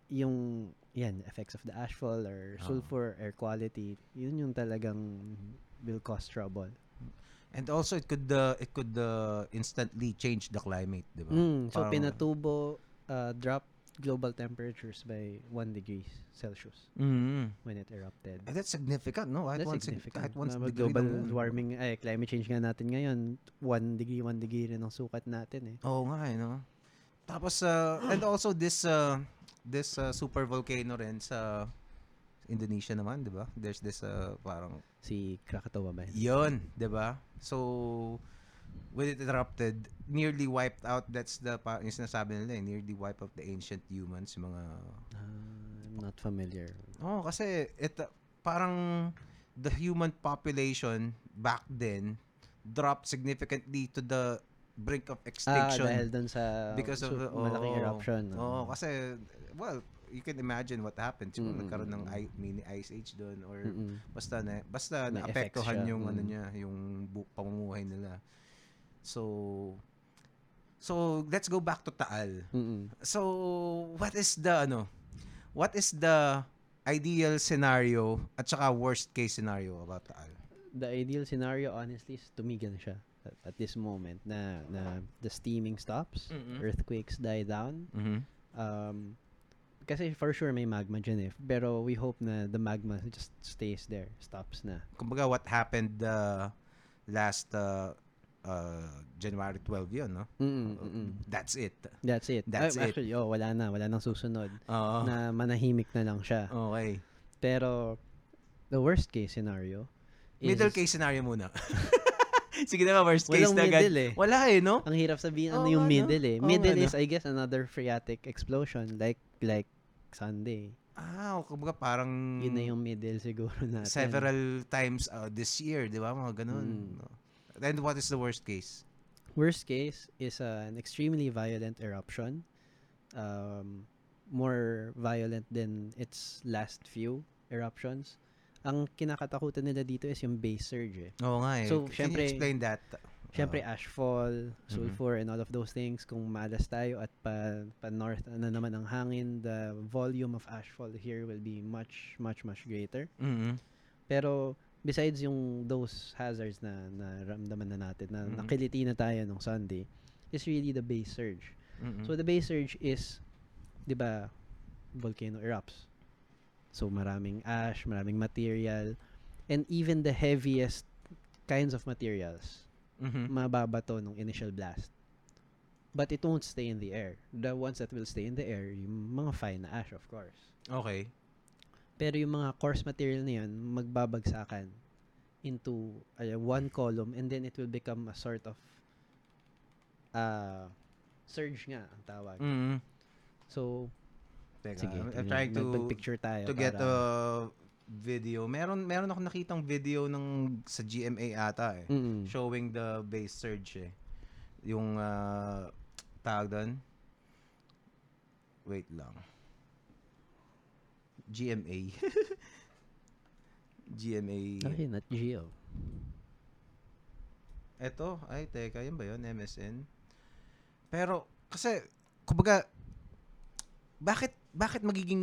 [SPEAKER 2] yung yan, effects of the ashfall or
[SPEAKER 1] Oo.
[SPEAKER 2] sulfur air quality, yun yung talagang will cause trouble.
[SPEAKER 1] And also it could uh, it could uh, instantly change the climate, 'di ba?
[SPEAKER 2] Mm, so
[SPEAKER 1] Parang-
[SPEAKER 2] pinatubo uh, drop global temperatures by 1 degrees Celsius
[SPEAKER 1] Mm.
[SPEAKER 2] when it erupted.
[SPEAKER 1] And that's significant, no? Kahit
[SPEAKER 2] That's
[SPEAKER 1] one sig-
[SPEAKER 2] significant.
[SPEAKER 1] kahit one
[SPEAKER 2] Na
[SPEAKER 1] degree
[SPEAKER 2] global warming, ay, climate change nga natin ngayon, 1 degree, 1 degree rin ang sukat natin eh.
[SPEAKER 1] Oo nga, eh, no? Tapos, uh, and also this uh, this uh, super volcano rin sa Indonesia naman, di ba? There's this uh, parang
[SPEAKER 2] Si Krakatoa ba? Yun,
[SPEAKER 1] 'di ba? So when it erupted, nearly wiped out that's the pa, yung sinasabi nila, eh, nearly wiped out the ancient humans, yung mga
[SPEAKER 2] Ah, I'm not familiar.
[SPEAKER 1] Oh, kasi it uh, parang the human population back then dropped significantly to the brink of
[SPEAKER 2] Ah,
[SPEAKER 1] extinction
[SPEAKER 2] dahil dun sa
[SPEAKER 1] because of the-
[SPEAKER 2] malaking
[SPEAKER 1] oo.
[SPEAKER 2] eruption.
[SPEAKER 1] Oo, kasi well, you can imagine what happened. Siguro
[SPEAKER 2] Mm,
[SPEAKER 1] nagkaroon ng i- mini ice age doon or
[SPEAKER 2] Mm-mm.
[SPEAKER 1] basta na basta
[SPEAKER 2] May
[SPEAKER 1] naapektuhan yung ano
[SPEAKER 2] mm.
[SPEAKER 1] niya, yung bu- pamumuhay nila. So So let's go back to Taal.
[SPEAKER 2] Mm-mm.
[SPEAKER 1] So what is the ano? What is the ideal scenario at saka worst case scenario about Taal?
[SPEAKER 2] The ideal scenario, honestly, is tumigil siya at, at this moment na, na the steaming stops,
[SPEAKER 1] Mhm.
[SPEAKER 2] earthquakes die down.
[SPEAKER 1] Mhm.
[SPEAKER 2] Um, kasi for sure may magma dyan eh. Pero we hope na the magma just stays there, stops na.
[SPEAKER 1] Kumbaga what happened uh, last uh, uh, January 12 yun, no?
[SPEAKER 2] Mm, mm, mm.
[SPEAKER 1] That's it.
[SPEAKER 2] That's it.
[SPEAKER 1] That's it.
[SPEAKER 2] Actually, oh, wala na. Wala nang susunod.
[SPEAKER 1] Oo.
[SPEAKER 2] Na manahimik na lang siya.
[SPEAKER 1] okay.
[SPEAKER 2] Pero, the worst case scenario is...
[SPEAKER 1] Middle case scenario muna. Sige na worst case
[SPEAKER 2] Walang
[SPEAKER 1] na agad.
[SPEAKER 2] eh.
[SPEAKER 1] Wala eh, no?
[SPEAKER 2] Ang hirap sabihin ano
[SPEAKER 1] Oo
[SPEAKER 2] yung middle eh.
[SPEAKER 1] Oo
[SPEAKER 2] Middle
[SPEAKER 1] nga, no?
[SPEAKER 2] is, I guess, another phreatic explosion. Like, like Sunday.
[SPEAKER 1] Ah, kumbaga parang
[SPEAKER 2] Yun na yung middle siguro natin.
[SPEAKER 1] several times uh, this year, di ba? Mga ganun.
[SPEAKER 2] Mm.
[SPEAKER 1] No? Then what is the worst case?
[SPEAKER 2] Worst case is uh, an extremely violent eruption. Um, more violent than its last few eruptions. Ang kinakatakutan nila dito is yung base surge eh.
[SPEAKER 1] Oo nga eh.
[SPEAKER 2] So,
[SPEAKER 1] Can
[SPEAKER 2] syempre-
[SPEAKER 1] you explain that?
[SPEAKER 2] Siyempre,
[SPEAKER 1] Ah.
[SPEAKER 2] ashfall, sulfur, and all of those things. Kung malas tayo at pa, pa north na naman ang hangin, the volume of ashfall here will be much, much, much greater.
[SPEAKER 1] Mhm.
[SPEAKER 2] Pero, besides yung those hazards na naramdaman na natin, na
[SPEAKER 1] Mhm.
[SPEAKER 2] nakiliti na tayo nung Sunday, is really the base surge.
[SPEAKER 1] Mhm.
[SPEAKER 2] So, the base surge is, di ba, volcano erupts. So, maraming ash, maraming material, and even the heaviest kinds of materials
[SPEAKER 1] Mhm.
[SPEAKER 2] mababato nung initial blast. But it won't stay in the air. The ones that will stay in the air, yung mga fine na ash, of course.
[SPEAKER 1] Okay.
[SPEAKER 2] Pero yung mga coarse material na yun, magbabagsakan into uh, one column and then it will become a sort of uh, surge nga ang tawag.
[SPEAKER 1] Mhm.
[SPEAKER 2] So,
[SPEAKER 1] Teka,
[SPEAKER 2] sige,
[SPEAKER 1] I'm, I'm trying to
[SPEAKER 2] magpag-picture tayo
[SPEAKER 1] to get a video. Meron meron ako nakitang video ng sa GMA ata eh.
[SPEAKER 2] Mm-mm.
[SPEAKER 1] Showing the base surge eh. Yung uh, tawag doon. Wait lang. GMA. GMA.
[SPEAKER 2] Ay, not Geo.
[SPEAKER 1] Eto, ay teka, yun ba yun? MSN? Pero, kasi, kumbaga, bakit, bakit magiging,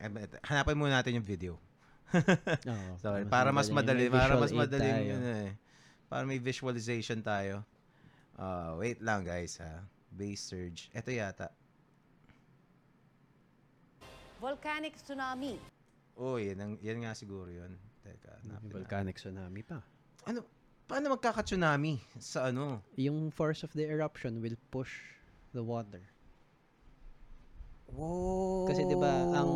[SPEAKER 1] eh, eto, hanapan muna natin yung video.
[SPEAKER 2] Oo,
[SPEAKER 1] Sorry, para mas madali,
[SPEAKER 2] May
[SPEAKER 1] para mas madali yun eh. Para may visualization tayo. Ah, wait lang guys ha. Base surge. Ito yata.
[SPEAKER 3] Volcanic tsunami.
[SPEAKER 1] Oh, yan, ang, yan nga siguro yun. Teka, hanapin na.
[SPEAKER 2] volcanic tsunami pa.
[SPEAKER 1] Ano, paano magkaka-tsunami sa ano?
[SPEAKER 2] Yung force of the eruption will push the water.
[SPEAKER 1] Whoa!
[SPEAKER 2] Kasi 'di ba ang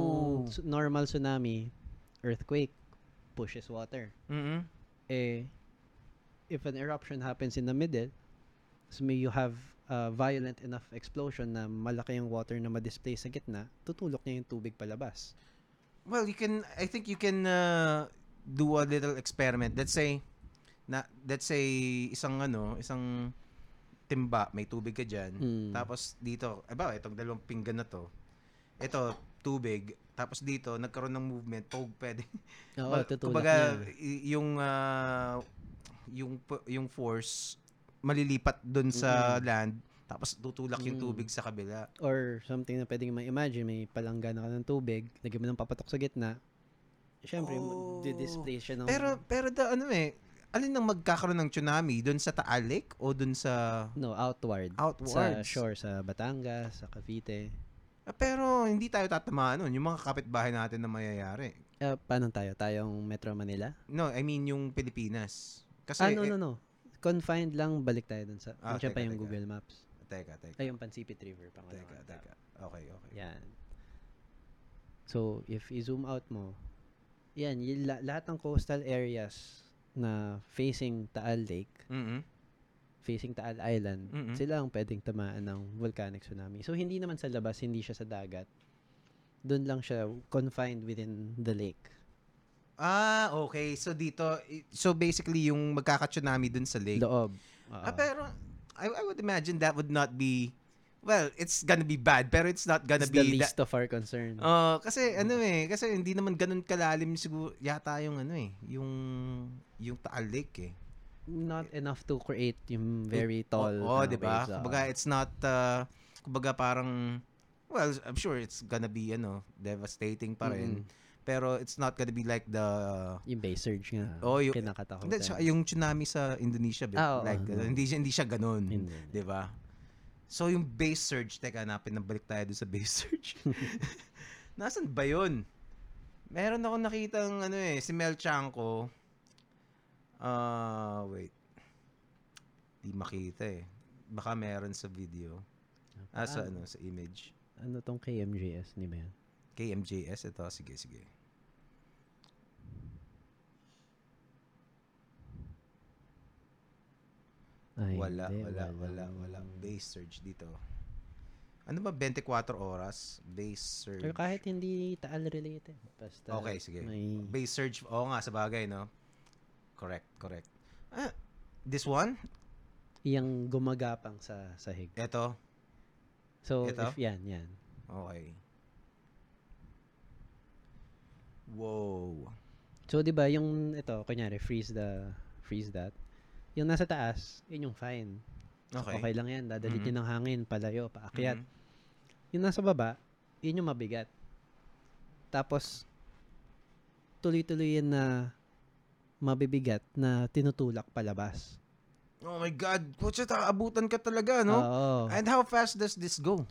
[SPEAKER 2] normal tsunami, earthquake pushes water.
[SPEAKER 1] Mhm.
[SPEAKER 2] Eh if an eruption happens in the middle, so may you have a violent enough explosion na malaki yung water na ma-displace sa gitna, tutulok niya yung tubig palabas.
[SPEAKER 1] Well, you can I think you can uh, do a little experiment. Let's say na let's say isang ano, isang timba, may tubig ka diyan.
[SPEAKER 2] Mm.
[SPEAKER 1] Tapos dito, eh ba, itong dalawang pinggan na to. Ito, tubig. Tapos dito, nagkaroon ng movement. Pog, pwede.
[SPEAKER 2] Oo, tutulak
[SPEAKER 1] kumbaga, yung, ah, yung, yung force, malilipat dun sa land. Tapos tutulak yung
[SPEAKER 2] Mm.
[SPEAKER 1] tubig sa kabila.
[SPEAKER 2] Or something na pwedeng ma-imagine, may palanggana ka ng tubig, lagyan mo ng papatok sa gitna, syempre,
[SPEAKER 1] Oh.
[SPEAKER 2] di-display siya ng...
[SPEAKER 1] Pero, pero the, ano eh, alin ang magkakaroon ng tsunami? Dun sa Taal Lake o dun sa...
[SPEAKER 2] no, outward.
[SPEAKER 1] Outwards.
[SPEAKER 2] Sa shore, sa Batangas, sa Cavite.
[SPEAKER 1] Ah, Pero hindi tayo tatamaan nun. Yung mga kapitbahay natin na mayayari.
[SPEAKER 2] Uh, paano tayo? Tayong Metro Manila?
[SPEAKER 1] No, I mean yung Pilipinas. Kasi,
[SPEAKER 2] ah, no,
[SPEAKER 1] eh,
[SPEAKER 2] no, no. Confined lang, balik tayo dun sa...
[SPEAKER 1] Ah,
[SPEAKER 2] Ah, pa
[SPEAKER 1] teka,
[SPEAKER 2] yung
[SPEAKER 1] teka.
[SPEAKER 2] Google Maps.
[SPEAKER 1] teka, teka.
[SPEAKER 2] Ay, yung Pansipit River.
[SPEAKER 1] Teka,
[SPEAKER 2] Pangalawa.
[SPEAKER 1] teka. Okay, okay.
[SPEAKER 2] Yan. So, if i-zoom out mo, yan, yung la- lahat ng coastal areas na facing Taal Lake,
[SPEAKER 1] Mhm.
[SPEAKER 2] facing Taal Island,
[SPEAKER 1] Mm-mm.
[SPEAKER 2] sila ang pwedeng tamaan ng volcanic tsunami. So, hindi naman sa labas, hindi siya sa dagat. Doon lang siya confined within the lake.
[SPEAKER 1] Ah, okay. So dito, so basically yung magkaka-tsunami dun sa lake.
[SPEAKER 2] Loob.
[SPEAKER 1] Ah, pero I, I would imagine that would not be well, it's gonna be bad, pero it's not gonna
[SPEAKER 2] It's the
[SPEAKER 1] be
[SPEAKER 2] least of our concern.
[SPEAKER 1] Oh, kasi ano eh, kasi hindi naman ganun kalalim siguro yata yung ano eh, yung yung Taal Lake eh.
[SPEAKER 2] Not enough to create yung very tall
[SPEAKER 1] Oo, oh,
[SPEAKER 2] na
[SPEAKER 1] 'di ba? Kumbaga it's not uh, kumbaga parang well, I'm sure it's gonna be ano, devastating pa rin.
[SPEAKER 2] Mm-mm.
[SPEAKER 1] Pero it's not gonna be like the
[SPEAKER 2] Yung base surge nga.
[SPEAKER 1] Oh, yung-
[SPEAKER 2] kinakatakutan.
[SPEAKER 1] Hindi, tsaka yung tsunami sa Indonesia,
[SPEAKER 2] Ah, oo,
[SPEAKER 1] like, uh, hindi hindi siya ganun.
[SPEAKER 2] Hindi.
[SPEAKER 1] 'Di ba? So, yung base surge, teka, hanapin, nabalik tayo doon sa base surge. Nasaan ba yun? Meron ako nakitang, ano eh, si Mel Chanko. Ah, wait. Di makita eh. Baka meron sa video. Ah, sa ano, sa image.
[SPEAKER 2] Ano tong KMJS, ba yan?
[SPEAKER 1] KMJS, ito. Sige, sige.
[SPEAKER 2] Ay,
[SPEAKER 1] Wala,
[SPEAKER 2] hindi,
[SPEAKER 1] wala, wala, wala. Base surge dito. Ano ba, 24 oras? Base surge.
[SPEAKER 2] Pero kahit hindi taal related. Basta
[SPEAKER 1] Okay, sige.
[SPEAKER 2] May,
[SPEAKER 1] Base surge, oo nga, sa bagay, no? Correct, correct. Ah, this one?
[SPEAKER 2] yung gumagapang sa sahig.
[SPEAKER 1] Ito?
[SPEAKER 2] So,
[SPEAKER 1] Ito?
[SPEAKER 2] if yan, yan.
[SPEAKER 1] Okay. Wow.
[SPEAKER 2] So, di ba, yung, ito, kunyari, freeze the, freeze that. Yung nasa taas, yun yung fine.
[SPEAKER 1] Okay.
[SPEAKER 2] Okay lang yan. Dadalitin
[SPEAKER 1] Mhm.
[SPEAKER 2] ng hangin, palayo, paakyat.
[SPEAKER 1] Mhm.
[SPEAKER 2] Yung nasa baba, yun yung mabigat. Tapos, tuloy-tuloy yan na mabibigat na tinutulak palabas.
[SPEAKER 1] Oh my God. Putsa, aabutan ka talaga, no?
[SPEAKER 2] Oo.
[SPEAKER 1] And how fast does this go?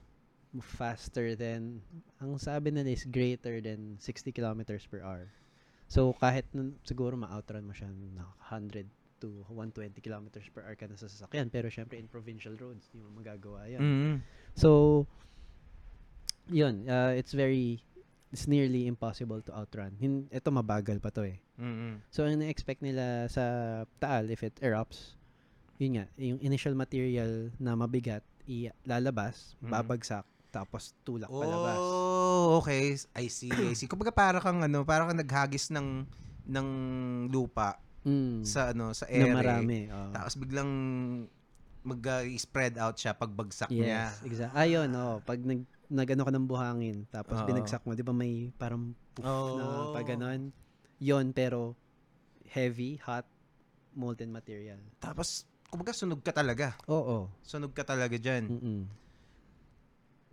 [SPEAKER 2] faster than, ang sabi nila is greater than 60 kilometers per hour. So, kahit nun, siguro ma-outrun mo siya ng 100 to 120 kilometers per hour ka na sa sasakyan. Pero syempre, in provincial roads, di mo magagawa yan.
[SPEAKER 1] Mhm.
[SPEAKER 2] So, yun, uh, it's very, it's nearly impossible to outrun. Hin, ito mabagal pa to eh.
[SPEAKER 1] Mhm.
[SPEAKER 2] So, ang na-expect nila sa Taal, if it erupts, yun nga, yung initial material na mabigat, ilalabas,
[SPEAKER 1] Mhm.
[SPEAKER 2] babagsak, tapos tulak palabas.
[SPEAKER 1] Oh, okay. I see, I see. Kumbaga para kang ano, para kang naghagis ng ng lupa
[SPEAKER 2] Mm,
[SPEAKER 1] sa ano, sa
[SPEAKER 2] na
[SPEAKER 1] ere.
[SPEAKER 2] marami. oo.
[SPEAKER 1] Tapos biglang mag-spread out siya pag bagsak niya.
[SPEAKER 2] yes, exactly. Ayun, oh, pag nag, nagano ka ng buhangin, tapos
[SPEAKER 1] Oo.
[SPEAKER 2] binagsak mo, di ba may parang poof
[SPEAKER 1] Oo.
[SPEAKER 2] na pag ganon? Yun, pero heavy, hot, molten material.
[SPEAKER 1] Tapos kumbaga sunog ka talaga.
[SPEAKER 2] Oo.
[SPEAKER 1] Sunog ka talaga diyan.
[SPEAKER 2] Mm-mm.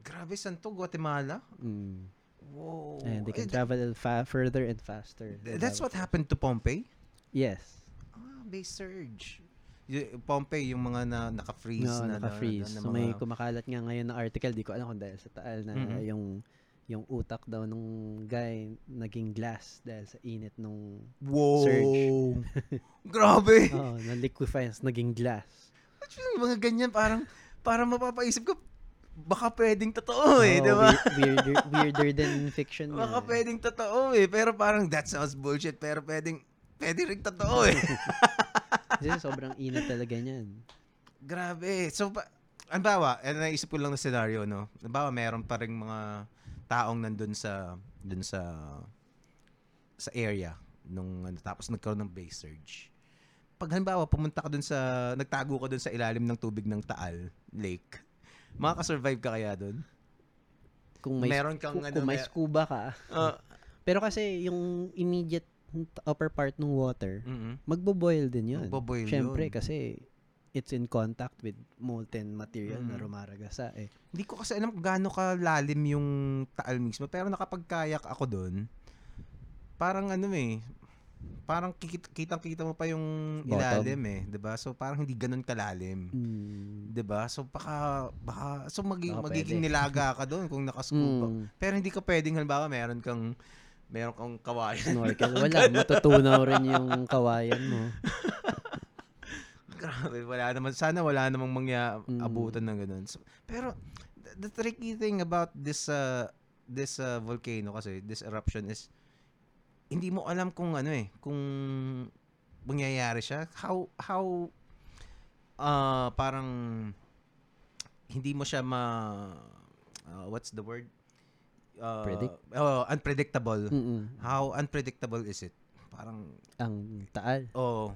[SPEAKER 1] Grabe san to Guatemala?
[SPEAKER 2] Mm.
[SPEAKER 1] Whoa.
[SPEAKER 2] And they can
[SPEAKER 1] Eh,
[SPEAKER 2] travel fa- further and faster.
[SPEAKER 1] th- That's what happened to Pompey?
[SPEAKER 2] Yes.
[SPEAKER 1] Ah, base surge. Y- Pompey, yung mga na, naka-freeze
[SPEAKER 2] No,
[SPEAKER 1] na, na-
[SPEAKER 2] naka-freeze.
[SPEAKER 1] na- na
[SPEAKER 2] so may
[SPEAKER 1] mga-
[SPEAKER 2] kumakalat nga ngayon na article, di ko alam kung dahil sa taal na
[SPEAKER 1] Mhm.
[SPEAKER 2] yung yung utak daw nung guy naging glass dahil sa init nung
[SPEAKER 1] Wow.
[SPEAKER 2] surge.
[SPEAKER 1] Grabe.
[SPEAKER 2] oh, na liquefies naging glass.
[SPEAKER 1] Actually, mga ganyan, parang, parang mapapaisip ko, baka pwedeng totoo eh,
[SPEAKER 2] Oh,
[SPEAKER 1] di ba?
[SPEAKER 2] weir- weirder, weirder than fiction.
[SPEAKER 1] Baka pwedeng totoo eh, pero parang that sounds bullshit, pero pwedeng, pwede rin totoo eh.
[SPEAKER 2] Kasi sobrang init talaga niyan.
[SPEAKER 1] Grabe. So, pa, anbawa, eh, naisip ko lang na scenario, no? Anbawa, meron pa rin mga taong nandun sa, dun sa, sa area, nung, ano, tapos nagkaroon ng base surge. Pag halimbawa, pumunta ka dun sa, nagtago ka dun sa ilalim ng tubig ng Taal Lake, makakasurvive ka kaya dun?
[SPEAKER 2] Kung may,
[SPEAKER 1] Meron kang
[SPEAKER 2] kung,
[SPEAKER 1] ano,
[SPEAKER 2] kung may
[SPEAKER 1] may-
[SPEAKER 2] scuba ka.
[SPEAKER 1] Uh,
[SPEAKER 2] Pero kasi yung immediate upper part ng water,
[SPEAKER 1] mm
[SPEAKER 2] magbo-boil din yun.
[SPEAKER 1] Magbo-boil
[SPEAKER 2] Siyempre,
[SPEAKER 1] yun.
[SPEAKER 2] kasi it's in contact with molten material na
[SPEAKER 1] Mhm.
[SPEAKER 2] rumaragasa eh.
[SPEAKER 1] Hindi ko kasi alam gaano kalalim yung Taal mismo, pero nakapagkayak ako doon. Parang ano eh, parang kitang-kita mo pa yung
[SPEAKER 2] Bottom.
[SPEAKER 1] ilalim eh, 'di ba? So parang hindi ganoon kalalim.
[SPEAKER 2] Mm.
[SPEAKER 1] 'Di ba? So baka baka so
[SPEAKER 2] Baka
[SPEAKER 1] magiging
[SPEAKER 2] pwede.
[SPEAKER 1] nilaga ka doon kung nakascuba.
[SPEAKER 2] Mm.
[SPEAKER 1] Pero hindi ka pwedeng halimbawa meron kang meron kang kawayan.
[SPEAKER 2] Snorkel. Wala, matutunaw rin yung kawayan mo.
[SPEAKER 1] Grabe, wala naman. Sana wala namang mangya
[SPEAKER 2] Mm.
[SPEAKER 1] abutan ng ganun. So, pero the, the tricky thing about this uh, this uh, volcano kasi, this eruption is hindi mo alam kung ano eh, kung mangyayari siya. How how uh, parang hindi mo siya ma uh, what's the word? Uh,
[SPEAKER 2] Predict?
[SPEAKER 1] Oh, unpredictable.
[SPEAKER 2] Mm-mm.
[SPEAKER 1] How unpredictable is it? Parang
[SPEAKER 2] Ang taal.
[SPEAKER 1] oh,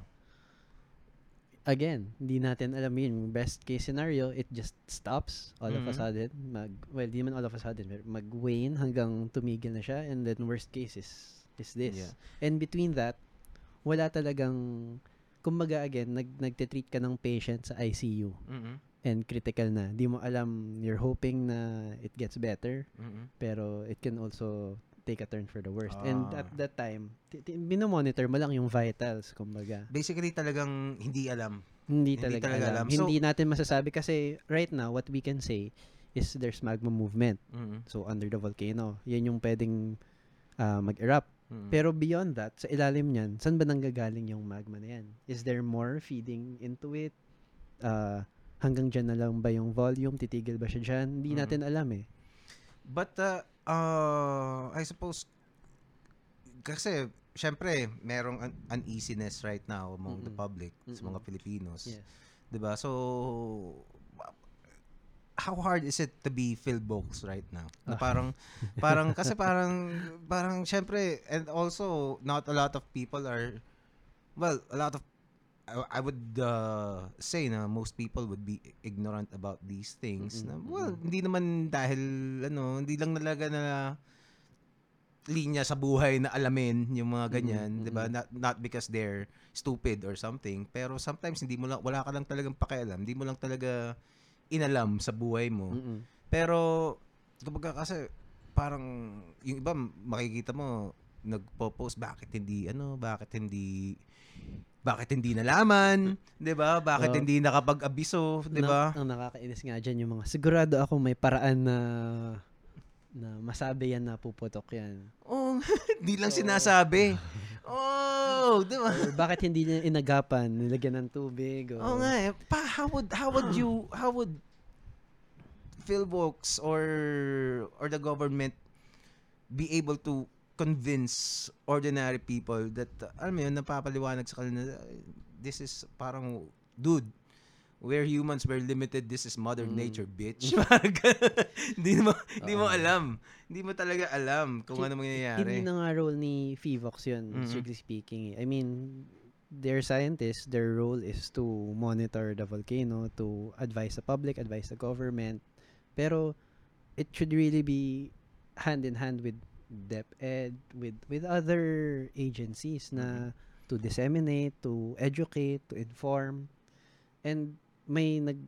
[SPEAKER 2] Again, hindi natin alam yun. Best case scenario, it just stops all of a
[SPEAKER 1] Mhm.
[SPEAKER 2] sudden. Mag, well, di man all of a sudden. pero Mag-wane hanggang tumigil na siya. And then worst case is, is this.
[SPEAKER 1] Yeah.
[SPEAKER 2] And between that, wala talagang, kumbaga again, nag, nagtitreat ka ng patient sa ICU
[SPEAKER 1] mm
[SPEAKER 2] and critical na. Di mo alam, you're hoping na it gets better,
[SPEAKER 1] mm
[SPEAKER 2] pero it can also take a turn for the worst. And
[SPEAKER 1] Ah.
[SPEAKER 2] at that time, ti- ti- binomonitor mo lang yung vitals, kumbaga.
[SPEAKER 1] basically talagang hindi alam.
[SPEAKER 2] Hindi
[SPEAKER 1] Hindi
[SPEAKER 2] talaga,
[SPEAKER 1] talaga
[SPEAKER 2] alam.
[SPEAKER 1] alam. So-
[SPEAKER 2] Hindi natin masasabi kasi right now, what we can say is there's magma movement.
[SPEAKER 1] mm
[SPEAKER 2] So, under the volcano. Yan yung pwedeng ah, mag-erupt.
[SPEAKER 1] Mm.
[SPEAKER 2] Pero beyond that, sa ilalim niyan, saan ba nanggagaling yung magma na yan? Is there more feeding into it? uh, hanggang dyan na lang ba yung volume, titigil ba siya dyan? Hindi
[SPEAKER 1] Mm.
[SPEAKER 2] natin alam eh.
[SPEAKER 1] But, uh, uh, I suppose, kasi, syempre, merong un- uneasiness right now among the
[SPEAKER 2] Mm-mm.
[SPEAKER 1] public, sa mga
[SPEAKER 2] Mm-mm.
[SPEAKER 1] Filipinos.
[SPEAKER 2] Yes.
[SPEAKER 1] 'Di ba? So, how hard is it to be Phil Box right now? Na
[SPEAKER 2] Ah.
[SPEAKER 1] parang, parang, kasi parang, parang, syempre, and also, not a lot of people are, well, a lot of, I, I would uh, say na most people would be ignorant about these things. Na,
[SPEAKER 2] Mm-mm,
[SPEAKER 1] well, hindi naman dahil, ano, hindi lang talaga na linya sa buhay na alamin yung mga ganyan,
[SPEAKER 2] Mm-mm,
[SPEAKER 1] 'di ba? Not not because they're stupid or something, pero sometimes hindi mo lang wala ka lang talagang pakialam, hindi mo lang talaga inalam sa buhay mo.
[SPEAKER 2] Mm-mm.
[SPEAKER 1] Pero kumbaga kasi parang yung iba makikita mo nagpo-post bakit hindi ano, bakit hindi bakit hindi nalaman, 'di ba? Bakit
[SPEAKER 2] Oh.
[SPEAKER 1] hindi nakapag-abiso, 'di ba?
[SPEAKER 2] Na, ang nakakainis nga dyan yung mga, sigurado ako may paraan na na masabi yan na puputok yan.
[SPEAKER 1] Oh, hindi lang
[SPEAKER 2] Oo.
[SPEAKER 1] sinasabi. Oh, 'di ba?
[SPEAKER 2] Or bakit hindi niya inagapan, nilagyan ng tubig. O,
[SPEAKER 1] Oo nga eh. Pa, how would how would you how would Philbox or or the government be able to convince ordinary people that uh, alam mo yun napapaliwanag sa kanila na, "Ay, this is parang dude where humans were limited this is mother
[SPEAKER 2] Mm.
[SPEAKER 1] nature bitch hindi mo hindi mo
[SPEAKER 2] Oo.
[SPEAKER 1] alam hindi mo talaga alam kung ano
[SPEAKER 2] Hindi
[SPEAKER 1] mangyayari
[SPEAKER 2] na nga role ni FIVOX yun,
[SPEAKER 1] Mhm.
[SPEAKER 2] strictly speaking. I mean, their scientists, their role is to monitor the volcano, to advise the public, advise the government. Pero, it should really be hand in hand with DepEd, with with other agencies na to disseminate, to educate, to inform. And may nag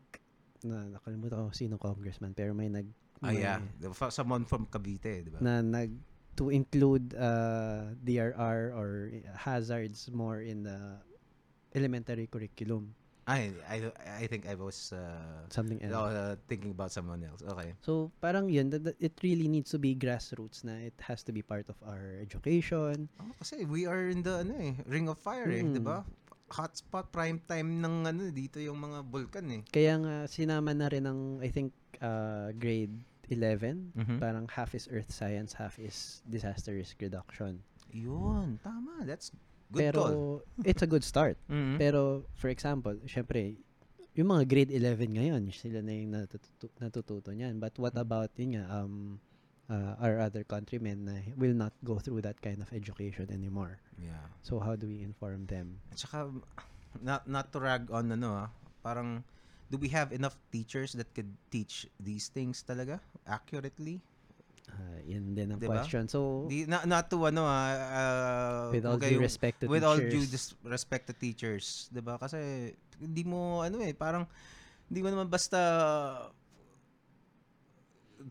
[SPEAKER 2] na nakalimutan ko sino congressman pero may nag
[SPEAKER 1] ah
[SPEAKER 2] may-
[SPEAKER 1] yeah. Someone from Cavite di ba?
[SPEAKER 2] na nag to include uh, DRR or hazards more in the elementary curriculum
[SPEAKER 1] I I I think I was uh,
[SPEAKER 2] something else
[SPEAKER 1] uh, thinking about someone else. Okay.
[SPEAKER 2] so parang yun that, that it really needs to be grassroots na it has to be part of our education
[SPEAKER 1] Oh, kasi we are in the ano eh, ring of fire eh,
[SPEAKER 2] Mm.
[SPEAKER 1] 'di ba? Hotspot prime time ng ano dito yung mga bulkan eh.
[SPEAKER 2] kaya nga sinama na rin ng I think uh, grade 11
[SPEAKER 1] Mhm.
[SPEAKER 2] parang half is earth science half is disaster risk reduction
[SPEAKER 1] Yun, tama. That's good
[SPEAKER 2] pero
[SPEAKER 1] call.
[SPEAKER 2] it's a good start
[SPEAKER 1] Mhm.
[SPEAKER 2] Pero, for example, syempre, yung mga grade 11 ngayon, sila na yung natututo, natututo niyan. But what about, yun nga, um, uh, our other countrymen na will not go through that kind of education anymore.
[SPEAKER 1] yeah.
[SPEAKER 2] So, how do we inform them?
[SPEAKER 1] At saka not not to rag on ano ah, parang do we have enough teachers that could teach these things talaga accurately?
[SPEAKER 2] Uh, yun din ang
[SPEAKER 1] Diba?
[SPEAKER 2] question. So,
[SPEAKER 1] Di, not, not to ano ah, uh,
[SPEAKER 2] with all due respect to
[SPEAKER 1] with all
[SPEAKER 2] teachers,
[SPEAKER 1] due dis- respect to teachers, 'di ba? Kasi hindi mo ano eh, parang hindi mo naman basta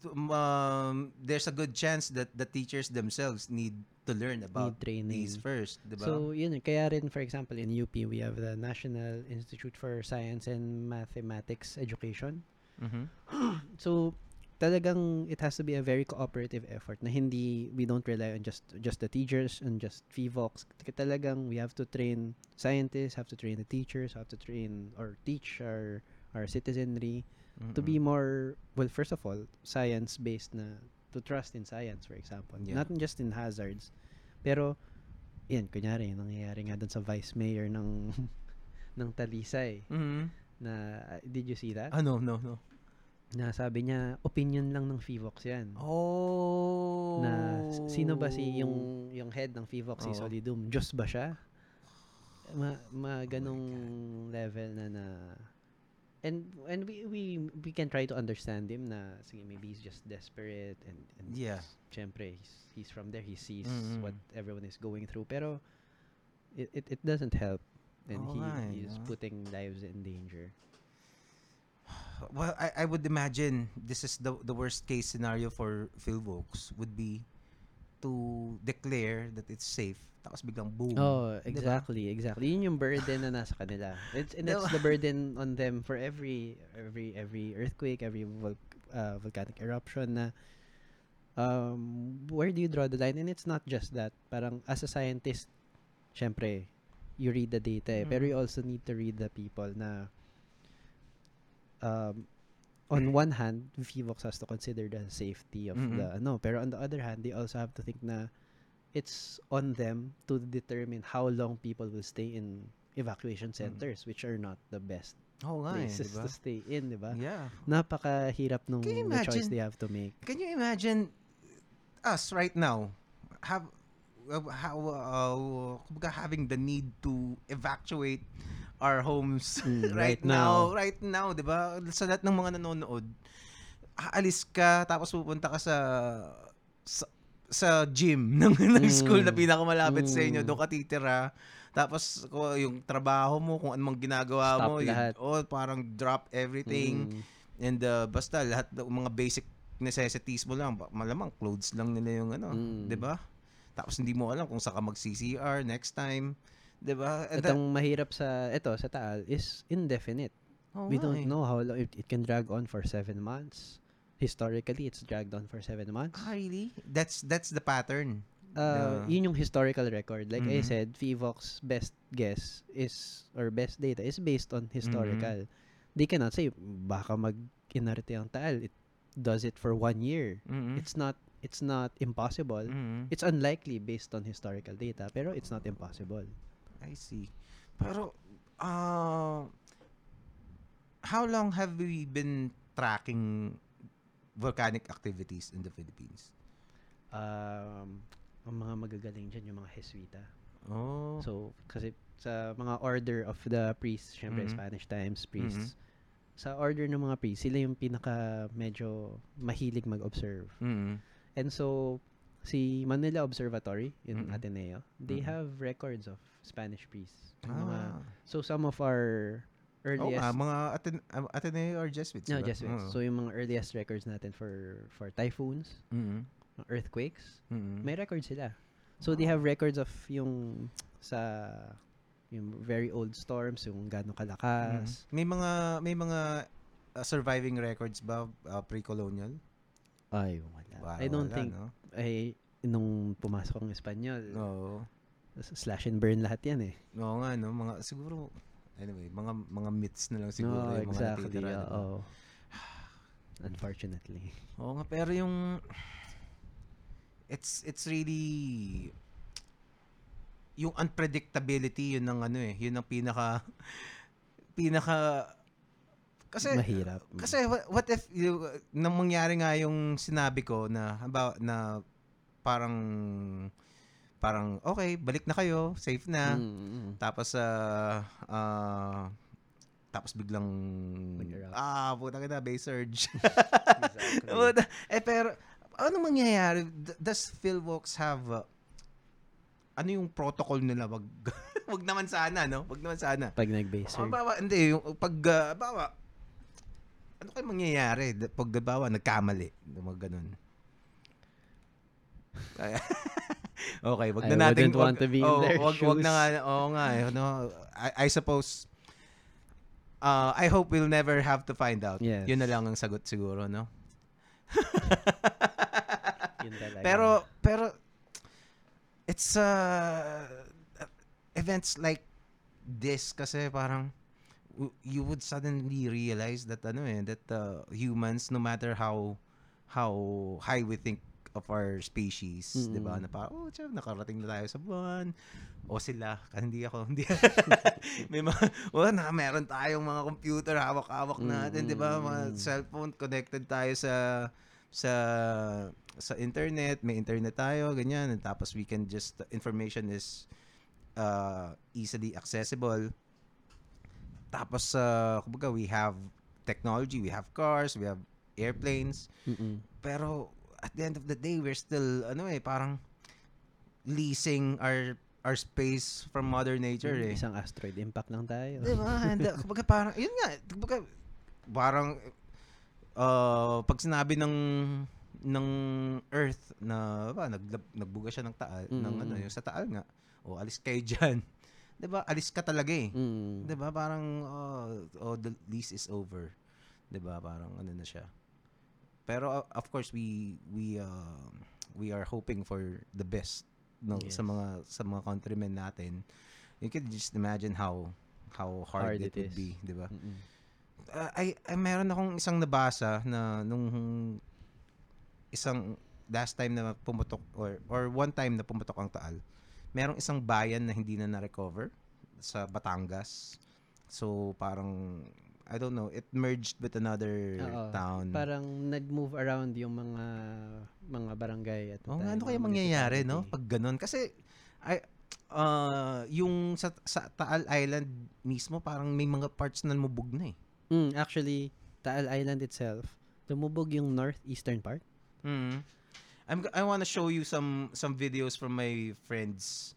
[SPEAKER 1] um, there's a good chance that the teachers themselves need to learn about
[SPEAKER 2] need training.
[SPEAKER 1] these first, 'di ba?
[SPEAKER 2] So, yun. Kaya rin, for example, in UP, we have the National Institute for Science and Mathematics Education.
[SPEAKER 1] Mhm.
[SPEAKER 2] So, talagang it has to be a very cooperative effort na hindi we don't rely on just just the teachers and just FIVOX. Talagang we have to train scientists, have to train the teachers, have to train or teach our our citizenry to be
[SPEAKER 1] Mm-mm.
[SPEAKER 2] more well first of all science based na to trust in science for example
[SPEAKER 1] Yeah.
[SPEAKER 2] not just in hazards pero yan kunyari yung nangyayari nga dun sa vice mayor ng ng Talisay
[SPEAKER 1] Mhm.
[SPEAKER 2] na did you see that
[SPEAKER 1] Ah, no, no, no.
[SPEAKER 2] Na sabi niya opinion lang ng FIVOX yan.
[SPEAKER 1] Oh.
[SPEAKER 2] Na sino ba si yung yung head ng FIVOX si
[SPEAKER 1] Oo.
[SPEAKER 2] Solidum? Diyos ba siya? Ma, ma
[SPEAKER 1] Oh
[SPEAKER 2] ganong level na na and and we we we can try to understand him na sige maybe he's just desperate and and
[SPEAKER 1] Yeah.
[SPEAKER 2] syempre he's, he's from there he sees
[SPEAKER 1] Mm-mm.
[SPEAKER 2] what everyone is going through pero it it, it doesn't help and
[SPEAKER 1] Oo
[SPEAKER 2] he
[SPEAKER 1] eh,
[SPEAKER 2] he's putting lives in danger.
[SPEAKER 1] Well, I, I would imagine this is the the worst case scenario for Philvox would be to declare that it's safe. Tapos biglang boom.
[SPEAKER 2] Oh,
[SPEAKER 1] Diba?
[SPEAKER 2] exactly, exactly. Yun yung burden na nasa kanila. It's and that's
[SPEAKER 1] Diba?
[SPEAKER 2] the burden on them for every every every earthquake, every vol- uh, volcanic eruption na um where do you draw the line? And it's not just that. Parang as a scientist, syempre, you read the data eh, pero
[SPEAKER 1] Mm.
[SPEAKER 2] you also need to read the people na um, on one hand, VVOX has to consider the safety of
[SPEAKER 1] Mhm.
[SPEAKER 2] the ano, pero on the other hand, they also have to think na it's on them to determine how long people will stay in evacuation centers, which are not the best
[SPEAKER 1] Oo nga eh,
[SPEAKER 2] places
[SPEAKER 1] diba?
[SPEAKER 2] to stay in, di ba?
[SPEAKER 1] Yeah.
[SPEAKER 2] Napakahirap nung
[SPEAKER 1] you
[SPEAKER 2] the choice
[SPEAKER 1] imagine?
[SPEAKER 2] they have to make.
[SPEAKER 1] Can you imagine us right now have uh, how uh, having the need to evacuate our homes
[SPEAKER 2] Mm,
[SPEAKER 1] right,
[SPEAKER 2] right
[SPEAKER 1] now,
[SPEAKER 2] now.
[SPEAKER 1] right now, 'di ba? Sa lahat ng mga nanonood, aalis ka tapos pupunta ka sa sa, sa gym ng, ng
[SPEAKER 2] Mm.
[SPEAKER 1] school na pinakamalapit sa inyo,
[SPEAKER 2] Mm.
[SPEAKER 1] doon ka titira. Tapos yung trabaho mo, kung anong ginagawa
[SPEAKER 2] Stop
[SPEAKER 1] mo, yun- oh, parang drop everything.
[SPEAKER 2] Mm.
[SPEAKER 1] And uh, basta lahat ng mga basic necessities mo lang, malamang clothes lang nila yung ano,
[SPEAKER 2] Mm.
[SPEAKER 1] 'di ba? Tapos hindi mo alam kung saan ka mag-CCR next time, 'di ba?
[SPEAKER 2] Itong mahirap sa ito sa Taal is indefinite.
[SPEAKER 1] Oo
[SPEAKER 2] we don't
[SPEAKER 1] eh.
[SPEAKER 2] know how long it, it can drag on for seven months. Historically, it's dragged on for seven months.
[SPEAKER 1] Ah, really? That's that's the pattern.
[SPEAKER 2] Uh,
[SPEAKER 1] the-
[SPEAKER 2] yun yung historical record. Like I
[SPEAKER 1] Mhm.
[SPEAKER 2] said, Fivox best guess is or best data is based on historical. They cannot say baka mag inarte ang Taal. It does it for one year.
[SPEAKER 1] Mhm.
[SPEAKER 2] It's not it's not impossible.
[SPEAKER 1] Mhm.
[SPEAKER 2] It's unlikely based on historical data, pero it's not impossible.
[SPEAKER 1] I see. Pero uh, how long have we been tracking volcanic activities in the Philippines?
[SPEAKER 2] Um, ang mga magagaling dyan, yung mga Jesuita.
[SPEAKER 1] Oh.
[SPEAKER 2] So, kasi sa mga order of the priests, syempre
[SPEAKER 1] Mhm.
[SPEAKER 2] Spanish times priests, sa order ng mga priests, sila yung pinaka medyo mahilig mag-observe.
[SPEAKER 1] Mhm.
[SPEAKER 2] And so, si Manila Observatory in
[SPEAKER 1] Mhm.
[SPEAKER 2] Ateneo, they
[SPEAKER 1] Mhm.
[SPEAKER 2] have records of Spanish priests. Yung mga,
[SPEAKER 1] Ah.
[SPEAKER 2] so, some of our earliest...
[SPEAKER 1] nga, mga Aten- uh, Ateneo or Jesuits.
[SPEAKER 2] no,
[SPEAKER 1] diba?
[SPEAKER 2] Jesuits.
[SPEAKER 1] Oo.
[SPEAKER 2] So, yung mga earliest records natin for for typhoons,
[SPEAKER 1] Mhm.
[SPEAKER 2] earthquakes,
[SPEAKER 1] Mhm.
[SPEAKER 2] may record sila. So they have records of yung sa yung very old storms, yung gaano kalakas.
[SPEAKER 1] May mga may mga uh, surviving records ba uh, pre-colonial?
[SPEAKER 2] Ay, wala.
[SPEAKER 1] Wa-
[SPEAKER 2] I don't
[SPEAKER 1] wala,
[SPEAKER 2] think
[SPEAKER 1] no?
[SPEAKER 2] ay nung pumasok ang Espanyol,
[SPEAKER 1] Oo.
[SPEAKER 2] s- slash and burn lahat 'yan eh.
[SPEAKER 1] Oo nga no, mga siguro anyway, mga mga myths na lang siguro
[SPEAKER 2] no,
[SPEAKER 1] yung mga
[SPEAKER 2] exactly.
[SPEAKER 1] natitira. diba?
[SPEAKER 2] Oo. Unfortunately.
[SPEAKER 1] Oo nga, pero yung it's it's really yung unpredictability yun ng ano eh, yun ang pinaka pinaka kasi
[SPEAKER 2] Mahirap.
[SPEAKER 1] kasi what, what if you, nang mangyari nga yung sinabi ko na haba na parang parang okay, balik na kayo, safe na.
[SPEAKER 2] Mm, mm, mm.
[SPEAKER 1] Tapos ah ah, tapos biglang ah, puta ka na, base surge.
[SPEAKER 2] Exactly.
[SPEAKER 1] Eh pero ano mangyayari? Does Philworks have uh, ano yung protocol nila? Wag wag naman sana, no? Wag naman sana.
[SPEAKER 2] Pag nag-base
[SPEAKER 1] Oh, bawa, hindi, yung pag, uh, bawa, ano kayo mangyayari pag, bawa, nagkamali, mga ganun. Okay, wag na
[SPEAKER 2] I
[SPEAKER 1] natin,
[SPEAKER 2] wouldn't want to be in
[SPEAKER 1] oh,
[SPEAKER 2] their
[SPEAKER 1] wag, wag na nga,
[SPEAKER 2] shoes.
[SPEAKER 1] oo nga, eh, no, I, I suppose, uh, I hope we'll never have to find out.
[SPEAKER 2] Yes.
[SPEAKER 1] Yun na lang ang sagot siguro, no?
[SPEAKER 2] Yun talaga.
[SPEAKER 1] Pero, pero, it's, uh, events like this kasi parang, you would suddenly realize that, ano eh, that uh, humans, no matter how, how high we think of our species,
[SPEAKER 2] Mm.
[SPEAKER 1] di ba, na parang, oh, tiyan, nakarating na tayo sa buwan, o sila, kasi hindi ako, hindi, may mga, well, na, meron tayong mga computer, hawak-hawak natin, di ba, mga
[SPEAKER 2] Mm.
[SPEAKER 1] cellphone, connected tayo sa, sa sa internet, may internet tayo, ganyan. And tapos we can just, information is uh, easily accessible. Tapos, uh, kumbaga, we have technology, we have cars, we have airplanes.
[SPEAKER 2] Mm-mm.
[SPEAKER 1] Pero, at the end of the day, we're still, ano eh, parang leasing our our space from mother nature eh.
[SPEAKER 2] Isang asteroid impact lang tayo.
[SPEAKER 1] Di ba? And, uh, kumbaga parang, yun nga, kumbaga, parang, uh, pag sinabi ng, ng Earth na, ba, nag, nagbuga siya ng taal, ng
[SPEAKER 2] Mm.
[SPEAKER 1] ano, yung sa taal nga, o alis kayo dyan. Di ba? Alis ka talaga eh.
[SPEAKER 2] Mm.
[SPEAKER 1] Di ba? Parang, oh, oh, the lease is over. Di ba? Parang, ano na siya. Pero, uh, of course, we, we, uh, we are hoping for the best no, sa
[SPEAKER 2] Yes.
[SPEAKER 1] mga sa mga countrymen natin. You can just imagine how how hard,
[SPEAKER 2] Hard
[SPEAKER 1] it,
[SPEAKER 2] it
[SPEAKER 1] would
[SPEAKER 2] is.
[SPEAKER 1] be, 'di ba?
[SPEAKER 2] Mm-mm.
[SPEAKER 1] uh, ay, ay meron akong isang nabasa na nung isang last time na pumutok or or one time na pumutok ang Taal. Merong isang bayan na hindi na na-recover sa Batangas. So parang I don't know, it merged with another
[SPEAKER 2] Oo.
[SPEAKER 1] town.
[SPEAKER 2] Parang nag-move around yung mga mga barangay at
[SPEAKER 1] Oh,
[SPEAKER 2] time,
[SPEAKER 1] ano kaya mangyayari, no? Pag ganun. Kasi, ay, ah, yung sa, sa Taal Island mismo, parang may mga parts na lumubog na eh.
[SPEAKER 2] Mm, actually, Taal Island itself, lumubog yung northeastern part.
[SPEAKER 1] Mm. I'm I want to show you some some videos from my friends.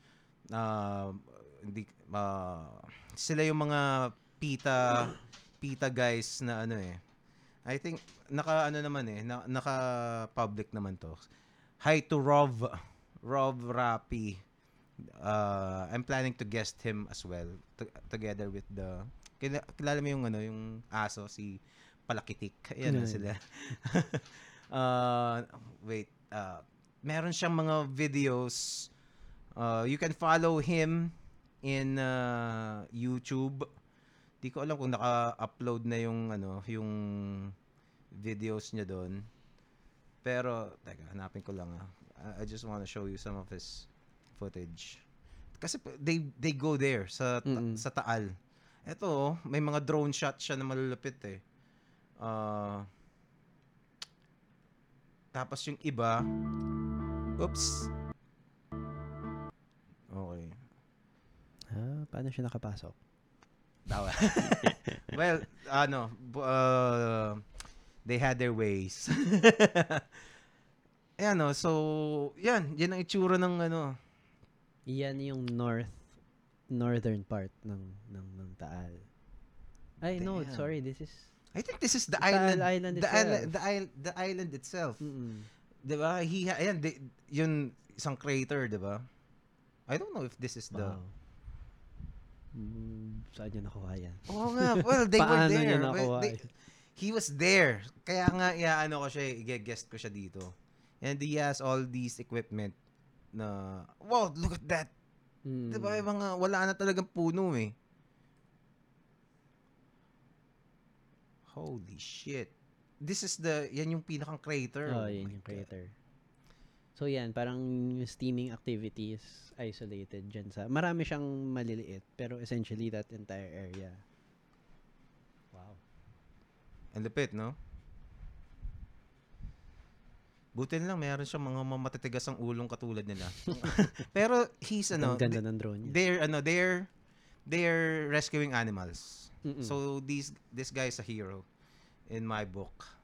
[SPEAKER 1] Uh, hindi uh, sila yung mga pita pita guys na ano eh. I think naka ano naman eh, na, naka public naman to. Hi to Rov Rov Rapi. Uh, I'm planning to guest him as well to- together with the kila- kilala mo yung ano yung aso si Palakitik. Ayan na sila. uh, wait, uh, meron siyang mga videos. Uh, you can follow him in uh, YouTube. Di ko alam kung naka-upload na yung ano, yung videos niya doon. Pero teka, hanapin ko lang ah. I- just want to show you some of his footage. Kasi they they go there sa ta-
[SPEAKER 2] Mm-mm.
[SPEAKER 1] sa Taal. Ito, oh, may mga drone shot siya na malulupit eh. Ah tapos yung iba, oops. Okay.
[SPEAKER 2] Ah, paano siya nakapasok?
[SPEAKER 1] Tawa. well, ano, uh, they had their ways. Ayan, no, so, yan, yan ang itsura ng ano.
[SPEAKER 2] Iyan yung north northern part ng ng ng Taal. Ay, no,
[SPEAKER 1] Damn.
[SPEAKER 2] sorry, this is
[SPEAKER 1] I think this is the
[SPEAKER 2] Taal
[SPEAKER 1] island,
[SPEAKER 2] Island
[SPEAKER 1] the
[SPEAKER 2] itself.
[SPEAKER 1] island, the island, the island itself.
[SPEAKER 2] mm
[SPEAKER 1] 'Di ba? He ayan, di, yun isang crater, 'di ba? I don't know if this is the
[SPEAKER 2] Wow. Mm, saan niya nakuha yan?
[SPEAKER 1] Oo nga. Well, they were
[SPEAKER 2] Paano niya
[SPEAKER 1] there.
[SPEAKER 2] nakuha
[SPEAKER 1] Well, they- he was there. Kaya nga, ano ko siya, i-guest ko siya dito. And he has all these equipment na, wow, look at that.
[SPEAKER 2] Mm.
[SPEAKER 1] Diba, yung mga, wala na talagang puno eh. Holy shit. This is the, yan yung pinakang crater.
[SPEAKER 2] Oh,
[SPEAKER 1] my
[SPEAKER 2] yung crater. So yan, parang steaming activity is isolated dyan sa, marami siyang maliliit, pero essentially that entire area. Wow.
[SPEAKER 1] Ang lupit, no? Buti na lang, meron siyang mga mamatitigas ang ulong katulad nila. Pero he's, ano,
[SPEAKER 2] Ang ganda ng drone niya.
[SPEAKER 1] they're ano they're they're rescuing animals.
[SPEAKER 2] Mm-mm.
[SPEAKER 1] So these this guy is a hero in my book.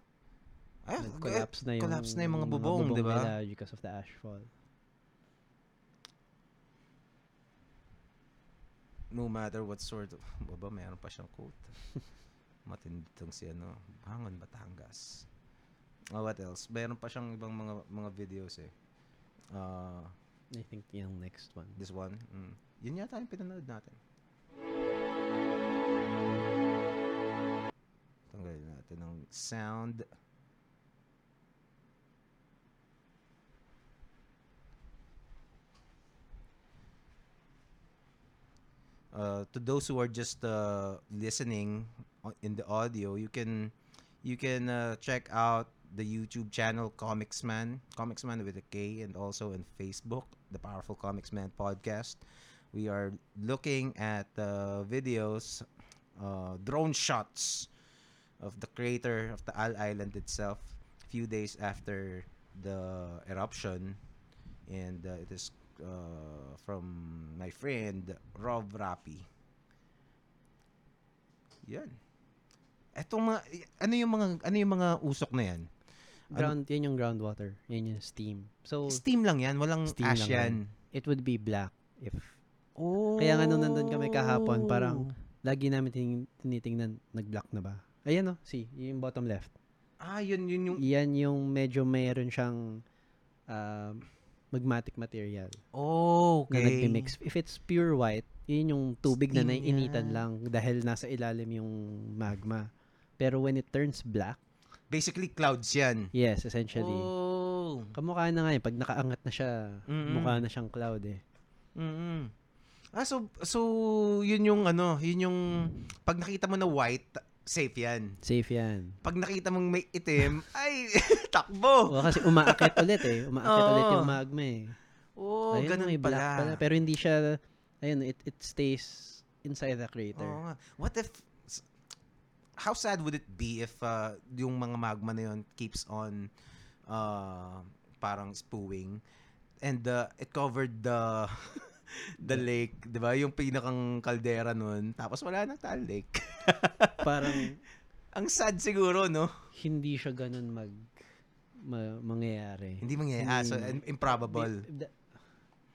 [SPEAKER 1] Ay,
[SPEAKER 2] Nag-collapse na yung,
[SPEAKER 1] collapse na yung mga bubong, di ba?
[SPEAKER 2] nila because of the ashfall.
[SPEAKER 1] No matter what sort of baba meron pa siyang quote. Matindi tong si ano, Bangon Batangas. Oh, what else? Meron pa siyang ibang mga mga videos eh. Uh,
[SPEAKER 2] I think yung next one.
[SPEAKER 1] this one. Mm. Yun yata yung pinanood natin. Tanggalin natin ng sound. Uh, to those who are just uh, listening in the audio, you can you can uh, check out the YouTube channel Comics Man, Comics Man with a K, and also on Facebook, the Powerful Comics Man podcast. We are looking at uh, videos, uh, drone shots of the crater of the Al Island itself, a few days after the eruption, and uh, it is uh, from my friend Rob Rapi. Yan. Etong mga ano yung mga ano yung mga usok na yan? Ano-
[SPEAKER 2] Ground, yun yung groundwater. Yun yung steam. So,
[SPEAKER 1] Steam lang yan, walang
[SPEAKER 2] Steam
[SPEAKER 1] ash
[SPEAKER 2] lang
[SPEAKER 1] yan.
[SPEAKER 2] it would be black if
[SPEAKER 1] Oh.
[SPEAKER 2] Kaya nga nung nandun kami kahapon, parang lagi namin tin- tinitingnan, nag-black na ba? Ayan o, see, yung bottom left.
[SPEAKER 1] Ah, yun yun yung
[SPEAKER 2] Yan yung medyo mayroon siyang um, magmatic material
[SPEAKER 1] Oh,
[SPEAKER 2] na
[SPEAKER 1] okay.
[SPEAKER 2] nagmi-mix. If it's pure white, yun yung tubig na
[SPEAKER 1] Steam
[SPEAKER 2] naiinitan
[SPEAKER 1] yan.
[SPEAKER 2] lang dahil nasa ilalim yung magma. Pero when it turns black,
[SPEAKER 1] Basically clouds yan.
[SPEAKER 2] yes, essentially.
[SPEAKER 1] Oh.
[SPEAKER 2] Kamukha na nga yun. Pag nakaangat na siya,
[SPEAKER 1] Mm-mm.
[SPEAKER 2] mukha na siyang cloud eh.
[SPEAKER 1] mm Ah, so so yun yung ano, yun yung pag nakita mo na white safe yan.
[SPEAKER 2] Safe yan.
[SPEAKER 1] Pag nakita mong may itim, ay, takbo!
[SPEAKER 2] O kasi umaakit ulit eh. Umaakit
[SPEAKER 1] Oo.
[SPEAKER 2] ulit yung magma eh.
[SPEAKER 1] Oh,
[SPEAKER 2] Ayun,
[SPEAKER 1] ganun
[SPEAKER 2] may black
[SPEAKER 1] pala.
[SPEAKER 2] pala. Pero hindi siya, ayun, it, it stays inside the crater.
[SPEAKER 1] Oo nga. What if, how sad would it be if uh, yung mga magma na yun keeps on uh, parang spewing and uh, it covered the the lake, 'di ba? Yung pinakang kaldera nun, tapos wala nang Taal Lake.
[SPEAKER 2] Parang
[SPEAKER 1] Ang sad siguro, no?
[SPEAKER 2] hindi siya ganun mag, ma- mangyayari.
[SPEAKER 1] Hindi mangyayari. Ah, so improbable.
[SPEAKER 2] Di- da-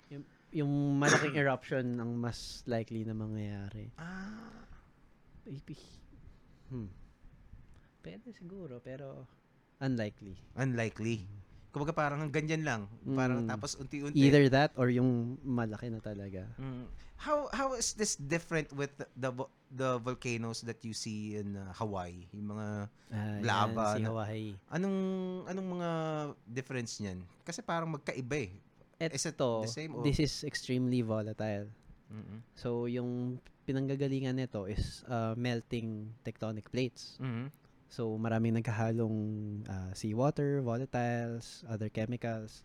[SPEAKER 2] yung, yung malaking eruption ang mas likely na mangyayari.
[SPEAKER 1] Ah,
[SPEAKER 2] Maybe. Hmm. Pwede siguro, pero unlikely.
[SPEAKER 1] unlikely. Kumbaga parang ganyan lang. Parang
[SPEAKER 2] Mm.
[SPEAKER 1] tapos unti-unti.
[SPEAKER 2] Either that or yung malaki na talaga.
[SPEAKER 1] Mm. How how is this different with the the, vo- the volcanoes that you see in uh, Hawaii? Yung mga
[SPEAKER 2] Ah, yan,
[SPEAKER 1] Lava
[SPEAKER 2] si
[SPEAKER 1] na-
[SPEAKER 2] Hawaii.
[SPEAKER 1] anong anong mga difference niyan? Kasi parang magkaiba eh. Is it
[SPEAKER 2] Ito,
[SPEAKER 1] the same or-
[SPEAKER 2] this is extremely volatile.
[SPEAKER 1] Mm-mm.
[SPEAKER 2] So, yung pinanggagalingan nito is uh, melting tectonic plates.
[SPEAKER 1] Mhm.
[SPEAKER 2] So, maraming nagkahalong uh, seawater, volatiles, other chemicals.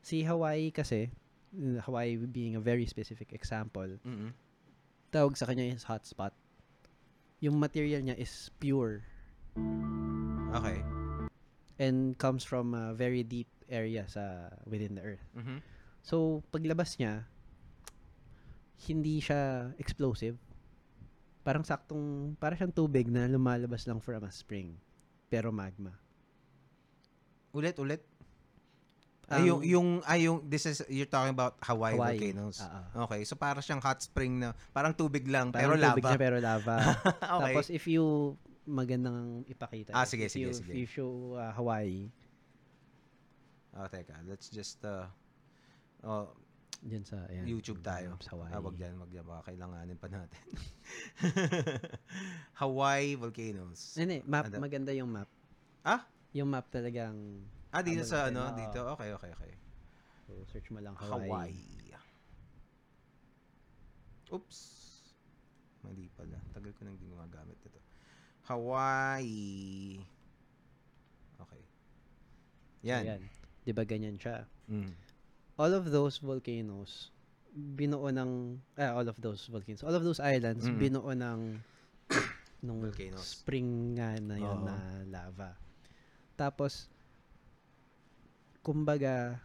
[SPEAKER 2] Si Hawaii kasi, uh, Hawaii being a very specific example,
[SPEAKER 1] Mhm.
[SPEAKER 2] tawag sa kanya is hotspot. Yung material niya is pure
[SPEAKER 1] Okay.
[SPEAKER 2] and comes from a very deep area sa within the earth.
[SPEAKER 1] Mhm.
[SPEAKER 2] So, paglabas niya, hindi siya explosive. Parang saktong, parang siyang tubig na lumalabas lang from a spring. Pero magma.
[SPEAKER 1] Ulit ulit.
[SPEAKER 2] Ang-
[SPEAKER 1] ay, yung yung ay yung this is you're talking about Hawaii,
[SPEAKER 2] Hawaii.
[SPEAKER 1] volcanoes.
[SPEAKER 2] Ah.
[SPEAKER 1] Okay, so para siyang hot spring na parang tubig lang
[SPEAKER 2] Parang
[SPEAKER 1] pero
[SPEAKER 2] tubig
[SPEAKER 1] lava.
[SPEAKER 2] siya pero lava.
[SPEAKER 1] okay.
[SPEAKER 2] Tapos if you, magandang ipakita.
[SPEAKER 1] Ah, sige,
[SPEAKER 2] if
[SPEAKER 1] sige,
[SPEAKER 2] you,
[SPEAKER 1] sige.
[SPEAKER 2] If you show uh, Hawaii,
[SPEAKER 1] oh, teka, let's just uh, oh,
[SPEAKER 2] dyan sa, ayan,
[SPEAKER 1] YouTube tayo.
[SPEAKER 2] Sa Hawaii.
[SPEAKER 1] Ah, wag yan, wag yan. Baka kailanganin pa natin. Hawaii volcanoes.
[SPEAKER 2] Hindi, map,
[SPEAKER 1] Ano?
[SPEAKER 2] maganda yung map.
[SPEAKER 1] Ah?
[SPEAKER 2] Yung map talagang,
[SPEAKER 1] Ah, dito sa ano,
[SPEAKER 2] oo.
[SPEAKER 1] dito. Okay, okay, okay.
[SPEAKER 2] so, search mo lang Hawaii.
[SPEAKER 1] Hawaii. Oops. Mali pala. Tagal ko nang di gumagamit ito. Hawaii. Okay. Yan.
[SPEAKER 2] yan. Di ba ganyan siya?
[SPEAKER 1] Mm.
[SPEAKER 2] All of those volcanoes binuo ng ah, all of those volcanoes all of those islands
[SPEAKER 1] Mm.
[SPEAKER 2] binuo ng nung
[SPEAKER 1] Volcanoes.
[SPEAKER 2] spring nga na yun
[SPEAKER 1] Oo.
[SPEAKER 2] na lava tapos kumbaga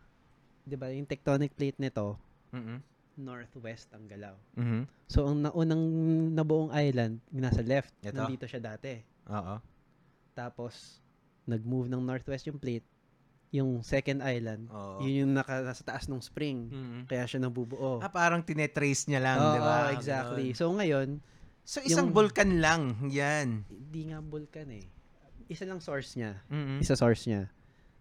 [SPEAKER 2] 'di ba yung tectonic plate nito
[SPEAKER 1] Mm-mm.
[SPEAKER 2] northwest ang galaw
[SPEAKER 1] Mhm.
[SPEAKER 2] so ang naunang nabuong island yung nasa left
[SPEAKER 1] Ito?
[SPEAKER 2] nandito siya dati
[SPEAKER 1] Oo.
[SPEAKER 2] tapos nag-move ng northwest yung plate yung second island
[SPEAKER 1] Oo.
[SPEAKER 2] yun yung naka, nasa taas ng spring
[SPEAKER 1] Mhm.
[SPEAKER 2] kaya siya nabubuo
[SPEAKER 1] Ah, parang tinetrace niya lang,
[SPEAKER 2] Oo,
[SPEAKER 1] di ba?
[SPEAKER 2] exactly. So ngayon,
[SPEAKER 1] So, isang
[SPEAKER 2] yung-
[SPEAKER 1] vulkan lang. Yan.
[SPEAKER 2] hindi nga vulkan eh. Isa lang source niya.
[SPEAKER 1] Mhm.
[SPEAKER 2] Isa source niya.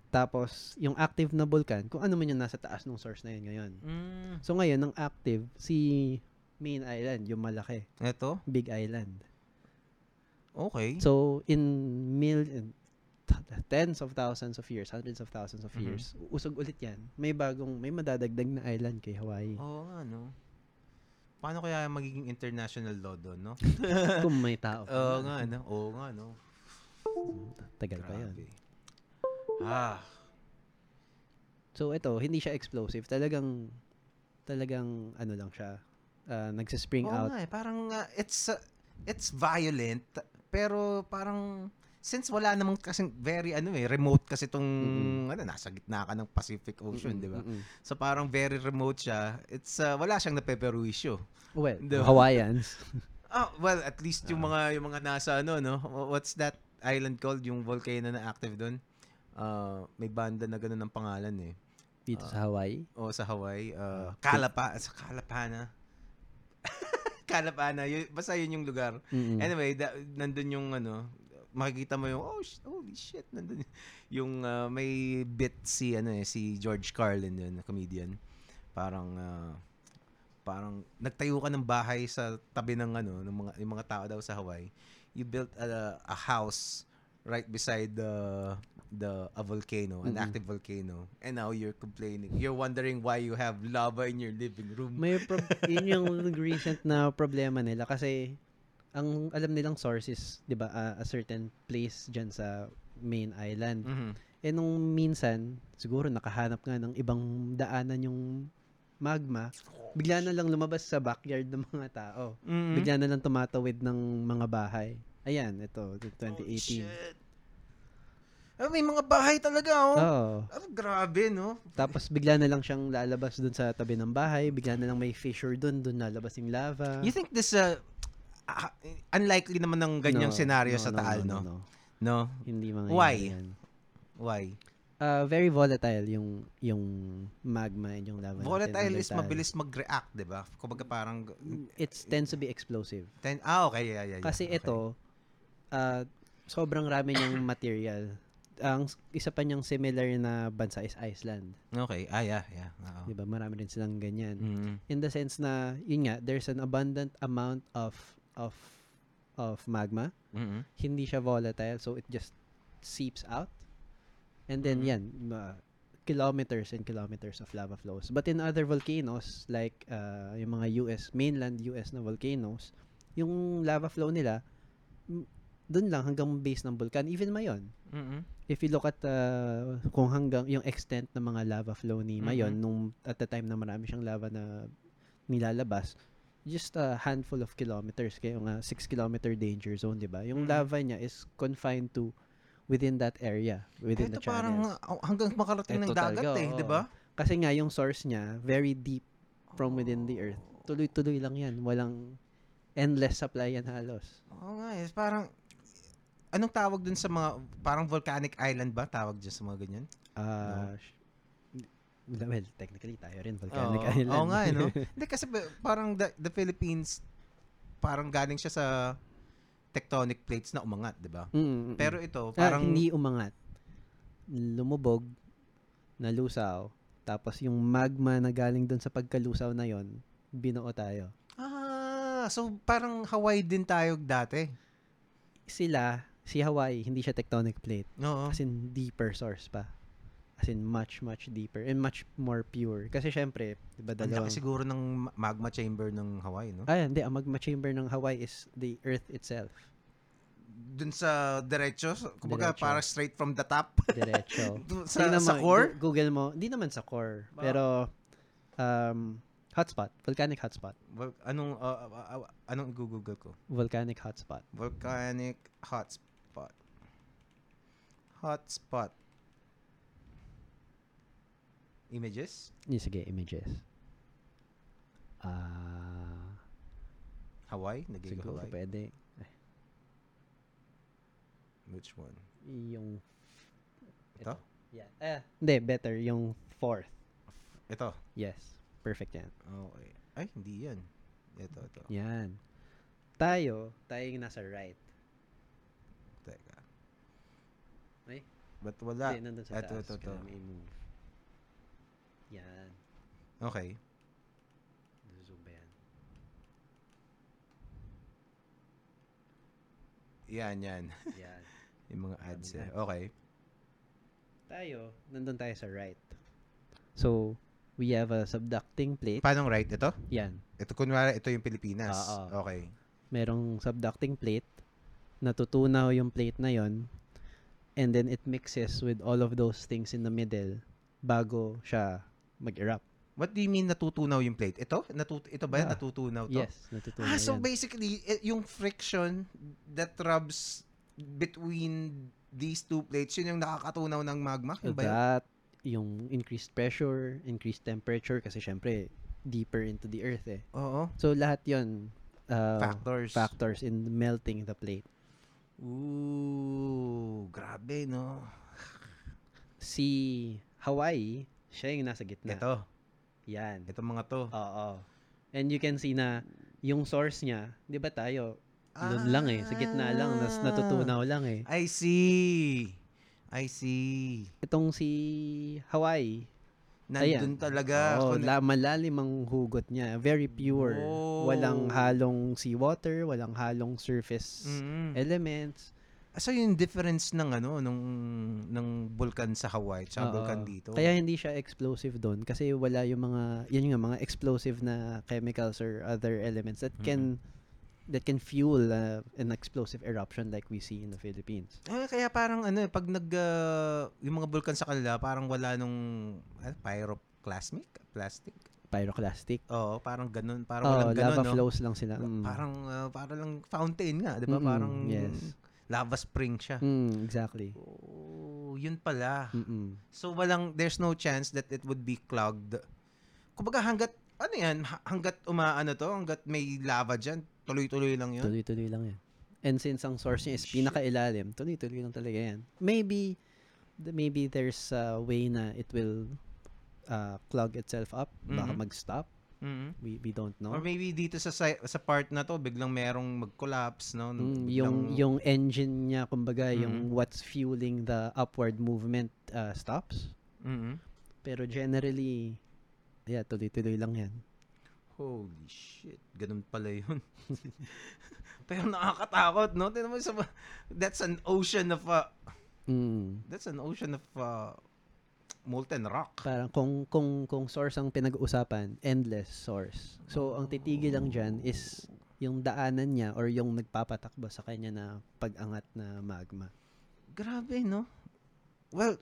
[SPEAKER 2] Tapos, yung active na vulkan, kung ano man yung nasa taas ng source na yun ngayon.
[SPEAKER 1] Mm.
[SPEAKER 2] So ngayon, ang active, si main island, yung malaki.
[SPEAKER 1] Ito?
[SPEAKER 2] Big island.
[SPEAKER 1] Okay.
[SPEAKER 2] So, in mil, tens of thousands of years, hundreds of thousands of
[SPEAKER 1] Mhm.
[SPEAKER 2] years, usog ulit yan. May bagong, may madadagdag na island kay Hawaii.
[SPEAKER 1] Oo nga, no? Paano kaya magiging international law doon, no?
[SPEAKER 2] Kung may tao. pa
[SPEAKER 1] Oo nga, no? Oo nga, no?
[SPEAKER 2] Tagal pa yun.
[SPEAKER 1] Grabe. Ah.
[SPEAKER 2] So ito, hindi siya explosive. Talagang talagang ano lang siya. Uh, nagsispring
[SPEAKER 1] Oo
[SPEAKER 2] out.
[SPEAKER 1] nga, eh. Parang, uh, it's, uh, it's violent, pero parang, since wala namang kasing very, ano eh, remote kasi itong,
[SPEAKER 2] Mm-mm.
[SPEAKER 1] ano, nasa gitna ka ng Pacific Ocean,
[SPEAKER 2] Mm-mm,
[SPEAKER 1] di ba?
[SPEAKER 2] mm-mm.
[SPEAKER 1] So parang very remote siya. It's, uh, wala siyang napeperwisyo.
[SPEAKER 2] Well,
[SPEAKER 1] Di ba?
[SPEAKER 2] Hawaiians.
[SPEAKER 1] Ah, well, at least yung mga yung mga nasa ano no, what's that island called yung volcano na active doon? Uh, may banda na ganun ng pangalan eh.
[SPEAKER 2] dito
[SPEAKER 1] Ah.
[SPEAKER 2] sa Hawaii.
[SPEAKER 1] O sa Hawaii, uh,
[SPEAKER 2] Ah,
[SPEAKER 1] Kalapa, sa Kalapana. Kalapana, yun, basta yun yung lugar.
[SPEAKER 2] Mm-mm.
[SPEAKER 1] Anyway, da, nandun yung ano, makikita mo yung oh sh- holy shit, nandun yung uh, may bit si ano eh si George Carlin yun, na comedian. Parang uh, parang nagtayo ka ng bahay sa tabi ng ano ng mga yung mga tao daw sa Hawaii. You built a, a house right beside the the a volcano, an
[SPEAKER 2] Mm-mm.
[SPEAKER 1] active volcano. And now you're complaining. You're wondering why you have lava in your living room.
[SPEAKER 2] May prob- yun yung recent na problema nila kasi ang alam nilang source is, 'di ba, a- a certain place diyan sa main island.
[SPEAKER 1] Mhm.
[SPEAKER 2] Eh nung minsan, siguro nakahanap nga ng ibang daanan yung magma, bigla na lang lumabas sa backyard ng mga tao.
[SPEAKER 1] Mhm.
[SPEAKER 2] Bigla na lang tumatawid ng mga bahay. Ayan, ito, 2018.
[SPEAKER 1] Oh, shit. Ah, may mga bahay talaga, oh.
[SPEAKER 2] Oo.
[SPEAKER 1] Ah, grabe, no?
[SPEAKER 2] Tapos bigla na lang siyang lalabas dun sa tabi ng bahay, bigla na lang may fissure dun, dun lalabas yung lava.
[SPEAKER 1] You think this, uh, ah, unlikely naman ng ganyang
[SPEAKER 2] No,
[SPEAKER 1] senaryo
[SPEAKER 2] no,
[SPEAKER 1] sa
[SPEAKER 2] no,
[SPEAKER 1] Taal,
[SPEAKER 2] no,
[SPEAKER 1] no?
[SPEAKER 2] no, no. Hindi mga
[SPEAKER 1] Why?
[SPEAKER 2] yan.
[SPEAKER 1] Why?
[SPEAKER 2] Uh, very volatile yung yung magma and yung lava.
[SPEAKER 1] Volatile is mabilis mag-react, di ba? Kumbaga parang,
[SPEAKER 2] It tends to be explosive.
[SPEAKER 1] ten, ah, okay, yeah, yeah, yeah.
[SPEAKER 2] Kasi
[SPEAKER 1] okay.
[SPEAKER 2] ito, uh, sobrang rami niyang material. Ang isa pa niyang similar na bansa is Iceland.
[SPEAKER 1] Okay, ah, yeah, yeah. Oo.
[SPEAKER 2] 'Di ba? Marami rin silang ganyan.
[SPEAKER 1] Mhm.
[SPEAKER 2] In the sense na yun nga, there's an abundant amount of of of magma.
[SPEAKER 1] Mhm.
[SPEAKER 2] Hindi siya volatile, so it just seeps out. And then
[SPEAKER 1] Mhm.
[SPEAKER 2] yan, ma- kilometers and kilometers of lava flows. But in other volcanoes like uh, yung mga US mainland US na volcanoes, yung lava flow nila doon lang hanggang base ng vulkan even Mayon.
[SPEAKER 1] Mhm.
[SPEAKER 2] If you look at uh, kung hanggang yung extent ng mga lava flow ni Mayon
[SPEAKER 1] Mhm.
[SPEAKER 2] nung at the time na marami siyang lava na nilalabas, just a handful of kilometers kaya nga 6 kilometer danger zone, 'di ba? Yung
[SPEAKER 1] Mhm.
[SPEAKER 2] lava niya is confined to within that area, within
[SPEAKER 1] Ito
[SPEAKER 2] the
[SPEAKER 1] parang
[SPEAKER 2] channels.
[SPEAKER 1] ah, hanggang makarating ng dagat
[SPEAKER 2] talaga,
[SPEAKER 1] eh, di ba?
[SPEAKER 2] Kasi nga yung source niya very deep from within the earth. Tuloy-tuloy lang 'yan, walang endless supply yan halos.
[SPEAKER 1] Oo nga, eh, parang anong tawag dun sa mga parang volcanic island ba tawag dyan sa mga ganyan?
[SPEAKER 2] Ah, sh- well, technically tayo rin volcanic
[SPEAKER 1] Oo.
[SPEAKER 2] island.
[SPEAKER 1] Oo nga, eh, no? Hindi kasi parang the, the Philippines parang galing siya sa tectonic plates na umangat, 'di ba?
[SPEAKER 2] Mm, mm, mm.
[SPEAKER 1] Pero ito,
[SPEAKER 2] Ah,
[SPEAKER 1] parang
[SPEAKER 2] hindi umangat. Lumubog, nalusaw, tapos yung magma na galing doon sa pagkalusaw na yon, binuo tayo.
[SPEAKER 1] ah, so parang Hawaii din tayo dati.
[SPEAKER 2] Sila, si Hawaii, hindi siya tectonic plate.
[SPEAKER 1] No.
[SPEAKER 2] As in, deeper source pa. As in, much, much deeper. And much more pure. Kasi syempre, di ba
[SPEAKER 1] Ang
[SPEAKER 2] dalawang...
[SPEAKER 1] laki siguro ng ma- magma chamber ng Hawaii, no?
[SPEAKER 2] Ah, hindi. Ang magma chamber ng Hawaii is the earth itself.
[SPEAKER 1] Dun sa diretso, kumbaga
[SPEAKER 2] Diretso.
[SPEAKER 1] parang straight from the top.
[SPEAKER 2] Diretso.
[SPEAKER 1] Dun sa,
[SPEAKER 2] Tingnan
[SPEAKER 1] sa
[SPEAKER 2] mo,
[SPEAKER 1] core.
[SPEAKER 2] Google mo. Hindi naman sa core.
[SPEAKER 1] Ba-
[SPEAKER 2] Pero, um, hotspot. Volcanic hotspot.
[SPEAKER 1] Vol- anong uh, uh, uh, anong google ko?
[SPEAKER 2] Volcanic hotspot.
[SPEAKER 1] Volcanic hotspot. Hotspot. Images?
[SPEAKER 2] Yung sige, images. Ah,
[SPEAKER 1] Hawaii? Nagiging
[SPEAKER 2] siguro
[SPEAKER 1] Hawaii?
[SPEAKER 2] pwede.
[SPEAKER 1] Which one?
[SPEAKER 2] Yung...
[SPEAKER 1] Ito?
[SPEAKER 2] Yeah. Eh, hindi, better. Yung fourth.
[SPEAKER 1] Ito.
[SPEAKER 2] Yes. Perfect yan.
[SPEAKER 1] Okay. Ay, hindi yan. Ito, ito.
[SPEAKER 2] Yan. Tayo, tayo yung nasa right.
[SPEAKER 1] Teka.
[SPEAKER 2] Ay.
[SPEAKER 1] Ba't wala?
[SPEAKER 2] Hindi, nandun sa
[SPEAKER 1] Ito,
[SPEAKER 2] taas.
[SPEAKER 1] ito, ito.
[SPEAKER 2] I-move. Yan.
[SPEAKER 1] Okay.
[SPEAKER 2] Zoom ba yan?
[SPEAKER 1] Yan, yan.
[SPEAKER 2] Yan.
[SPEAKER 1] Yung mga ads eh. Okay.
[SPEAKER 2] tayo, nandun tayo sa right. So, we have a subducting plate.
[SPEAKER 1] Paano right? Ito?
[SPEAKER 2] Yan.
[SPEAKER 1] Ito, kunwari, ito yung Pilipinas.
[SPEAKER 2] Oo.
[SPEAKER 1] Okay.
[SPEAKER 2] Merong subducting plate. Natutunaw yung plate na yon And then it mixes with all of those things in the middle bago siya mag-erupt.
[SPEAKER 1] What do you mean natutunaw yung plate? Ito? Natut ito ba yan?
[SPEAKER 2] Ah.
[SPEAKER 1] Natutunaw to?
[SPEAKER 2] Yes, natutunaw
[SPEAKER 1] Ah, so
[SPEAKER 2] yan.
[SPEAKER 1] basically, eh, yung friction that rubs between these two plates, yun yung nakakatunaw ng magma? Yun ba yun?
[SPEAKER 2] that, yung increased pressure, increased temperature, kasi syempre, deeper into the earth eh.
[SPEAKER 1] Oo.
[SPEAKER 2] So, lahat yon uh,
[SPEAKER 1] Factors.
[SPEAKER 2] factors in melting the plate.
[SPEAKER 1] Ooh, grabe, no?
[SPEAKER 2] Si Hawaii, siya yung nasa gitna.
[SPEAKER 1] Ito.
[SPEAKER 2] Yan.
[SPEAKER 1] Ito mga to.
[SPEAKER 2] Oo. And you can see na yung source niya, 'di ba tayo? Doon lang eh, sa gitna lang, nas natutunaw lang eh.
[SPEAKER 1] I see. I see.
[SPEAKER 2] Itong si Hawaii,
[SPEAKER 1] Nandun
[SPEAKER 2] Ayan.
[SPEAKER 1] talaga.
[SPEAKER 2] oh, la, malalim ang hugot niya, very pure.
[SPEAKER 1] Oh.
[SPEAKER 2] Walang halong seawater, walang halong surface
[SPEAKER 1] Mm.
[SPEAKER 2] elements.
[SPEAKER 1] So yung difference ng ano nung ng vulkan sa Hawaii at
[SPEAKER 2] Oo.
[SPEAKER 1] vulkan dito.
[SPEAKER 2] Kaya hindi siya explosive doon kasi wala yung mga, yan nga, mga explosive na chemicals or other elements that can that can fuel uh, an explosive eruption like we see in the Philippines.
[SPEAKER 1] Eh, kaya parang ano, eh, pag nag, ah, yung mga bulkan sa kanila, parang wala nung, ano, pyroclasmic? Plastic?
[SPEAKER 2] Pyroclastic.
[SPEAKER 1] Oo, parang ganun. Parang
[SPEAKER 2] Oh,
[SPEAKER 1] walang ganun,
[SPEAKER 2] lava
[SPEAKER 1] no?
[SPEAKER 2] flows lang sila. Mm.
[SPEAKER 1] Parang, ah, parang lang fountain nga, di ba?
[SPEAKER 2] Mm-mm,
[SPEAKER 1] Parang
[SPEAKER 2] yes.
[SPEAKER 1] Lava spring siya.
[SPEAKER 2] Mm, exactly.
[SPEAKER 1] Oh, yun pala.
[SPEAKER 2] Mm-mm.
[SPEAKER 1] So walang there's no chance that it would be clogged. Kumbaga hanggat ano yan, ha- hanggat umaano to, hanggat may lava diyan, tuloy-tuloy lang 'yun.
[SPEAKER 2] Tuloy-tuloy lang yan. And since ang source niya is pinakailalim, tuloy-tuloy lang talaga yan. Maybe, maybe there's a way na it will uh, clog itself up. Baka
[SPEAKER 1] Mhm.
[SPEAKER 2] mag-stop.
[SPEAKER 1] Mhm.
[SPEAKER 2] We, we don't know.
[SPEAKER 1] Or maybe dito sa sa part na to biglang merong mag-collapse, no?
[SPEAKER 2] Mm, yung
[SPEAKER 1] Biglang-
[SPEAKER 2] yung engine niya kumbaga yung
[SPEAKER 1] Mhm.
[SPEAKER 2] what's fueling the upward movement uh, stops
[SPEAKER 1] Mhm.
[SPEAKER 2] pero generally yeah tuloy-tuloy lang yan
[SPEAKER 1] Holy shit, ganun pala 'yun. Pero nakakatakot, no? Tingnan mo sa that's an ocean of uh,
[SPEAKER 2] mm.
[SPEAKER 1] that's an ocean of uh, molten rock.
[SPEAKER 2] parang kung kung kung source ang pinag-uusapan endless source so ang titigil lang diyan is yung daanan niya or yung nagpapatakbo sa kanya na pag-angat na magma
[SPEAKER 1] Grabe, no? Well,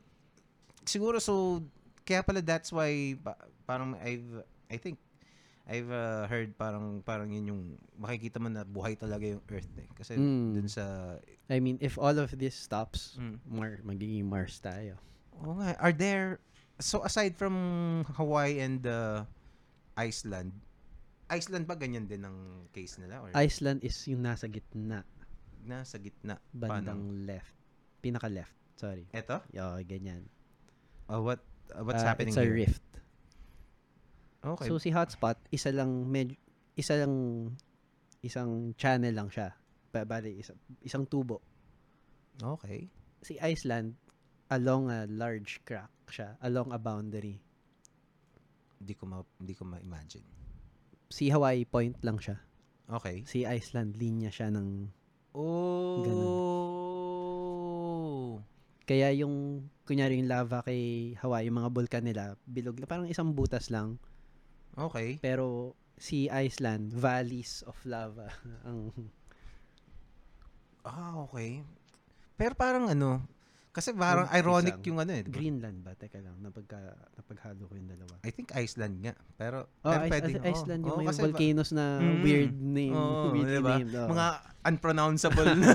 [SPEAKER 1] siguro so, kaya pala that's why, pa- parang I've, I think, I've uh, heard parang, parang yun yung, makikita mo na buhay talaga yung Earth eh. Kasi
[SPEAKER 2] Mm.
[SPEAKER 1] dun sa,
[SPEAKER 2] I mean if all of this stops
[SPEAKER 1] Mm.
[SPEAKER 2] Mar magiging Mars tayo
[SPEAKER 1] oo nga, are there, so aside from Hawaii and uh, Iceland, Iceland ba ganyan din ang case nila? Or
[SPEAKER 2] Iceland is yung nasa gitna
[SPEAKER 1] nasa gitna?
[SPEAKER 2] bandang left pinaka left sorry
[SPEAKER 1] Eto?
[SPEAKER 2] Yo, ganyan.
[SPEAKER 1] Oh, what, uh, what's
[SPEAKER 2] Ah,
[SPEAKER 1] happening
[SPEAKER 2] It's a
[SPEAKER 1] here?
[SPEAKER 2] rift.
[SPEAKER 1] Okay.
[SPEAKER 2] So si hotspot, isa lang med isa lang isang channel lang siya. Ba- Bali, isa, isang tubo.
[SPEAKER 1] okay.
[SPEAKER 2] Si Iceland along a large crack siya, along a boundary.
[SPEAKER 1] Hindi ko ma, hindi ko ma-imagine.
[SPEAKER 2] Si Hawaii point lang siya.
[SPEAKER 1] Okay.
[SPEAKER 2] Si Iceland linya siya ng
[SPEAKER 1] Oh.
[SPEAKER 2] kaya yung kunyari yung lava kay Hawaii, yung mga bulkan nila, bilog na parang isang butas lang.
[SPEAKER 1] Okay.
[SPEAKER 2] Pero si Iceland, valleys of lava ang
[SPEAKER 1] Ah, okay. Pero parang ano, kasi parang ironic yung ano eh. di ba?
[SPEAKER 2] Greenland ba? Teka lang, napagka, napaghalo ko yung dalawa.
[SPEAKER 1] I think Iceland nga. Pero,
[SPEAKER 2] Oh,
[SPEAKER 1] pero pwedeng,
[SPEAKER 2] Ice- Iceland yung
[SPEAKER 1] Oo,
[SPEAKER 2] may
[SPEAKER 1] kasi ba-
[SPEAKER 2] volcanoes na
[SPEAKER 1] Mm.
[SPEAKER 2] weird name.
[SPEAKER 1] Oo,
[SPEAKER 2] weirdly
[SPEAKER 1] diba?
[SPEAKER 2] named. oo.
[SPEAKER 1] Mga unpronounceable na.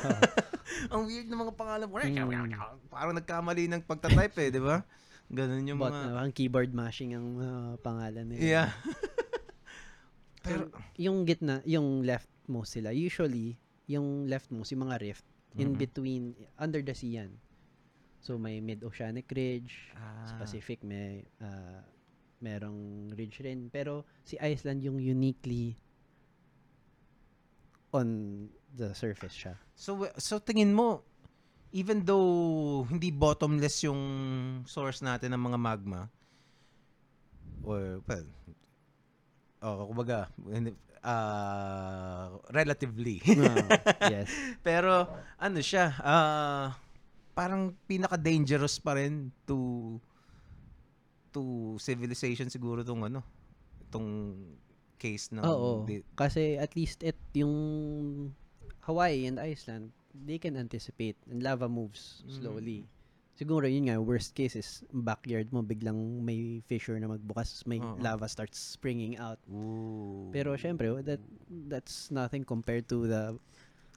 [SPEAKER 1] Ang weird ng mga pangalan.
[SPEAKER 2] Mm.
[SPEAKER 1] Parang nagkamali ng pagtatype eh, di ba? Ganun yung
[SPEAKER 2] Bot,
[SPEAKER 1] mga...
[SPEAKER 2] parang keyboard mashing ang ah, pangalan nila.
[SPEAKER 1] Yeah.
[SPEAKER 2] Pero, yung gitna, yung leftmost sila, usually, yung leftmost, yung mga rift, in
[SPEAKER 1] Mhm.
[SPEAKER 2] between, under the sea yan. So, may mid-oceanic ridge,
[SPEAKER 1] Ah.
[SPEAKER 2] sa Pacific, may, ah, merong ridge rin. Pero, si Iceland yung uniquely on the surface siya.
[SPEAKER 1] So so tingin mo even though hindi bottomless yung source natin ng mga magma or well oh kumbaga ah relatively
[SPEAKER 2] Ah, yes.
[SPEAKER 1] pero ano siya ah parang pinaka dangerous pa rin to to civilization siguro tong ano itong case ng
[SPEAKER 2] Oo.
[SPEAKER 1] di-
[SPEAKER 2] Kasi at least it yung Hawaii and Iceland, they can anticipate and lava moves
[SPEAKER 1] Mm.
[SPEAKER 2] slowly. Siguro yun nga, worst case is backyard mo biglang may fissure na magbukas, may
[SPEAKER 1] Oo.
[SPEAKER 2] lava starts springing out.
[SPEAKER 1] Ooh.
[SPEAKER 2] Pero syempre, that that's nothing compared to the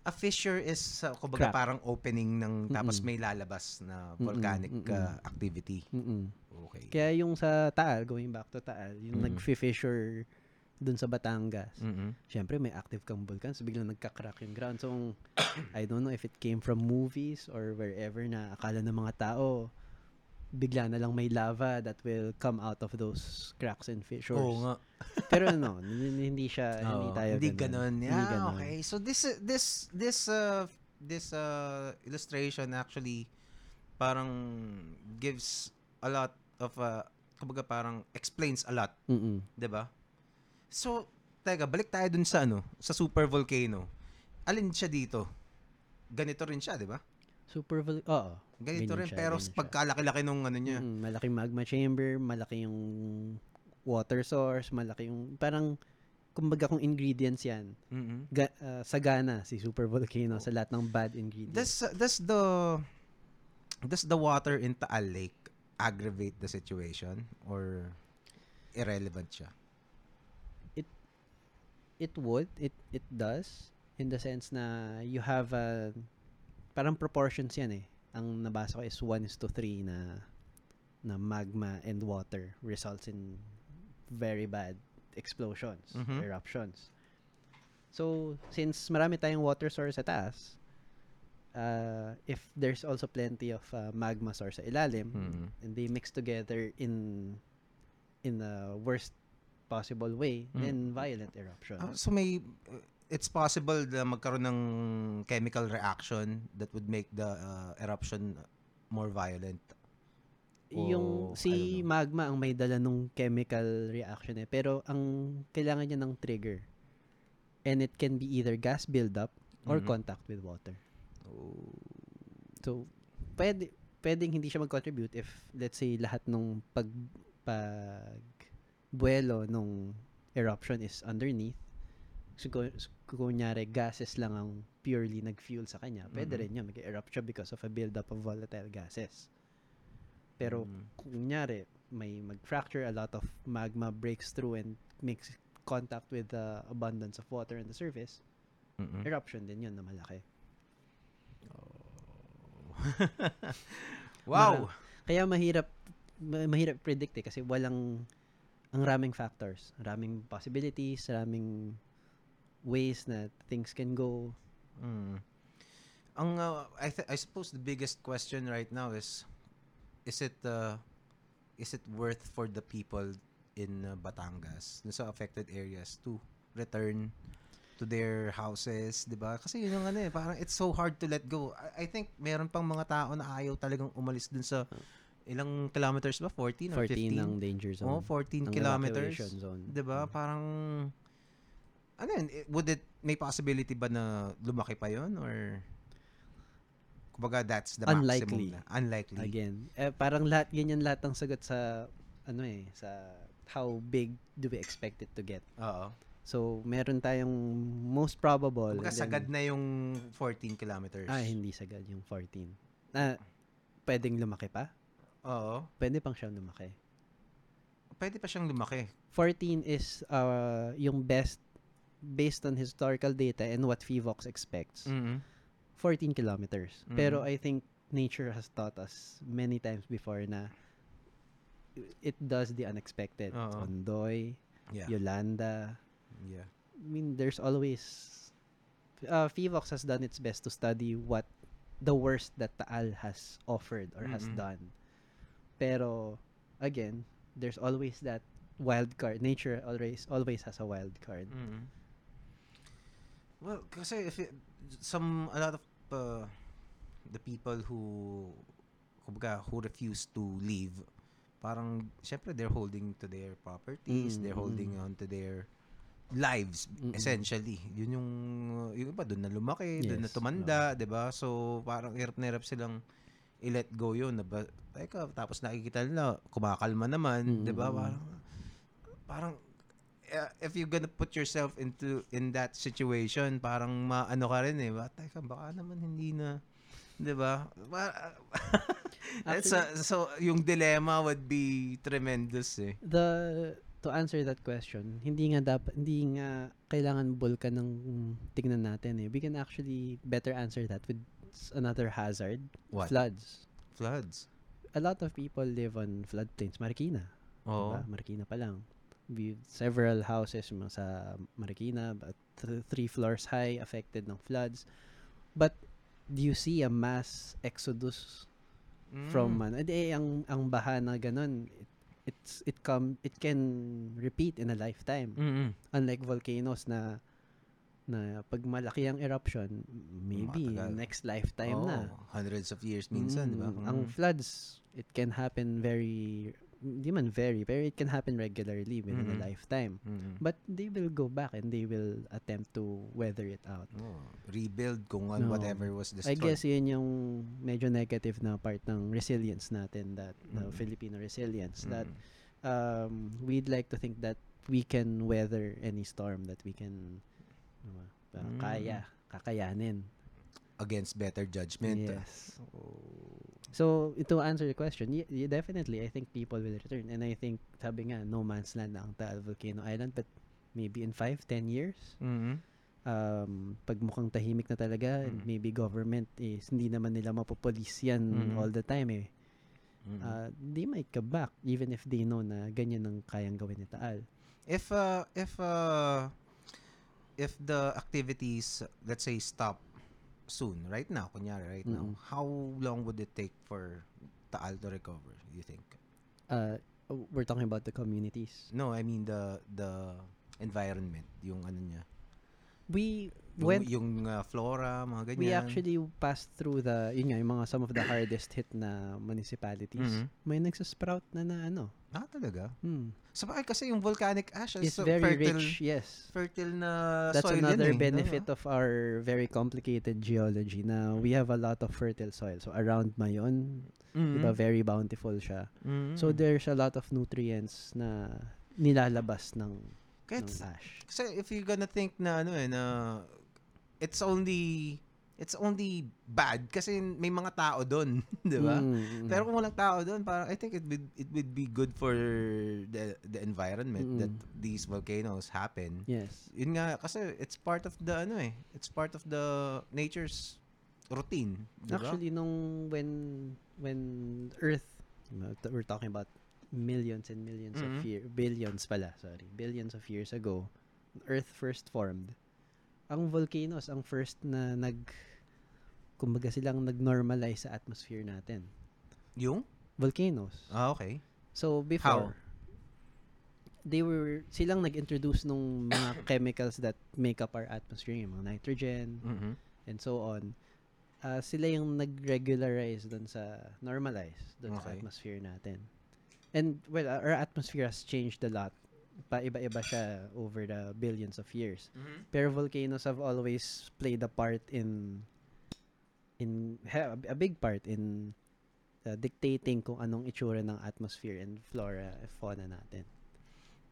[SPEAKER 1] A fissure is uh, kumbaga
[SPEAKER 2] Crack.
[SPEAKER 1] parang opening ng tapos
[SPEAKER 2] Mm-mm.
[SPEAKER 1] may lalabas na
[SPEAKER 2] Mm-mm,
[SPEAKER 1] volcanic
[SPEAKER 2] mm-mm.
[SPEAKER 1] uh, activity.
[SPEAKER 2] mm
[SPEAKER 1] Okay.
[SPEAKER 2] Kaya yung sa Taal, going back to Taal, yung
[SPEAKER 1] Mm.
[SPEAKER 2] nag-fissure dun sa Batangas.
[SPEAKER 1] Mm-mm.
[SPEAKER 2] Syempre may active kang vulkan so biglang nagka-crack yung ground. So I don't know if it came from movies or wherever na akala ng mga tao bigla na lang may lava that will come out of those cracks and fissures.
[SPEAKER 1] Oo nga.
[SPEAKER 2] Pero no, hindi, hindi siya hindi
[SPEAKER 1] Oo,
[SPEAKER 2] tayo
[SPEAKER 1] hindi
[SPEAKER 2] ganun.
[SPEAKER 1] ganun.
[SPEAKER 2] Hindi
[SPEAKER 1] Yeah,
[SPEAKER 2] ganun.
[SPEAKER 1] okay. So this uh, this this uh this uh illustration actually parang gives a lot of uh kumbaga parang explains a lot,
[SPEAKER 2] Mm-mm.
[SPEAKER 1] 'di ba? So, teka, balik tayo dun sa ano, sa super volcano. Alin siya dito? Ganito rin siya, 'di ba?
[SPEAKER 2] Super vol- Oo.
[SPEAKER 1] Ganito
[SPEAKER 2] Ganyan
[SPEAKER 1] rin
[SPEAKER 2] siya,
[SPEAKER 1] pero
[SPEAKER 2] ganyan siya.
[SPEAKER 1] pagkalaki-laki nung ano niya.
[SPEAKER 2] Mm, malaking magma chamber, malaki yung water source, malaki yung parang kumbaga kung ingredients yan,
[SPEAKER 1] Mm-mm.
[SPEAKER 2] ga, ah, sagana si super volcano sa lahat ng bad ingredients.
[SPEAKER 1] Does uh, does the does the water in Taal Lake aggravate the situation or irrelevant siya?
[SPEAKER 2] it would it it does in the sense na you have a parang proportions yan eh ang nabasa ko is 1 is to 3 na na magma and water results in very bad explosions
[SPEAKER 1] Mhm.
[SPEAKER 2] eruptions so since marami tayong water source sa taas uh, if there's also plenty of uh, magma source sa ilalim
[SPEAKER 1] Mm.
[SPEAKER 2] and they mix together in in the worst possible way,
[SPEAKER 1] Mm.
[SPEAKER 2] then violent eruption.
[SPEAKER 1] Ah, so may uh, it's possible na magkaroon ng chemical reaction that would make the uh, eruption more violent.
[SPEAKER 2] yung
[SPEAKER 1] Oh, I
[SPEAKER 2] si magma ang may dala nung chemical reaction eh, pero ang kailangan niya ng trigger. And it can be either gas buildup or
[SPEAKER 1] Mhm.
[SPEAKER 2] contact with water.
[SPEAKER 1] Oh.
[SPEAKER 2] So, pwede, pwedeng hindi siya mag-contribute if, let's say, lahat nung pag, pag buwelo nung eruption is underneath. Kung kunyari, gases lang ang purely nag-fuel sa kanya, pwede
[SPEAKER 1] Mhm.
[SPEAKER 2] rin yun. Mag-erupt siya because of a buildup of volatile gases. Pero,
[SPEAKER 1] Mm.
[SPEAKER 2] kung kunyari, may mag-fracture, a lot of magma breaks through and makes contact with the abundance of water on the surface,
[SPEAKER 1] Mm-mm.
[SPEAKER 2] eruption din yun na malaki.
[SPEAKER 1] wow.
[SPEAKER 2] Kaya mahirap ma- mahirap predict eh kasi walang ang raming factors, raming possibilities, raming ways na things can go.
[SPEAKER 1] Mm. Ang uh, I th- I suppose the biggest question right now is is it uh, is it worth for the people in uh, Batangas, sa affected areas to return to their houses, 'di ba? Kasi yun yung ano eh, parang it's so hard to let go. I, I think meron pang mga tao na ayaw talagang umalis dun sa ilang kilometers ba? 14 or
[SPEAKER 2] 14
[SPEAKER 1] 15?
[SPEAKER 2] ang danger zone.
[SPEAKER 1] Oh, 14
[SPEAKER 2] ang
[SPEAKER 1] kilometers. 'Di ba? Parang ano yun, eh, would it may possibility ba na lumaki pa 'yon or kumbaga that's the
[SPEAKER 2] Unlikely.
[SPEAKER 1] maximum na. Unlikely.
[SPEAKER 2] Again, eh, parang lahat ganyan lahat ng sagot sa ano eh, sa how big do we expect it to get.
[SPEAKER 1] Oo.
[SPEAKER 2] So, meron tayong most probable.
[SPEAKER 1] Kumbaga
[SPEAKER 2] then-
[SPEAKER 1] sagad na yung 14 kilometers.
[SPEAKER 2] Ah, hindi sagad yung 14. Na, pwedeng lumaki pa?
[SPEAKER 1] Oo.
[SPEAKER 2] Pwede pang siyang lumaki.
[SPEAKER 1] Pwede pa siyang lumaki.
[SPEAKER 2] 14 is uh, yung best based on historical data and what FIVOX expects.
[SPEAKER 1] Mm.
[SPEAKER 2] 14 kilometers.
[SPEAKER 1] Mhm.
[SPEAKER 2] Pero I think nature has taught us many times before na it does the unexpected.
[SPEAKER 1] Oo.
[SPEAKER 2] Ondoy,
[SPEAKER 1] Yeah.
[SPEAKER 2] Yolanda.
[SPEAKER 1] Yeah.
[SPEAKER 2] I mean, there's always... Uh, FIVOX has done its best to study what the worst that Taal has offered or has
[SPEAKER 1] Mhm.
[SPEAKER 2] done. Pero, again, there's always that wild card. Nature always always has a wild card.
[SPEAKER 1] Mm. Well, kasi if it, some a lot of uh, the people who kumbaga who refuse to leave parang syempre they're holding to their properties, they're
[SPEAKER 2] Mm,
[SPEAKER 1] holding on to their lives
[SPEAKER 2] Mm-mm.
[SPEAKER 1] essentially. Yun yung yung iba doon na lumaki, doon na
[SPEAKER 2] Yes,
[SPEAKER 1] tumanda, 'di ba? So parang hirap na hirap silang i-let go yun na ba, teka, tapos nakikita nila kumakalma naman, 'di ba? Parang parang uh, if you're gonna put yourself into in that situation, parang maano ka rin eh. Ba, teka, baka naman hindi na 'di ba? Ba- That's a- so yung dilemma would be tremendous eh.
[SPEAKER 2] The to answer that question, hindi nga dapat hindi nga kailangan bulkan ng tingnan natin eh. We can actually better answer that with another hazard,
[SPEAKER 1] What?
[SPEAKER 2] floods.
[SPEAKER 1] Floods.
[SPEAKER 2] A lot of people live on floodplains, Marikina.
[SPEAKER 1] Oo.
[SPEAKER 2] Diba? Marikina pa lang. We several houses mga sa Marikina, but th- three floors high affected ng floods. But do you see a mass exodus from
[SPEAKER 1] Mm.
[SPEAKER 2] ano? Eh, ang ang baha na ganun, it, it's it come it can repeat in a lifetime.
[SPEAKER 1] Mm-mm.
[SPEAKER 2] Unlike volcanoes na na pag malaki ang eruption, maybe
[SPEAKER 1] Matagal.
[SPEAKER 2] next lifetime na.
[SPEAKER 1] Oo, Hundreds of years minsan, di ba?
[SPEAKER 2] Mm, Ang
[SPEAKER 1] Mm.
[SPEAKER 2] floods, it can happen very, hindi man very, pero it can happen regularly within
[SPEAKER 1] Mhm.
[SPEAKER 2] a lifetime.
[SPEAKER 1] Mm.
[SPEAKER 2] But they will go back and they will attempt to weather it out.
[SPEAKER 1] Oh, rebuild kung ano,
[SPEAKER 2] No.
[SPEAKER 1] whatever was
[SPEAKER 2] I
[SPEAKER 1] destroyed.
[SPEAKER 2] guess yun yung medyo negative na part ng resilience natin, that the
[SPEAKER 1] Mm.
[SPEAKER 2] Filipino resilience, that
[SPEAKER 1] Mm.
[SPEAKER 2] um, we'd like to think that we can weather any storm that we can ano ba, parang
[SPEAKER 1] Mm.
[SPEAKER 2] kaya kakayanin
[SPEAKER 1] Against better judgment.
[SPEAKER 2] yes so to answer the question y- y- definitely I think people will return and I think sabi nga no man's land na ang Taal Volcano Island but maybe in 5 10 years
[SPEAKER 1] Mhm.
[SPEAKER 2] um, pag mukhang tahimik na talaga,
[SPEAKER 1] Mm.
[SPEAKER 2] maybe government is hindi naman nila mapopolis yan
[SPEAKER 1] Mm.
[SPEAKER 2] all the time eh.
[SPEAKER 1] Mhm.
[SPEAKER 2] Uh, they might come back even if they know na ganyan ang kayang gawin ni Taal.
[SPEAKER 1] if uh if uh if the activities let's say stop soon right now kunyari right now
[SPEAKER 2] Mm-mm.
[SPEAKER 1] how long would it take for Taal to recover you think
[SPEAKER 2] Uh, we're talking about the communities.
[SPEAKER 1] no i mean the the environment yung ano niya
[SPEAKER 2] We
[SPEAKER 1] yung,
[SPEAKER 2] went
[SPEAKER 1] yung uh, flora mga ganyan
[SPEAKER 2] we actually passed through the yun nga yung mga some of the hardest hit na municipalities.
[SPEAKER 1] Mhm.
[SPEAKER 2] May nagsasprout na na ano.
[SPEAKER 1] Ah talaga
[SPEAKER 2] Hmm.
[SPEAKER 1] sa bagay kasi yung volcanic ash is so
[SPEAKER 2] very
[SPEAKER 1] fertile
[SPEAKER 2] rich, yes.
[SPEAKER 1] fertile na
[SPEAKER 2] That's
[SPEAKER 1] soil
[SPEAKER 2] another
[SPEAKER 1] yun eh,
[SPEAKER 2] benefit
[SPEAKER 1] no?
[SPEAKER 2] of our very complicated geology na we have a lot of fertile soil. So around Mayon,
[SPEAKER 1] Mhm.
[SPEAKER 2] Diba, very bountiful siya.
[SPEAKER 1] Mhm.
[SPEAKER 2] So there's a lot of nutrients na nilalabas ng,
[SPEAKER 1] Kahit
[SPEAKER 2] ng ash.
[SPEAKER 1] Kasi if you're gonna think na ano eh, na it's only it's only bad kasi may mga tao doon, 'di ba?
[SPEAKER 2] Mm, mm,
[SPEAKER 1] Pero kung walang tao doon, parang I think it would it would be good for the the environment
[SPEAKER 2] Mm.
[SPEAKER 1] that these volcanoes happen.
[SPEAKER 2] yes.
[SPEAKER 1] Yun nga kasi it's part of the ano eh, it's part of the nature's routine, 'di ba?
[SPEAKER 2] Actually nung when when Earth t- we're talking about millions and millions
[SPEAKER 1] Mhm.
[SPEAKER 2] of years, billions pala, sorry, billions of years ago, Earth first formed. Ang volcanoes ang first na nag kumbaga silang nag-normalize sa atmosphere natin.
[SPEAKER 1] yung
[SPEAKER 2] Volcanoes.
[SPEAKER 1] Ah, okay.
[SPEAKER 2] So before they were silang nag-introduce nung mga chemicals that make up our atmosphere, yung mga nitrogen
[SPEAKER 1] Mhm.
[SPEAKER 2] and so on. Ah, sila yung nag-regularize doon sa normalize sa
[SPEAKER 1] Okay.
[SPEAKER 2] atmosphere natin. And well, our atmosphere has changed a lot. Pa-iba-iba siya over the billions of years. Pero volcanoes have always played a part in in a big part in uh, dictating kung anong itsura ng atmosphere and flora and fauna natin.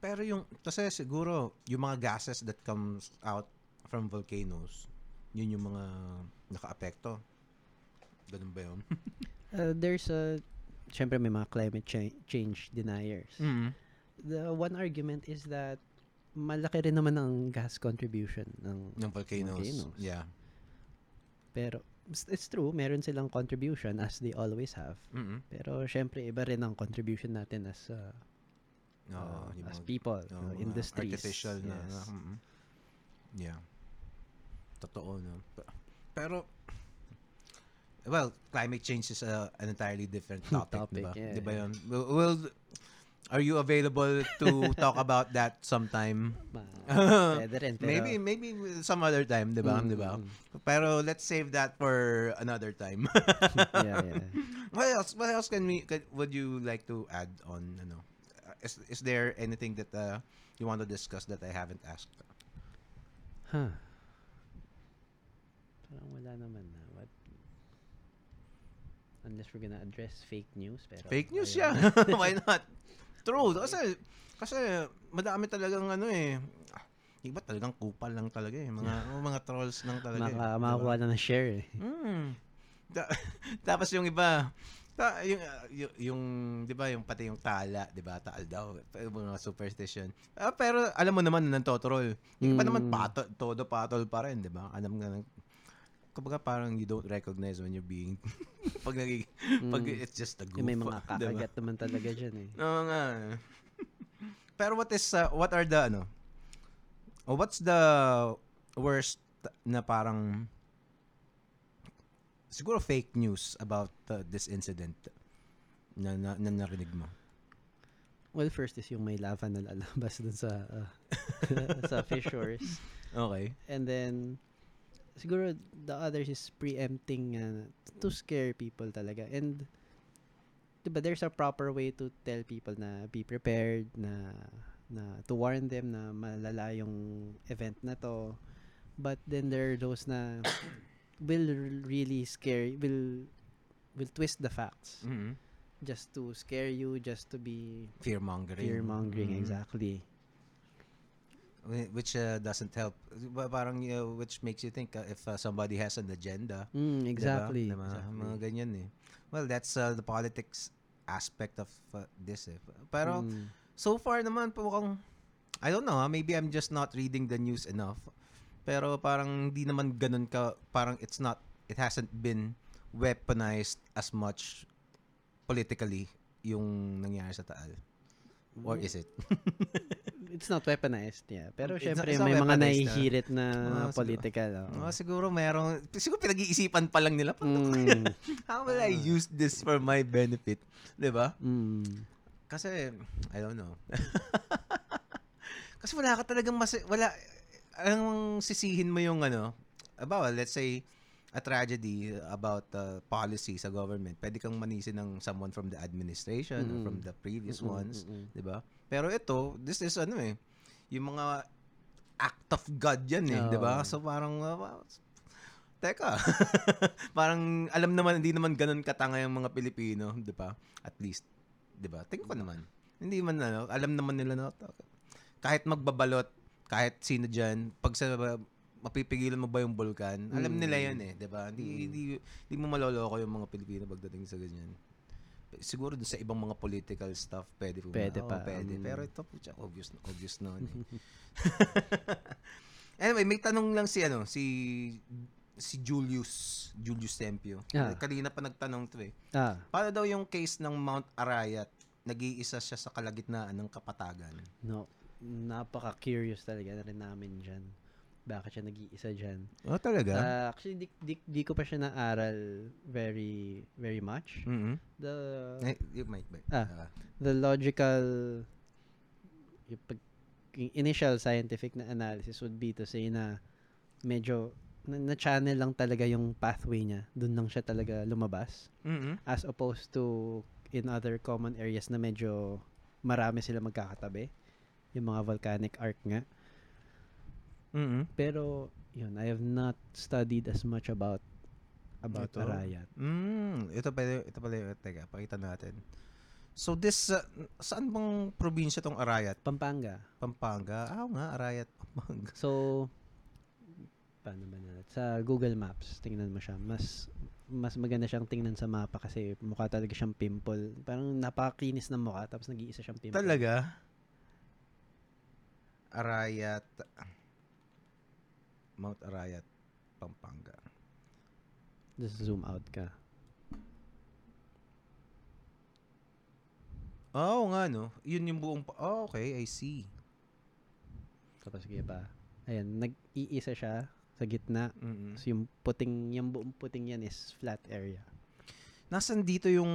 [SPEAKER 1] Pero yung, kasi siguro, yung mga gases that comes out from volcanoes, yun yung mga naka-apekto. Ganun ba yun?
[SPEAKER 2] Uh, there's a syempre may mga climate cha- change deniers. The one argument is that malaki rin naman ang gas contribution ng
[SPEAKER 1] Ng volcanoes.
[SPEAKER 2] Volcanoes.
[SPEAKER 1] Yeah.
[SPEAKER 2] pero it's, true meron silang contribution as they always have.
[SPEAKER 1] mm
[SPEAKER 2] Pero syempre iba rin ang contribution natin as uh,
[SPEAKER 1] Oo,
[SPEAKER 2] uh,
[SPEAKER 1] yung
[SPEAKER 2] as people, uh,
[SPEAKER 1] mga
[SPEAKER 2] industries.
[SPEAKER 1] Artificial na.
[SPEAKER 2] Yes.
[SPEAKER 1] na- mm-mm. Yeah. Totoo, no? Pero, well, climate change is a, an entirely different topic,
[SPEAKER 2] Topic,
[SPEAKER 1] di ba?
[SPEAKER 2] yeah,
[SPEAKER 1] Di ba
[SPEAKER 2] yeah.
[SPEAKER 1] yun? Will, will- are you available to talk about that sometime?
[SPEAKER 2] Pwede rin, pero,
[SPEAKER 1] maybe maybe some other time, 'di ba? 'Di ba?
[SPEAKER 2] mm,
[SPEAKER 1] Pero let's save that for another time.
[SPEAKER 2] yeah, yeah.
[SPEAKER 1] what else? What else can we could, would you like to add on, ano? Uh, Is is there anything that uh, you want to discuss that I haven't asked?
[SPEAKER 2] Huh. Parang wala naman na. What? Unless we're gonna address fake news. Pero
[SPEAKER 1] Fake news,
[SPEAKER 2] ayun.
[SPEAKER 1] yeah. Why not? True. Kasi kasi madami talagang ano eh. Iba talagang kupal lang talaga eh. Mga mga trolls lang talaga. eh,
[SPEAKER 2] Maka,
[SPEAKER 1] ba?
[SPEAKER 2] makakuha na ng share eh.
[SPEAKER 1] Mm. Ta- tapos yung iba, ta- yung, yung, yung, di ba, yung pati yung tala, di ba, taal daw, mga superstition. Ah, pero alam mo naman na nantotroll. Yung iba naman
[SPEAKER 2] Mm.
[SPEAKER 1] pato, todo patol pa rin, di ba? Alam nga, ng- kumbaga parang you don't recognize when you're being, pag nagig, pag
[SPEAKER 2] Mm.
[SPEAKER 1] it's just a goof.
[SPEAKER 2] May mga
[SPEAKER 1] di ba?
[SPEAKER 2] kakagat naman talaga dyan eh.
[SPEAKER 1] Oo nga. Pero what is, uh, what are the, ano, oh, what's the worst na parang, siguro fake news about uh, this incident na, na, na narinig mo?
[SPEAKER 2] Well, first is yung may lava na lalabas dun sa uh, sa fissures.
[SPEAKER 1] Okay.
[SPEAKER 2] And then, siguro the others is preempting uh, to scare people talaga. And, diba, there's a proper way to tell people na be prepared, na, na to warn them na malala yung event na to. But then there are those na will really scare, will will twist the facts
[SPEAKER 1] mm
[SPEAKER 2] just to scare you, just to be
[SPEAKER 1] Fear mongering.
[SPEAKER 2] fear mongering
[SPEAKER 1] Mm.
[SPEAKER 2] exactly.
[SPEAKER 1] Whi- which uh, doesn't help. Parang uh, which makes you think uh, if uh, somebody has an agenda.
[SPEAKER 2] Mm,
[SPEAKER 1] diba?
[SPEAKER 2] exactly.
[SPEAKER 1] Diba?
[SPEAKER 2] exactly.
[SPEAKER 1] Mga ganyan eh. Well, that's uh, the politics aspect of uh, this eh. Pero
[SPEAKER 2] Mm.
[SPEAKER 1] so far naman po mukhang I don't know, ah, maybe I'm just not reading the news enough. Pero parang hindi naman ganun ka, parang it's not, it hasn't been weaponized as much politically yung nangyari sa Taal. Or is it?
[SPEAKER 2] It's not weaponized, yeah. Pero
[SPEAKER 1] It's
[SPEAKER 2] syempre,
[SPEAKER 1] not-
[SPEAKER 2] may mga
[SPEAKER 1] ah.
[SPEAKER 2] nahihirit na
[SPEAKER 1] Ah, siguro.
[SPEAKER 2] political. oo.
[SPEAKER 1] Oh, siguro merong, siguro pinag-iisipan pa lang nila,
[SPEAKER 2] Mm,
[SPEAKER 1] how will I use this for my benefit? 'Di ba?
[SPEAKER 2] mm.
[SPEAKER 1] Kasi, I don't know. Kasi wala ka talagang mas, wala, ang sisihin mo yung ano, about, let's say, a tragedy about uh, policy sa government. Pwede kang manisin ng someone from the administration or
[SPEAKER 2] Mm.
[SPEAKER 1] from the previous
[SPEAKER 2] Mm-mm,
[SPEAKER 1] ones.
[SPEAKER 2] mm-mm.
[SPEAKER 1] 'di ba? Pero ito, this is ano eh, yung mga act of God yan eh, 'di ba? So parang uh, teka. parang alam naman hindi naman ganun katanga yung mga Pilipino, 'di ba? At least, 'di ba? Tingin ko naman. Hindi man ano, alam naman nila na kahit magbabalot, kahit sino diyan, pag sa mapipigilan mo ba yung bulkan? Alam nila
[SPEAKER 2] Mm.
[SPEAKER 1] 'yun eh, 'di ba? Hindi, hindi hindi mo maloloko yung mga Pilipino pagdating sa ganyan. Siguro dun sa ibang mga political stuff, pwede po.
[SPEAKER 2] Pwede pa,
[SPEAKER 1] pwede.
[SPEAKER 2] mm.
[SPEAKER 1] Pero ito, putya, obvious, obvious na. eh. anyway, may tanong lang si, ano, si, si Julius, Julius Tempio.
[SPEAKER 2] Ah.
[SPEAKER 1] Kanina pa nagtanong to eh.
[SPEAKER 2] Ah,
[SPEAKER 1] Paano daw yung case ng Mount Arayat? Nag-iisa siya sa kalagitnaan ng kapatagan.
[SPEAKER 2] no. Napaka-curious talaga na rin namin dyan. Bakit siya nag-iisa dyan?
[SPEAKER 1] Oh, talaga?
[SPEAKER 2] Ah, actually, di, di, di ko pa siya naaral very, very much.
[SPEAKER 1] mm
[SPEAKER 2] The,
[SPEAKER 1] Eh, you might be.
[SPEAKER 2] Ah. the logical, yung pag, yung initial scientific na analysis would be to say na medyo na, na-channel lang talaga yung pathway niya. Doon lang siya talaga lumabas.
[SPEAKER 1] mm
[SPEAKER 2] As opposed to in other common areas na medyo marami sila magkakatabi. Yung mga volcanic arc nga.
[SPEAKER 1] Mm
[SPEAKER 2] Pero, yun, I have not studied as much about about
[SPEAKER 1] Ito.
[SPEAKER 2] Arayat.
[SPEAKER 1] Mm, ito pala, ito pala, teka, pakita natin. So this, uh, saan bang probinsya tong Arayat?
[SPEAKER 2] Pampanga.
[SPEAKER 1] Pampanga? Ah, nga, Arayat, Pampanga.
[SPEAKER 2] So, paano ba na? Sa Google Maps, tingnan mo siya. Mas mas maganda siyang tingnan sa mapa kasi mukha talaga siyang pimple. Parang napakakinis ng mukha tapos nag-iisa siyang pimple.
[SPEAKER 1] Talaga? Arayat, Mount Arayat, Pampanga.
[SPEAKER 2] Just zoom out ka.
[SPEAKER 1] Oo nga, no? Yun yung buong, pa- oh, okay, I see.
[SPEAKER 2] Tapos sige pa. Ayan, nag-iisa siya sa gitna.
[SPEAKER 1] mm
[SPEAKER 2] So yung puting, yung buong puting yan is flat area.
[SPEAKER 1] Nasaan dito yung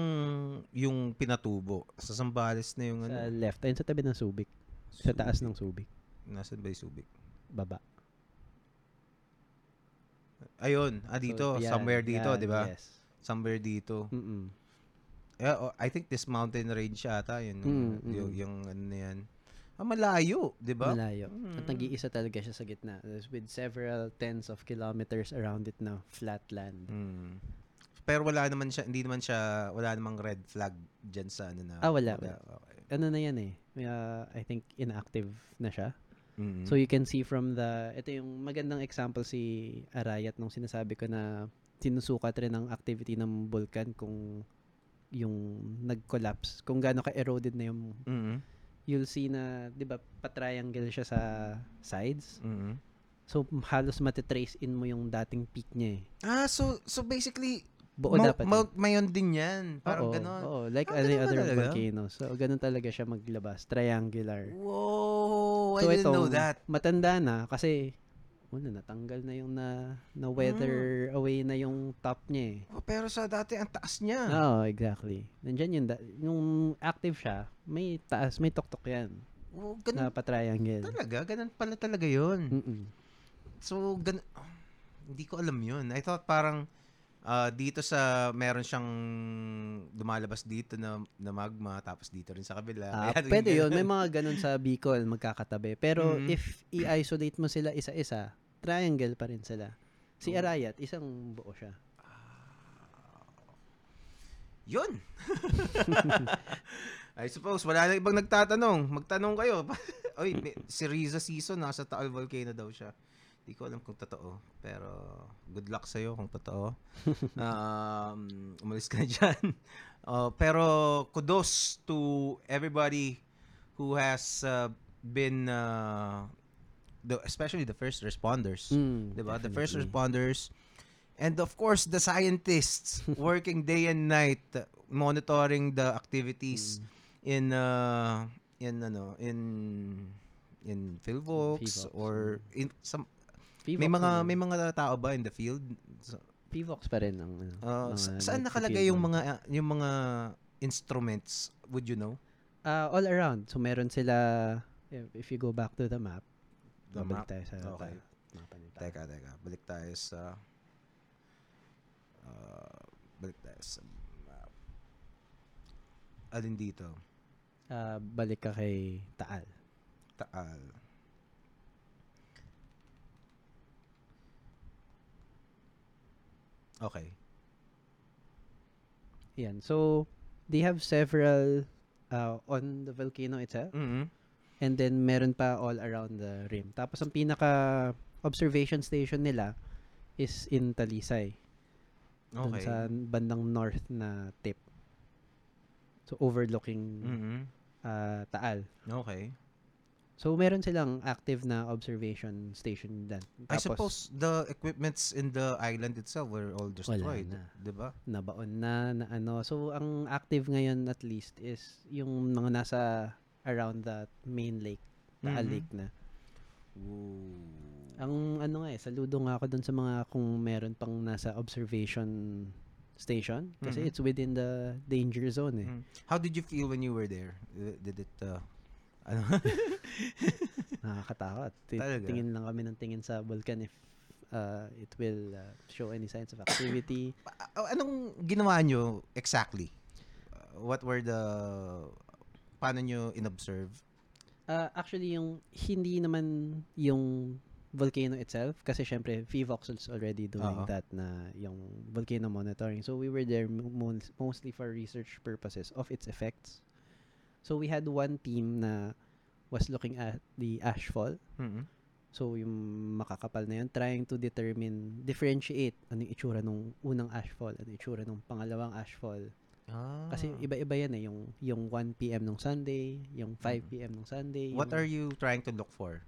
[SPEAKER 1] yung pinatubo? Sa Zambales na yung ano?
[SPEAKER 2] Sa left, ayun sa tabi ng Subic. Sa taas ng Subic.
[SPEAKER 1] Nasaan ba yung Subic?
[SPEAKER 2] Baba.
[SPEAKER 1] Ayun, ah dito,
[SPEAKER 2] So, yan,
[SPEAKER 1] somewhere dito,
[SPEAKER 2] yan,
[SPEAKER 1] di ba?
[SPEAKER 2] Yes.
[SPEAKER 1] Somewhere dito.
[SPEAKER 2] Mm-mm.
[SPEAKER 1] Yeah, oh, I think this mountain range yata, yun,
[SPEAKER 2] Mm,
[SPEAKER 1] yung,
[SPEAKER 2] mm.
[SPEAKER 1] yung ano na yan. Ah, malayo, di ba?
[SPEAKER 2] Malayo.
[SPEAKER 1] Mm.
[SPEAKER 2] At nag-iisa talaga siya sa gitna. With several tens of kilometers around it na flat land.
[SPEAKER 1] Mm. Pero wala naman siya, hindi naman siya, wala namang red flag dyan sa ano na.
[SPEAKER 2] Ah, wala, wala.
[SPEAKER 1] Okay.
[SPEAKER 2] Ano na yan eh. Uh, I think inactive na siya.
[SPEAKER 1] Mm.
[SPEAKER 2] So you can see from the, ito yung magandang example si Arayat nung sinasabi ko na sinusukat rin ang activity ng vulkan kung yung nag-collapse, kung gaano ka-eroded na yung,
[SPEAKER 1] Mm.
[SPEAKER 2] you'll see na, di ba, pa-triangle siya sa sides.
[SPEAKER 1] Mm.
[SPEAKER 2] So halos matitrace in mo yung dating peak niya eh.
[SPEAKER 1] Ah, so so basically
[SPEAKER 2] Buo
[SPEAKER 1] Mount,
[SPEAKER 2] dapat.
[SPEAKER 1] Mount Mayon din yan. Parang
[SPEAKER 2] oo,
[SPEAKER 1] ganon.
[SPEAKER 2] Oo, like
[SPEAKER 1] Ah,
[SPEAKER 2] any
[SPEAKER 1] ganun
[SPEAKER 2] other
[SPEAKER 1] talaga?
[SPEAKER 2] volcano. So, ganun talaga siya maglabas. Triangular.
[SPEAKER 1] Whoa, I
[SPEAKER 2] so,
[SPEAKER 1] didn't know that.
[SPEAKER 2] matanda na kasi wala, natanggal na yung na, na weather
[SPEAKER 1] Hmm.
[SPEAKER 2] away na yung top niya eh.
[SPEAKER 1] Oh, pero sa dati, ang taas niya.
[SPEAKER 2] Oo, exactly. Nandyan yung, yung active siya, may taas, may tuktok yan.
[SPEAKER 1] Oh,
[SPEAKER 2] Na
[SPEAKER 1] ganun
[SPEAKER 2] pa-triangle.
[SPEAKER 1] talaga. Ganun pala talaga yun.
[SPEAKER 2] Mm-mm.
[SPEAKER 1] So, gan hindi ko alam yun. I thought parang ah, dito sa meron siyang lumalabas dito na, na magma tapos dito rin sa kabila.
[SPEAKER 2] Ah,
[SPEAKER 1] Kaya
[SPEAKER 2] pwede yun. May mga ganun sa Bicol, magkakatabi. Pero
[SPEAKER 1] Mhm.
[SPEAKER 2] if i-isolate mo sila isa-isa, triangle pa rin sila. Si
[SPEAKER 1] Oh.
[SPEAKER 2] Arayat, isang buo siya.
[SPEAKER 1] Yun. I suppose, wala na ibang nagtatanong. Magtanong kayo. oy, si Riza Season nasa Taal Volcano daw siya. Di ko alam kung totoo. Pero good luck sa'yo kung totoo. um, umalis ka na dyan. Uh, pero kudos to everybody who has uh, been, uh, the, especially the first responders.
[SPEAKER 2] Mm,
[SPEAKER 1] Diba? The first responders. And of course, the scientists working day and night monitoring the activities in uh in ano in in Philvox
[SPEAKER 2] Philvox,
[SPEAKER 1] or in some
[SPEAKER 2] Pivox
[SPEAKER 1] may mga may mga tao ba in the field So,
[SPEAKER 2] Pivox pa rin ang ano.
[SPEAKER 1] uh,
[SPEAKER 2] mga
[SPEAKER 1] saan
[SPEAKER 2] nagfi-field
[SPEAKER 1] nakalagay yung mga uh, yung mga instruments would you know
[SPEAKER 2] Ah, all around. So meron sila if, you go back to the map,
[SPEAKER 1] The map?
[SPEAKER 2] tayo sa
[SPEAKER 1] Okay.
[SPEAKER 2] mapa nila.
[SPEAKER 1] teka teka balik tayo sa uh, balik tayo sa map alin dito
[SPEAKER 2] Ah, balik ka kay Taal.
[SPEAKER 1] Taal. Okay.
[SPEAKER 2] Yan. So they have several uh, on the volcano itself
[SPEAKER 1] mm
[SPEAKER 2] and then meron pa all around the rim. Tapos ang pinaka observation station nila is in Talisay. Dun
[SPEAKER 1] Okay.
[SPEAKER 2] sa bandang north na tip. So overlooking
[SPEAKER 1] mm
[SPEAKER 2] ah, Taal.
[SPEAKER 1] Okay.
[SPEAKER 2] So meron silang active na observation station din.
[SPEAKER 1] I suppose the equipments in the island itself were all destroyed,
[SPEAKER 2] na.
[SPEAKER 1] 'di ba?
[SPEAKER 2] nabaon na, na ano. So ang active ngayon at least is yung mga nasa around that main lake, Taal
[SPEAKER 1] Mhm.
[SPEAKER 2] Lake na.
[SPEAKER 1] Ooh.
[SPEAKER 2] Ang ano nga eh, saludo nga ako dun sa mga kung meron pang nasa observation station kasi
[SPEAKER 1] Mhm.
[SPEAKER 2] it's within the danger zone eh.
[SPEAKER 1] Mm. How did you feel when you were there? Uh, Did it uh, ano?
[SPEAKER 2] Nakakatakot.
[SPEAKER 1] Talaga?
[SPEAKER 2] Tingin lang kami ng tingin sa volcan if uh, it will uh, show any signs of activity.
[SPEAKER 1] Anong ginawa nyo exactly? Uh, what were the paano nyo inobserve?
[SPEAKER 2] Uh, actually, yung hindi naman yung volcano itself kasi syempre is already doing
[SPEAKER 1] Oo.
[SPEAKER 2] that na yung volcano monitoring. So we were there mo- mostly for research purposes of its effects. So we had one team na was looking at the ashfall.
[SPEAKER 1] mm
[SPEAKER 2] So yung makakapal na yun, trying to determine, differentiate ano yung itsura nung unang ashfall, ano yung itsura nung pangalawang ashfall.
[SPEAKER 1] Ah.
[SPEAKER 2] Kasi iba-iba yan eh, yung, yung 1 p.m. nung Sunday, yung 5 p.m. nung Sunday.
[SPEAKER 1] What
[SPEAKER 2] yung-
[SPEAKER 1] are you trying to look for?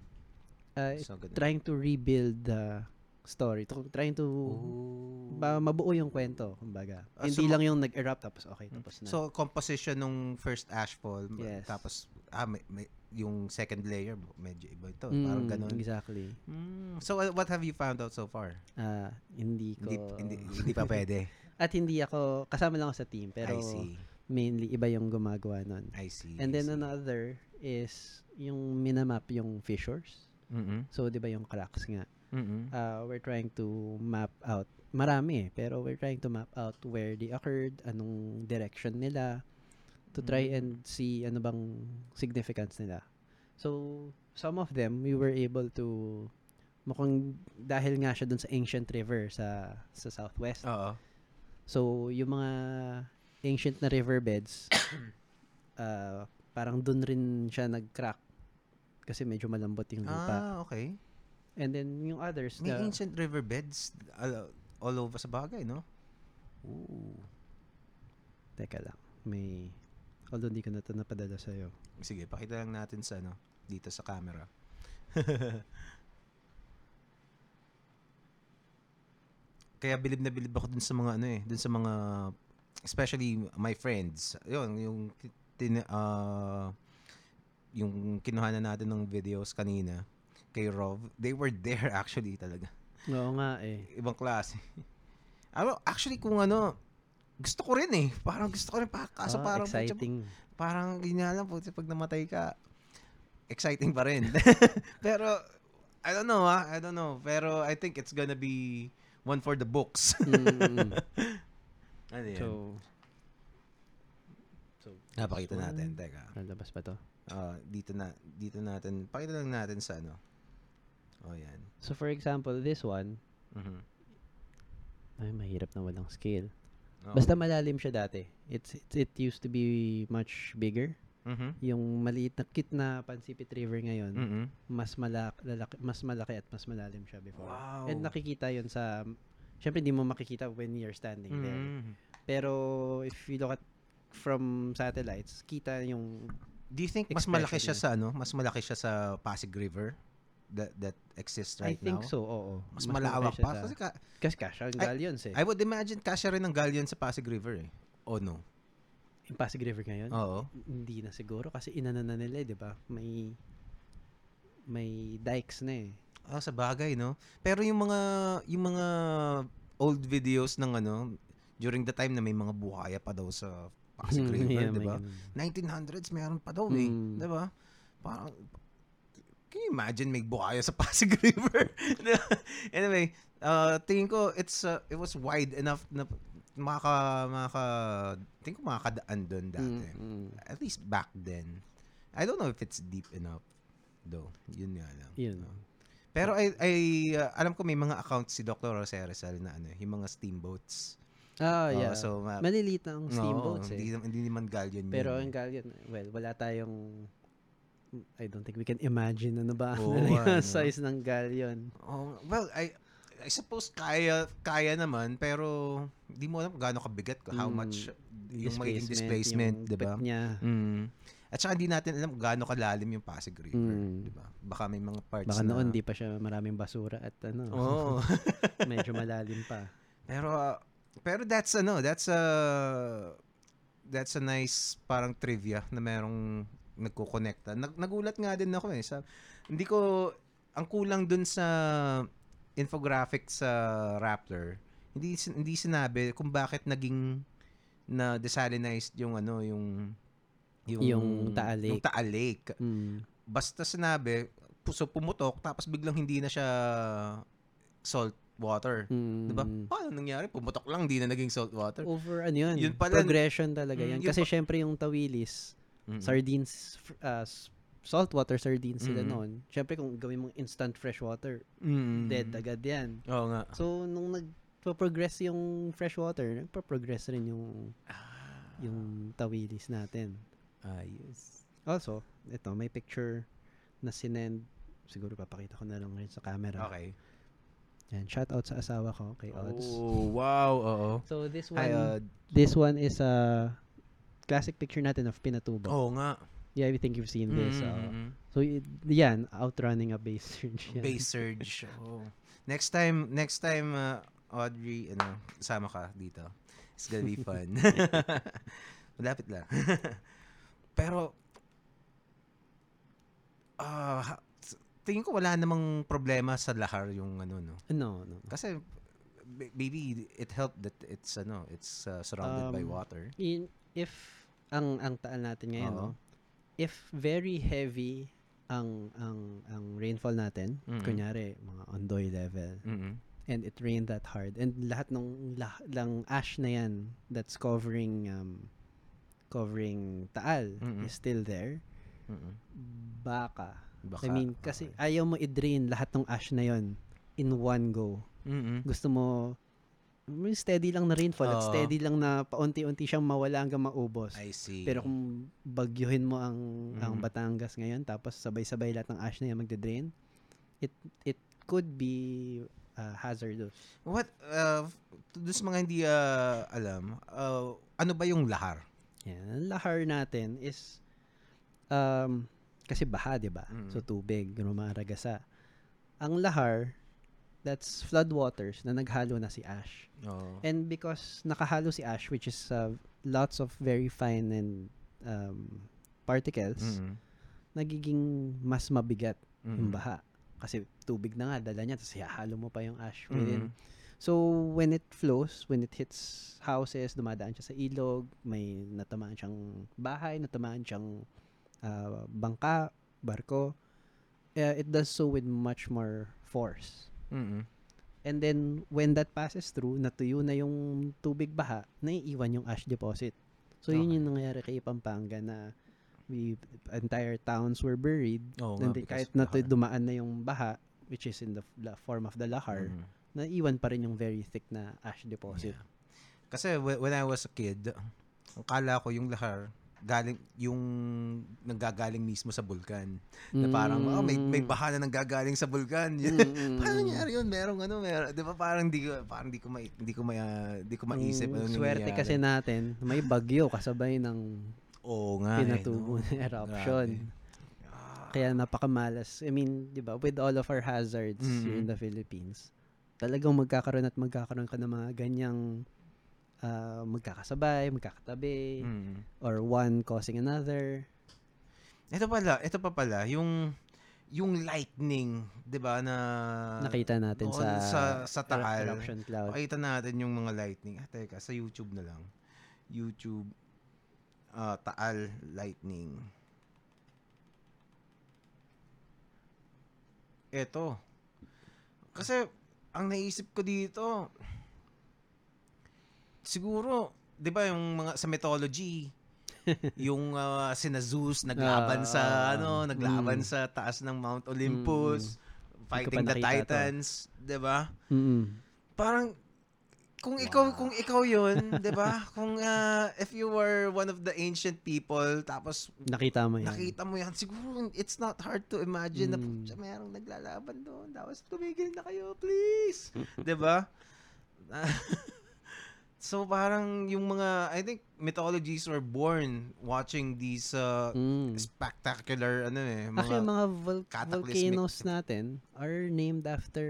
[SPEAKER 2] uh, trying to rebuild the story. To, trying to
[SPEAKER 1] Ooh.
[SPEAKER 2] ba, mabuo yung kwento, kumbaga.
[SPEAKER 1] Ah,
[SPEAKER 2] Hindi
[SPEAKER 1] so-
[SPEAKER 2] lang yung nag-erupt tapos okay, tapos na.
[SPEAKER 1] So, composition nung first ashfall,
[SPEAKER 2] Yes.
[SPEAKER 1] tapos, ah, may, may- yung second layer, medyo iba ito.
[SPEAKER 2] Mm,
[SPEAKER 1] Parang ganun.
[SPEAKER 2] Exactly.
[SPEAKER 1] Mm. So, uh, what have you found out so far?
[SPEAKER 2] Ah, hindi ko...
[SPEAKER 1] Hindi, hindi, hindi pa pwede.
[SPEAKER 2] At hindi ako, kasama lang ako sa team, pero mainly iba yung gumagawa nun.
[SPEAKER 1] I see.
[SPEAKER 2] And
[SPEAKER 1] I
[SPEAKER 2] then
[SPEAKER 1] see.
[SPEAKER 2] another is yung minamap yung fissures.
[SPEAKER 1] Mm-mm.
[SPEAKER 2] So, di ba yung cracks nga?
[SPEAKER 1] Mm-mm.
[SPEAKER 2] Uh, we're trying to map out. Marami eh, pero we're trying to map out where they occurred, anong direction nila, to try
[SPEAKER 1] Mm.
[SPEAKER 2] and see ano bang significance nila. So, some of them, we were able to, mukhang dahil nga siya dun sa ancient river sa sa southwest.
[SPEAKER 1] Oo.
[SPEAKER 2] So, yung mga ancient na riverbeds, uh, parang dun rin siya nag-crack kasi medyo malambot yung lupa.
[SPEAKER 1] Ah, okay.
[SPEAKER 2] And then, yung others,
[SPEAKER 1] May
[SPEAKER 2] na,
[SPEAKER 1] ancient riverbeds all, all over sa bagay, no? Ooh.
[SPEAKER 2] teka lang, may, although hindi ko na ito napadala sa'yo.
[SPEAKER 1] Sige, pakita lang natin sa ano, dito sa camera. Kaya bilib na bilib ako dun sa mga ano eh, dun sa mga especially my friends. Yun, yung tin, ah, yung kinuha na natin ng videos kanina kay Rov, they were there actually talaga.
[SPEAKER 2] Oo nga eh.
[SPEAKER 1] Ibang klase. Ano, actually kung ano, gusto ko rin eh. Parang gusto ko rin pa. Kaso
[SPEAKER 2] Ah,
[SPEAKER 1] parang
[SPEAKER 2] exciting.
[SPEAKER 1] parang nga lang po, pag namatay ka, exciting pa rin. Pero, I don't know ah, I don't know. Pero I think it's gonna be one for the books.
[SPEAKER 2] Mm,
[SPEAKER 1] ano yan?
[SPEAKER 2] so, so,
[SPEAKER 1] Napakita
[SPEAKER 2] this
[SPEAKER 1] natin, teka.
[SPEAKER 2] Lalabas pa to.
[SPEAKER 1] Ah, dito na, dito natin, pakita lang natin sa ano. Oh, yan.
[SPEAKER 2] So, for example, this one,
[SPEAKER 1] Mhm.
[SPEAKER 2] ay, mahirap na walang scale.
[SPEAKER 1] Oo.
[SPEAKER 2] Basta malalim siya dati. It's, it, it used to be much bigger.
[SPEAKER 1] Mhm.
[SPEAKER 2] Yung maliit na cute na Pansipit River ngayon,
[SPEAKER 1] Mhm.
[SPEAKER 2] mas malaki, mas malaki at mas malalim siya before.
[SPEAKER 1] Wow.
[SPEAKER 2] And nakikita yun sa Syempre hindi mo makikita when you're standing there.
[SPEAKER 1] Mhm.
[SPEAKER 2] Pero if you look at from satellites, kita yung
[SPEAKER 1] Do you think mas malaki siya
[SPEAKER 2] niya.
[SPEAKER 1] sa ano? Mas malaki siya sa Pasig River that that exists right
[SPEAKER 2] I think
[SPEAKER 1] now?
[SPEAKER 2] so, oo.
[SPEAKER 1] Mas,
[SPEAKER 2] malaki
[SPEAKER 1] malawak pa
[SPEAKER 2] sa-
[SPEAKER 1] kasi ka,
[SPEAKER 2] Kasi cash ang galleons eh.
[SPEAKER 1] I would imagine kasya rin ng galleon sa Pasig River eh. Oh no.
[SPEAKER 2] yung Pasig River ngayon,
[SPEAKER 1] Oo.
[SPEAKER 2] hindi na siguro kasi inana na nila, eh, 'di ba? May may dikes na eh.
[SPEAKER 1] Ah, sa bagay, no? Pero yung mga yung mga old videos ng ano during the time na may mga buhaya pa daw sa Pasig River,
[SPEAKER 2] Yeah,
[SPEAKER 1] 'di ba?
[SPEAKER 2] ganun.
[SPEAKER 1] 1900s meron pa daw eh,
[SPEAKER 2] Mm.
[SPEAKER 1] 'di ba? Parang Can you imagine may buhaya sa Pasig River? anyway, uh, tingin ko it's uh, it was wide enough na maka maka tingin ko makakadaan doon dati.
[SPEAKER 2] Mm, mm.
[SPEAKER 1] At least back then. I don't know if it's deep enough though. Yun nga lang.
[SPEAKER 2] Yun.
[SPEAKER 1] No. Pero I, I uh, alam ko may mga accounts si Dr. Jose Rizal na ano, yung mga steamboats.
[SPEAKER 2] Ah,
[SPEAKER 1] Oo,
[SPEAKER 2] yeah.
[SPEAKER 1] so ma-
[SPEAKER 2] Maliliit ang steamboats
[SPEAKER 1] Oo,
[SPEAKER 2] eh.
[SPEAKER 1] Hindi, hindi naman galleon
[SPEAKER 2] Pero
[SPEAKER 1] yun.
[SPEAKER 2] ang galleon, well, wala tayong I don't think we can imagine ano ba
[SPEAKER 1] Oo,
[SPEAKER 2] ano yung
[SPEAKER 1] ano.
[SPEAKER 2] size ng galleon.
[SPEAKER 1] Oh, well, I I suppose kaya kaya naman pero hindi mo alam gaano kabigat how
[SPEAKER 2] Mm,
[SPEAKER 1] much yung magiging displacement, 'di ba? Mm. At saka hindi natin alam gaano kalalim yung Pasig River,
[SPEAKER 2] Mm.
[SPEAKER 1] 'di ba? Baka may mga parts
[SPEAKER 2] Baka
[SPEAKER 1] na
[SPEAKER 2] noon di pa siya maraming basura at ano,
[SPEAKER 1] Oo.
[SPEAKER 2] medyo malalim pa.
[SPEAKER 1] pero uh, pero that's ano, that's a that's a nice parang trivia na merong nagko-connecta. Nag, nagulat nga din ako eh. Sa, hindi ko ang kulang dun sa infographic sa Raptor. Hindi hindi sinabi kung bakit naging na desalinized yung ano yung
[SPEAKER 2] Yung Taal Lake.
[SPEAKER 1] Yung Taal Lake.
[SPEAKER 2] Mm.
[SPEAKER 1] Basta sinabi puso pumutok tapos biglang hindi na siya salt water.
[SPEAKER 2] Mm.
[SPEAKER 1] 'Di ba? Paano nangyari? Pumutok lang, hindi na naging salt water.
[SPEAKER 2] Over ano yun,
[SPEAKER 1] Yun pala-
[SPEAKER 2] progression talaga
[SPEAKER 1] Mm,
[SPEAKER 2] yan.
[SPEAKER 1] yun
[SPEAKER 2] Kasi
[SPEAKER 1] pa-
[SPEAKER 2] syempre yung tawilis,
[SPEAKER 1] Mm.
[SPEAKER 2] sardines, uh, s- saltwater sardines sila
[SPEAKER 1] Mm.
[SPEAKER 2] noon. Syempre kung gawin mong instant fresh water,
[SPEAKER 1] Mm.
[SPEAKER 2] dead agad yan.
[SPEAKER 1] Oo nga.
[SPEAKER 2] So, nung nagpo-progress yung freshwater, nagpo-progress rin yung yung tawilis natin.
[SPEAKER 1] Ayos.
[SPEAKER 2] Also, ito, may picture na sinend. Siguro papakita ko na lang rin sa camera.
[SPEAKER 1] Okay.
[SPEAKER 2] Yan, shout out sa asawa ko, kay Odds.
[SPEAKER 1] Oh, wow. Oo.
[SPEAKER 2] So, this one,
[SPEAKER 1] Hi, uh,
[SPEAKER 2] this one is a classic picture natin of Pinatubo.
[SPEAKER 1] Oo nga.
[SPEAKER 2] Yeah, I think you've seen this.
[SPEAKER 1] Mm,
[SPEAKER 2] uh,
[SPEAKER 1] mm, mm.
[SPEAKER 2] so, y- yan, outrunning a base surge. Yan.
[SPEAKER 1] Base surge. Oh. Next time, next time, uh, Audrey, ano, kasama ka dito. It's gonna be fun. Malapit lang. Pero, ah, tingin ko wala namang problema sa lahar yung ano, no?
[SPEAKER 2] No, no.
[SPEAKER 1] Kasi, maybe it helped that it's, ano, it's uh, surrounded by
[SPEAKER 2] Um,
[SPEAKER 1] water.
[SPEAKER 2] In, if, ang, ang taal natin ngayon,
[SPEAKER 1] Oo.
[SPEAKER 2] no? If very heavy ang, ang, ang rainfall natin,
[SPEAKER 1] Mm-mm.
[SPEAKER 2] kunyari, mga ondoy level,
[SPEAKER 1] Mm-mm.
[SPEAKER 2] and it rained that hard, and lahat ng, lah, lang ash na yan that's covering, um, covering taal
[SPEAKER 1] Mm-mm.
[SPEAKER 2] is still there,
[SPEAKER 1] Mm-mm.
[SPEAKER 2] baka.
[SPEAKER 1] Baka,
[SPEAKER 2] I mean, kasi ayaw mo i-drain lahat ng ash na yon in one go.
[SPEAKER 1] Mm-mm.
[SPEAKER 2] Gusto mo, steady lang na rainfall at
[SPEAKER 1] Oo.
[SPEAKER 2] steady lang na paunti-unti siyang mawala hanggang maubos.
[SPEAKER 1] I see.
[SPEAKER 2] Pero kung bagyuhin mo ang ang
[SPEAKER 1] Mhm.
[SPEAKER 2] Batangas ngayon tapos sabay-sabay lahat ng ash na yan magde-drain, it it could be uh, hazardous.
[SPEAKER 1] What, uh, sa mga hindi uh, alam, uh, ano ba yung lahar?
[SPEAKER 2] Yan. Ang lahar natin is um, kasi baha, di ba?
[SPEAKER 1] Mm.
[SPEAKER 2] So tubig, rumaragasa. Ang lahar, that's floodwaters na naghalo na si ash.
[SPEAKER 1] Oh.
[SPEAKER 2] And because nakahalo si ash, which is uh, lots of very fine and um, particles,
[SPEAKER 1] Mm-mm.
[SPEAKER 2] nagiging mas mabigat yung
[SPEAKER 1] Mm-mm.
[SPEAKER 2] baha. Kasi tubig na nga, dala niya, tapos ihahalo mo pa yung ash within. So, when it flows, when it hits houses, dumadaan siya sa ilog, may natamaan siyang bahay, natamaan siyang ah, bangka, barko, uh, it does so with much more force.
[SPEAKER 1] Mm-mm.
[SPEAKER 2] And then, when that passes through, natuyo na yung tubig baha, naiiwan yung ash deposit. So, yun
[SPEAKER 1] Okay.
[SPEAKER 2] yung nangyayari kay Pampanga na we, entire towns were buried.
[SPEAKER 1] Oo
[SPEAKER 2] and then, kahit natu- dumaan na yung baha, which is in the, form of the lahar,
[SPEAKER 1] Mm.
[SPEAKER 2] naiiwan pa rin yung very thick na ash deposit.
[SPEAKER 1] Yeah. Kasi wh- when I was a kid, ang kala ko yung lahar, galing yung nanggagaling mismo sa bulkan. Na parang oh, may may baha na nanggagaling sa bulkan. Yun.
[SPEAKER 2] Mm, mm.
[SPEAKER 1] nangyari yun? Merong ano, meron, 'di ba? Parang di ko parang di ko ma, di ko ma, di ko maisip
[SPEAKER 2] Yung
[SPEAKER 1] ano
[SPEAKER 2] swerte
[SPEAKER 1] nangyayari.
[SPEAKER 2] kasi natin, may bagyo kasabay ng
[SPEAKER 1] Oo nga. eh,
[SPEAKER 2] pinatubo
[SPEAKER 1] no?
[SPEAKER 2] na eruption.
[SPEAKER 1] Grabe. Ah,
[SPEAKER 2] Kaya napakamalas. I mean, 'di ba, with all of our hazards here in the Philippines, talagang magkakaroon at magkakaroon ka ng mga ganyang ah, magkakasabay, magkakatabi,
[SPEAKER 1] mm.
[SPEAKER 2] or one causing another.
[SPEAKER 1] Ito pala, ito pa pala, yung yung lightning, 'di ba na
[SPEAKER 2] Nakita natin sa,
[SPEAKER 1] sa sa Taal.
[SPEAKER 2] eruption cloud.
[SPEAKER 1] Pakita natin yung mga lightning. Ah, teka, sa YouTube na lang. YouTube ah, Taal lightning. Ito. Kasi ang naisip ko dito siguro 'di ba yung mga sa mythology yung ah, sina Zeus naglaban
[SPEAKER 2] Ah,
[SPEAKER 1] sa ano, naglaban
[SPEAKER 2] mm.
[SPEAKER 1] sa taas ng Mount Olympus, fighting
[SPEAKER 2] pa
[SPEAKER 1] the. Titans, 'di ba?
[SPEAKER 2] Mm-mm.
[SPEAKER 1] Parang kung ikaw kung ikaw 'yun, 'di ba? Kung ah, if you were one of the ancient people tapos
[SPEAKER 2] Nakita mo yan.
[SPEAKER 1] nakita mo 'yan, siguro it's not hard to imagine na
[SPEAKER 2] Mm.
[SPEAKER 1] "Pucha, mayroong naglalaban doon. Tapos tumigil na kayo, please. 'Di ba? So parang yung mga I think mythologies were born watching these uh,
[SPEAKER 2] Mm.
[SPEAKER 1] spectacular ano eh,
[SPEAKER 2] Actually,
[SPEAKER 1] mga
[SPEAKER 2] mga vol- volcanoes natin are named after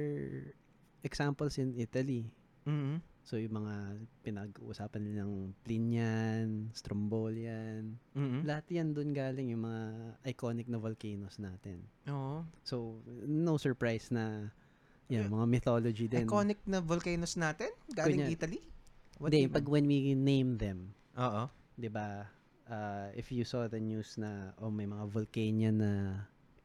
[SPEAKER 2] examples in Italy.
[SPEAKER 1] Mhm.
[SPEAKER 2] So, yung mga pinag-uusapan nilang Plinian, Strombolian,
[SPEAKER 1] Mhm.
[SPEAKER 2] lahat yan doon galing yung mga iconic na volcanoes natin.
[SPEAKER 1] Oo.
[SPEAKER 2] So, no surprise na yan,
[SPEAKER 1] Yeah.
[SPEAKER 2] mga mythology din.
[SPEAKER 1] Iconic na volcanoes natin galing
[SPEAKER 2] Kunya-
[SPEAKER 1] Italy? What
[SPEAKER 2] Hindi, pag when we name them,
[SPEAKER 1] Oo.
[SPEAKER 2] 'di ba? Uh, if you saw the news na oh may mga volcanian na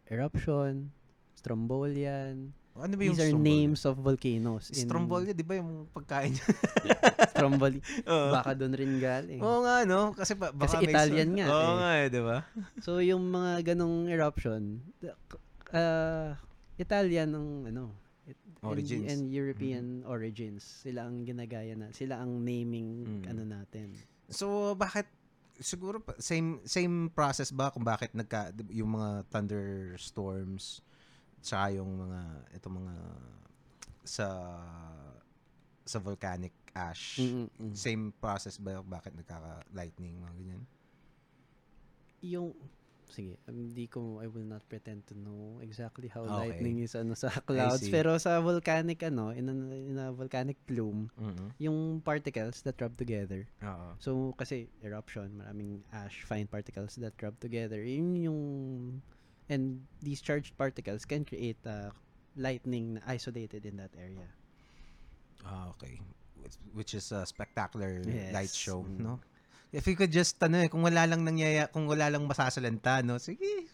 [SPEAKER 2] eruption, Strombolian.
[SPEAKER 1] Ano ba yung
[SPEAKER 2] These are
[SPEAKER 1] Stromboli?
[SPEAKER 2] names of volcanoes in
[SPEAKER 1] Stromboli, di ba yung pagkain niya?
[SPEAKER 2] Stromboli.
[SPEAKER 1] Oo.
[SPEAKER 2] Baka doon rin galing.
[SPEAKER 1] Oo nga, no? Kasi, ba, baka
[SPEAKER 2] Kasi
[SPEAKER 1] may
[SPEAKER 2] Italian
[SPEAKER 1] sun-
[SPEAKER 2] nga
[SPEAKER 1] Oo
[SPEAKER 2] eh.
[SPEAKER 1] nga eh, di ba?
[SPEAKER 2] So yung mga ganong eruption, uh, Italian ang ano, it- and-
[SPEAKER 1] Origins.
[SPEAKER 2] and, European origins. Sila ang ginagaya na, sila ang naming
[SPEAKER 1] Mm.
[SPEAKER 2] ano natin.
[SPEAKER 1] So, bakit, siguro, same same process ba kung bakit nagka, yung mga thunderstorms, tsaka yung mga, itong mga, sa, sa volcanic ash,
[SPEAKER 2] Mm-mm-mm.
[SPEAKER 1] same process ba bakit nagkaka-lightning, mga ganyan?
[SPEAKER 2] Yung sige, hindi ko I will not pretend to know exactly how
[SPEAKER 1] Okay.
[SPEAKER 2] lightning is ano sa clouds, pero sa volcanic ano, in a, in a volcanic plume,
[SPEAKER 1] Mhm.
[SPEAKER 2] yung particles that rub together.
[SPEAKER 1] Oo.
[SPEAKER 2] So kasi eruption, maraming ash fine particles that rub together. Yun yung and these charged particles can create uh, lightning isolated in that area.
[SPEAKER 1] Ah, okay. Which, which is a spectacular
[SPEAKER 2] Yes.
[SPEAKER 1] light show,
[SPEAKER 2] Mm.
[SPEAKER 1] no? If you could just, ano eh, kung wala lang nangyaya, kung wala lang masasalanta, no? Sige,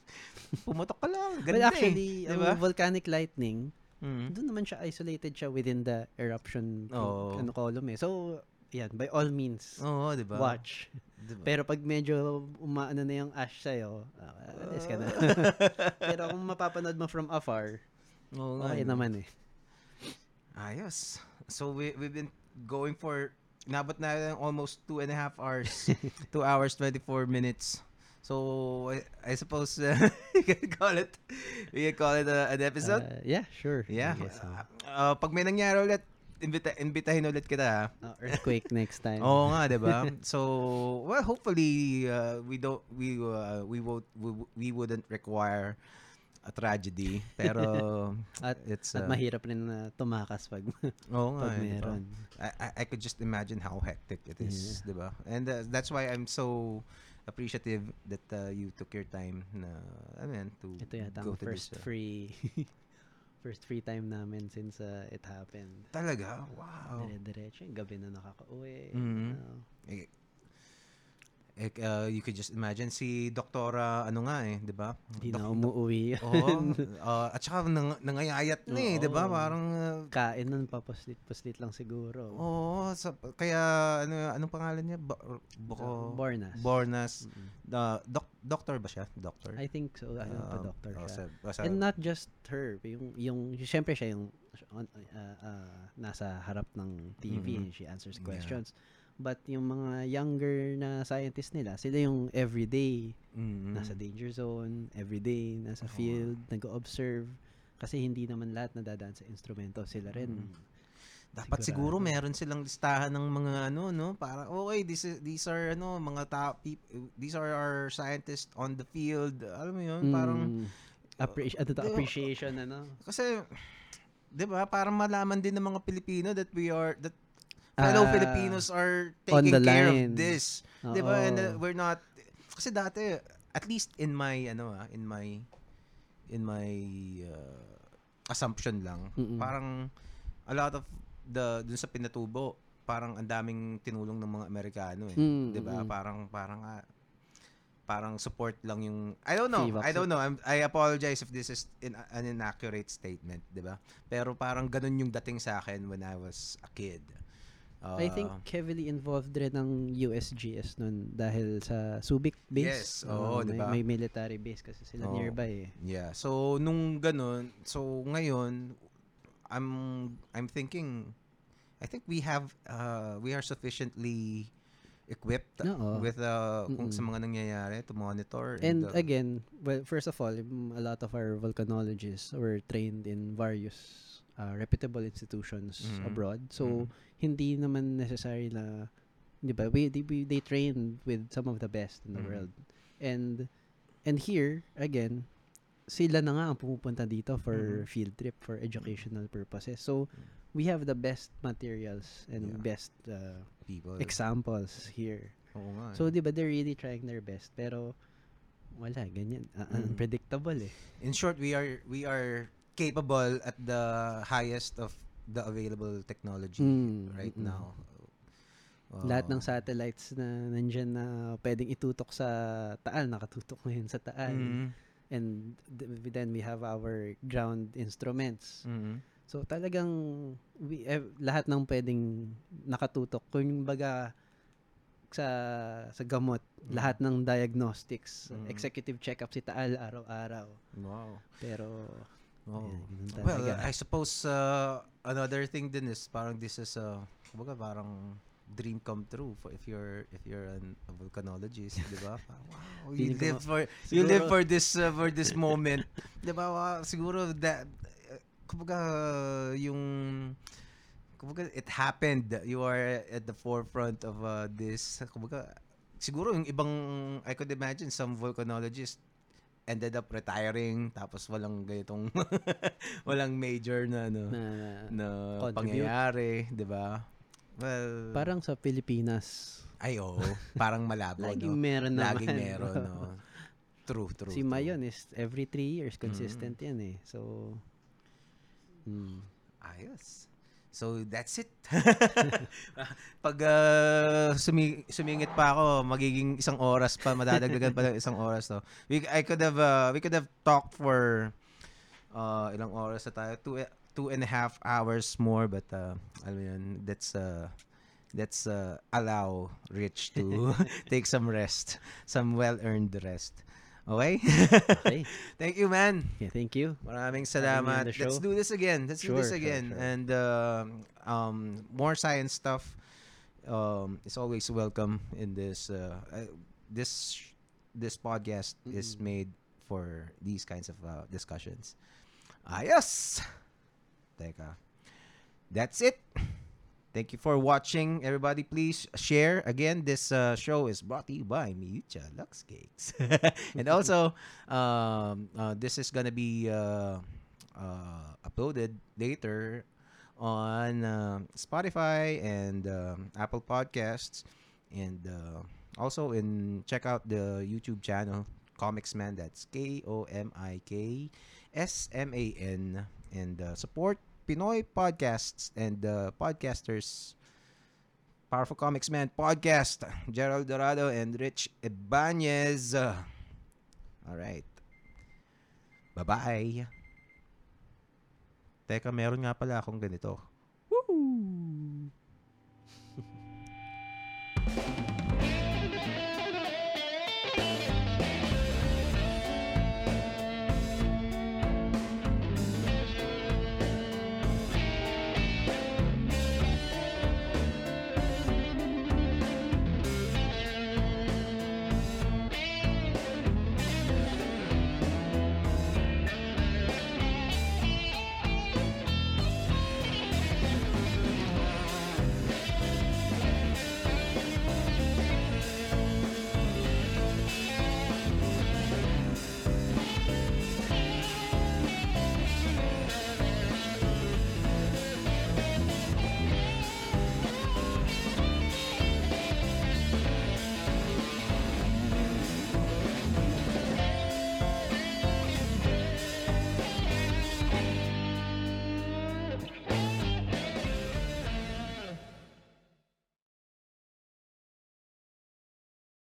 [SPEAKER 1] pumutok ka lang. Ganda
[SPEAKER 2] But actually,
[SPEAKER 1] eh. Diba?
[SPEAKER 2] volcanic lightning,
[SPEAKER 1] Mm.
[SPEAKER 2] doon naman siya isolated siya within the eruption
[SPEAKER 1] Oo.
[SPEAKER 2] ano column eh. So, yan, by all means,
[SPEAKER 1] Oo, di ba?
[SPEAKER 2] watch.
[SPEAKER 1] Diba?
[SPEAKER 2] Pero pag medyo umaano na yung ash sa'yo, uh, alis ka na. Pero kung mapapanood mo from afar,
[SPEAKER 1] Oo nga,
[SPEAKER 2] okay
[SPEAKER 1] no?
[SPEAKER 2] naman eh.
[SPEAKER 1] Ayos. So, we, we've been going for, nabot na almost two and a half hours. two hours, 24 minutes. So, I, I suppose uh, you can call it, we can call it uh, an episode.
[SPEAKER 2] Uh, yeah, sure.
[SPEAKER 1] Yeah.
[SPEAKER 2] so.
[SPEAKER 1] Uh, pag may nangyari ulit, imbita, imbitahin ulit kita, ha?
[SPEAKER 2] Uh, earthquake next time.
[SPEAKER 1] Oo nga, 'di ba? So, well, hopefully uh, we don't we uh, we won't we, we wouldn't require a tragedy, pero
[SPEAKER 2] At,
[SPEAKER 1] it's
[SPEAKER 2] at
[SPEAKER 1] uh,
[SPEAKER 2] mahirap rin na tumakas pag,
[SPEAKER 1] Oo nga,
[SPEAKER 2] pag
[SPEAKER 1] eh, 'di ba?
[SPEAKER 2] meron.
[SPEAKER 1] I, I I could just imagine how hectic it is,
[SPEAKER 2] Yeah.
[SPEAKER 1] 'di ba? And uh, that's why I'm so appreciative that uh, you took your time na ano yan, to
[SPEAKER 2] Ito yata
[SPEAKER 1] go to
[SPEAKER 2] first
[SPEAKER 1] this. uh,
[SPEAKER 2] free first free time namin since uh, it happened.
[SPEAKER 1] Talaga? Wow.
[SPEAKER 2] Dire-diretso, yung gabi na nakaka-uwi.
[SPEAKER 1] Mhm.
[SPEAKER 2] ano.
[SPEAKER 1] Eh, eh, uh, you could just imagine si Doktora ano nga eh, 'di ba?
[SPEAKER 2] Hindi na umuwi.
[SPEAKER 1] Oo. ah, at saka nang, nangayayat na eh, 'di ba? Parang uh,
[SPEAKER 2] Kain nun, papaslit-paslit lang siguro.
[SPEAKER 1] Oo, sa, kaya ano anong pangalan niya? Bo, Boko,
[SPEAKER 2] Bornas.
[SPEAKER 1] Bornas.
[SPEAKER 2] Mm-mm.
[SPEAKER 1] Uh, doc, doctor ba siya? Doctor.
[SPEAKER 2] I think so. Ano pa,
[SPEAKER 1] Um,
[SPEAKER 2] doctor
[SPEAKER 1] oh,
[SPEAKER 2] siya.
[SPEAKER 1] sa- basta-
[SPEAKER 2] And not just her. Yung, yung, syempre siya yung uh, uh, nasa harap ng TV
[SPEAKER 1] Mhm.
[SPEAKER 2] and she answers
[SPEAKER 1] Yeah.
[SPEAKER 2] But yung mga younger na scientists nila, sila yung everyday
[SPEAKER 1] Mm.
[SPEAKER 2] nasa danger zone, everyday nasa
[SPEAKER 1] Oo.
[SPEAKER 2] field, nag-observe. Kasi hindi naman lahat nadadaan sa instrumento. Sila rin.
[SPEAKER 1] Mm. Dapat siguro
[SPEAKER 2] Sigurado.
[SPEAKER 1] meron silang listahan ng mga ano no para okay this is, these are ano mga top these are our scientists on the field alam mo yun parang
[SPEAKER 2] Mm. Appreci- ano to, appreciation, ano?
[SPEAKER 1] kasi 'di ba para malaman din ng mga Pilipino that we are that fellow
[SPEAKER 2] Ah,
[SPEAKER 1] Filipinos are taking
[SPEAKER 2] the
[SPEAKER 1] care
[SPEAKER 2] line.
[SPEAKER 1] of this 'di ba and uh, we're not kasi dati at least in my ano ah, in my in my uh, assumption lang
[SPEAKER 2] Mm-mm.
[SPEAKER 1] parang a lot of the dun sa pinatubo parang ang daming tinulong ng mga Amerikano eh
[SPEAKER 2] Mm,
[SPEAKER 1] 'di ba parang parang ah, parang support lang yung I don't know. I don't know I'm, I apologize if this is in, an inaccurate statement 'di ba pero parang ganun yung dating sa akin when I was a kid
[SPEAKER 2] I think
[SPEAKER 1] Uh,
[SPEAKER 2] heavily involved rin ng USGS nun dahil sa Subic
[SPEAKER 1] Yes,
[SPEAKER 2] base.
[SPEAKER 1] oo,
[SPEAKER 2] Uh, may,
[SPEAKER 1] diba?
[SPEAKER 2] may military base kasi sila
[SPEAKER 1] Oo.
[SPEAKER 2] nearby eh.
[SPEAKER 1] Yeah. So nung ganun, so ngayon I'm I'm thinking I think we have uh we are sufficiently equipped
[SPEAKER 2] Oo.
[SPEAKER 1] with uh kung
[SPEAKER 2] Mm-mm.
[SPEAKER 1] sa mga nangyayari to monitor
[SPEAKER 2] And
[SPEAKER 1] uh,
[SPEAKER 2] again, well, first of all, a lot of our volcanologists were trained in various uh, reputable institutions
[SPEAKER 1] Mhm.
[SPEAKER 2] abroad. So,
[SPEAKER 1] Mhm.
[SPEAKER 2] Hindi naman necessary na, di ba, we, they, we- they train with some of the best in the
[SPEAKER 1] Mhm.
[SPEAKER 2] world. And, and here, again, sila na nga ang pumupunta dito for
[SPEAKER 1] Mhm.
[SPEAKER 2] field trip, for educational purposes. So, we have the best materials and
[SPEAKER 1] Yeah.
[SPEAKER 2] best uh,
[SPEAKER 1] people.
[SPEAKER 2] examples here.
[SPEAKER 1] Oo nga.
[SPEAKER 2] So, di ba, they're really trying their best. Pero, wala, ganyan. Uh,
[SPEAKER 1] Mm.
[SPEAKER 2] Unpredictable eh.
[SPEAKER 1] in short, we are we are capable at the highest of the available technology
[SPEAKER 2] Mm,
[SPEAKER 1] right
[SPEAKER 2] mm-mm.
[SPEAKER 1] now.
[SPEAKER 2] Lahat
[SPEAKER 1] Uh,
[SPEAKER 2] ng satellites na nandyan na pwedeng itutok sa Taal, nakatutok ngayon sa Taal.
[SPEAKER 1] mm,
[SPEAKER 2] And th- then we have our ground instruments.
[SPEAKER 1] mm,
[SPEAKER 2] So talagang we, ev- lahat ng pwedeng nakatutok. Kung baga sa sa gamot,
[SPEAKER 1] Mm.
[SPEAKER 2] lahat ng diagnostics,
[SPEAKER 1] Mm.
[SPEAKER 2] executive check-up si Taal araw-araw.
[SPEAKER 1] wow.
[SPEAKER 2] Pero
[SPEAKER 1] Oh.
[SPEAKER 2] Ayan,
[SPEAKER 1] Well. I suppose uh, another thing din is parang this is uh, kumbaga parang dream come true for if you're if you're an, a volcanologist, 'di ba? Wow, you live for you live for this uh, for this moment. 'Di ba? Wow, siguro that uh, kumbaga yung kumbaga it happened. You are at the forefront of uh, this. Kumbaga siguro yung ibang I could imagine some volcanologists ended up retiring tapos walang ganitong walang major na ano
[SPEAKER 2] na,
[SPEAKER 1] na
[SPEAKER 2] Contribute.
[SPEAKER 1] pangyayari, 'di ba? Well,
[SPEAKER 2] parang sa Pilipinas,
[SPEAKER 1] ay oo, parang malabo
[SPEAKER 2] laging
[SPEAKER 1] no.
[SPEAKER 2] meron naman.
[SPEAKER 1] Laging meron no. True, true.
[SPEAKER 2] si. Mayon is every three years consistent yan eh. So, mm.
[SPEAKER 1] Ayos. So that's it. Pag uh, sumi- sumingit pa ako, magiging isang oras pa, madadagdagan pa ng isang oras no. We I could have uh, we could have talked for uh, ilang oras na tayo, two two and a half hours more but uh, alam mo yun, that's uh, let's uh, allow Rich to take some rest, some well-earned rest. Okay?
[SPEAKER 2] Okay.
[SPEAKER 1] Thank you, man.
[SPEAKER 2] Yeah, thank you.
[SPEAKER 1] Maraming
[SPEAKER 2] Having me on
[SPEAKER 1] salamat. Let's do this again. Let's do this
[SPEAKER 2] Sure, sure,
[SPEAKER 1] again.
[SPEAKER 2] sure.
[SPEAKER 1] And um, um, more science stuff um, is always welcome in this. Uh, uh, this this podcast is
[SPEAKER 2] Mm.
[SPEAKER 1] made for these kinds of uh, discussions. Ayos! Teka. That's it. Thank you for watching. Everybody, please share. Again, this uh, show is brought to you by Miyucha Lux Cakes. and also, um, uh, this is to be uh, uh, uploaded later on uh, Spotify and um, Apple Podcasts. And uh, also, in check out the YouTube channel, Comics Man. That's K O M I K S M A N. And support Pinoy podcasts and uh, podcasters. Powerful Comics Man podcast. Gerald Dorado and Rich Ibanez. All right. Bye-bye. Teka, meron nga pala akong ganito. Woo!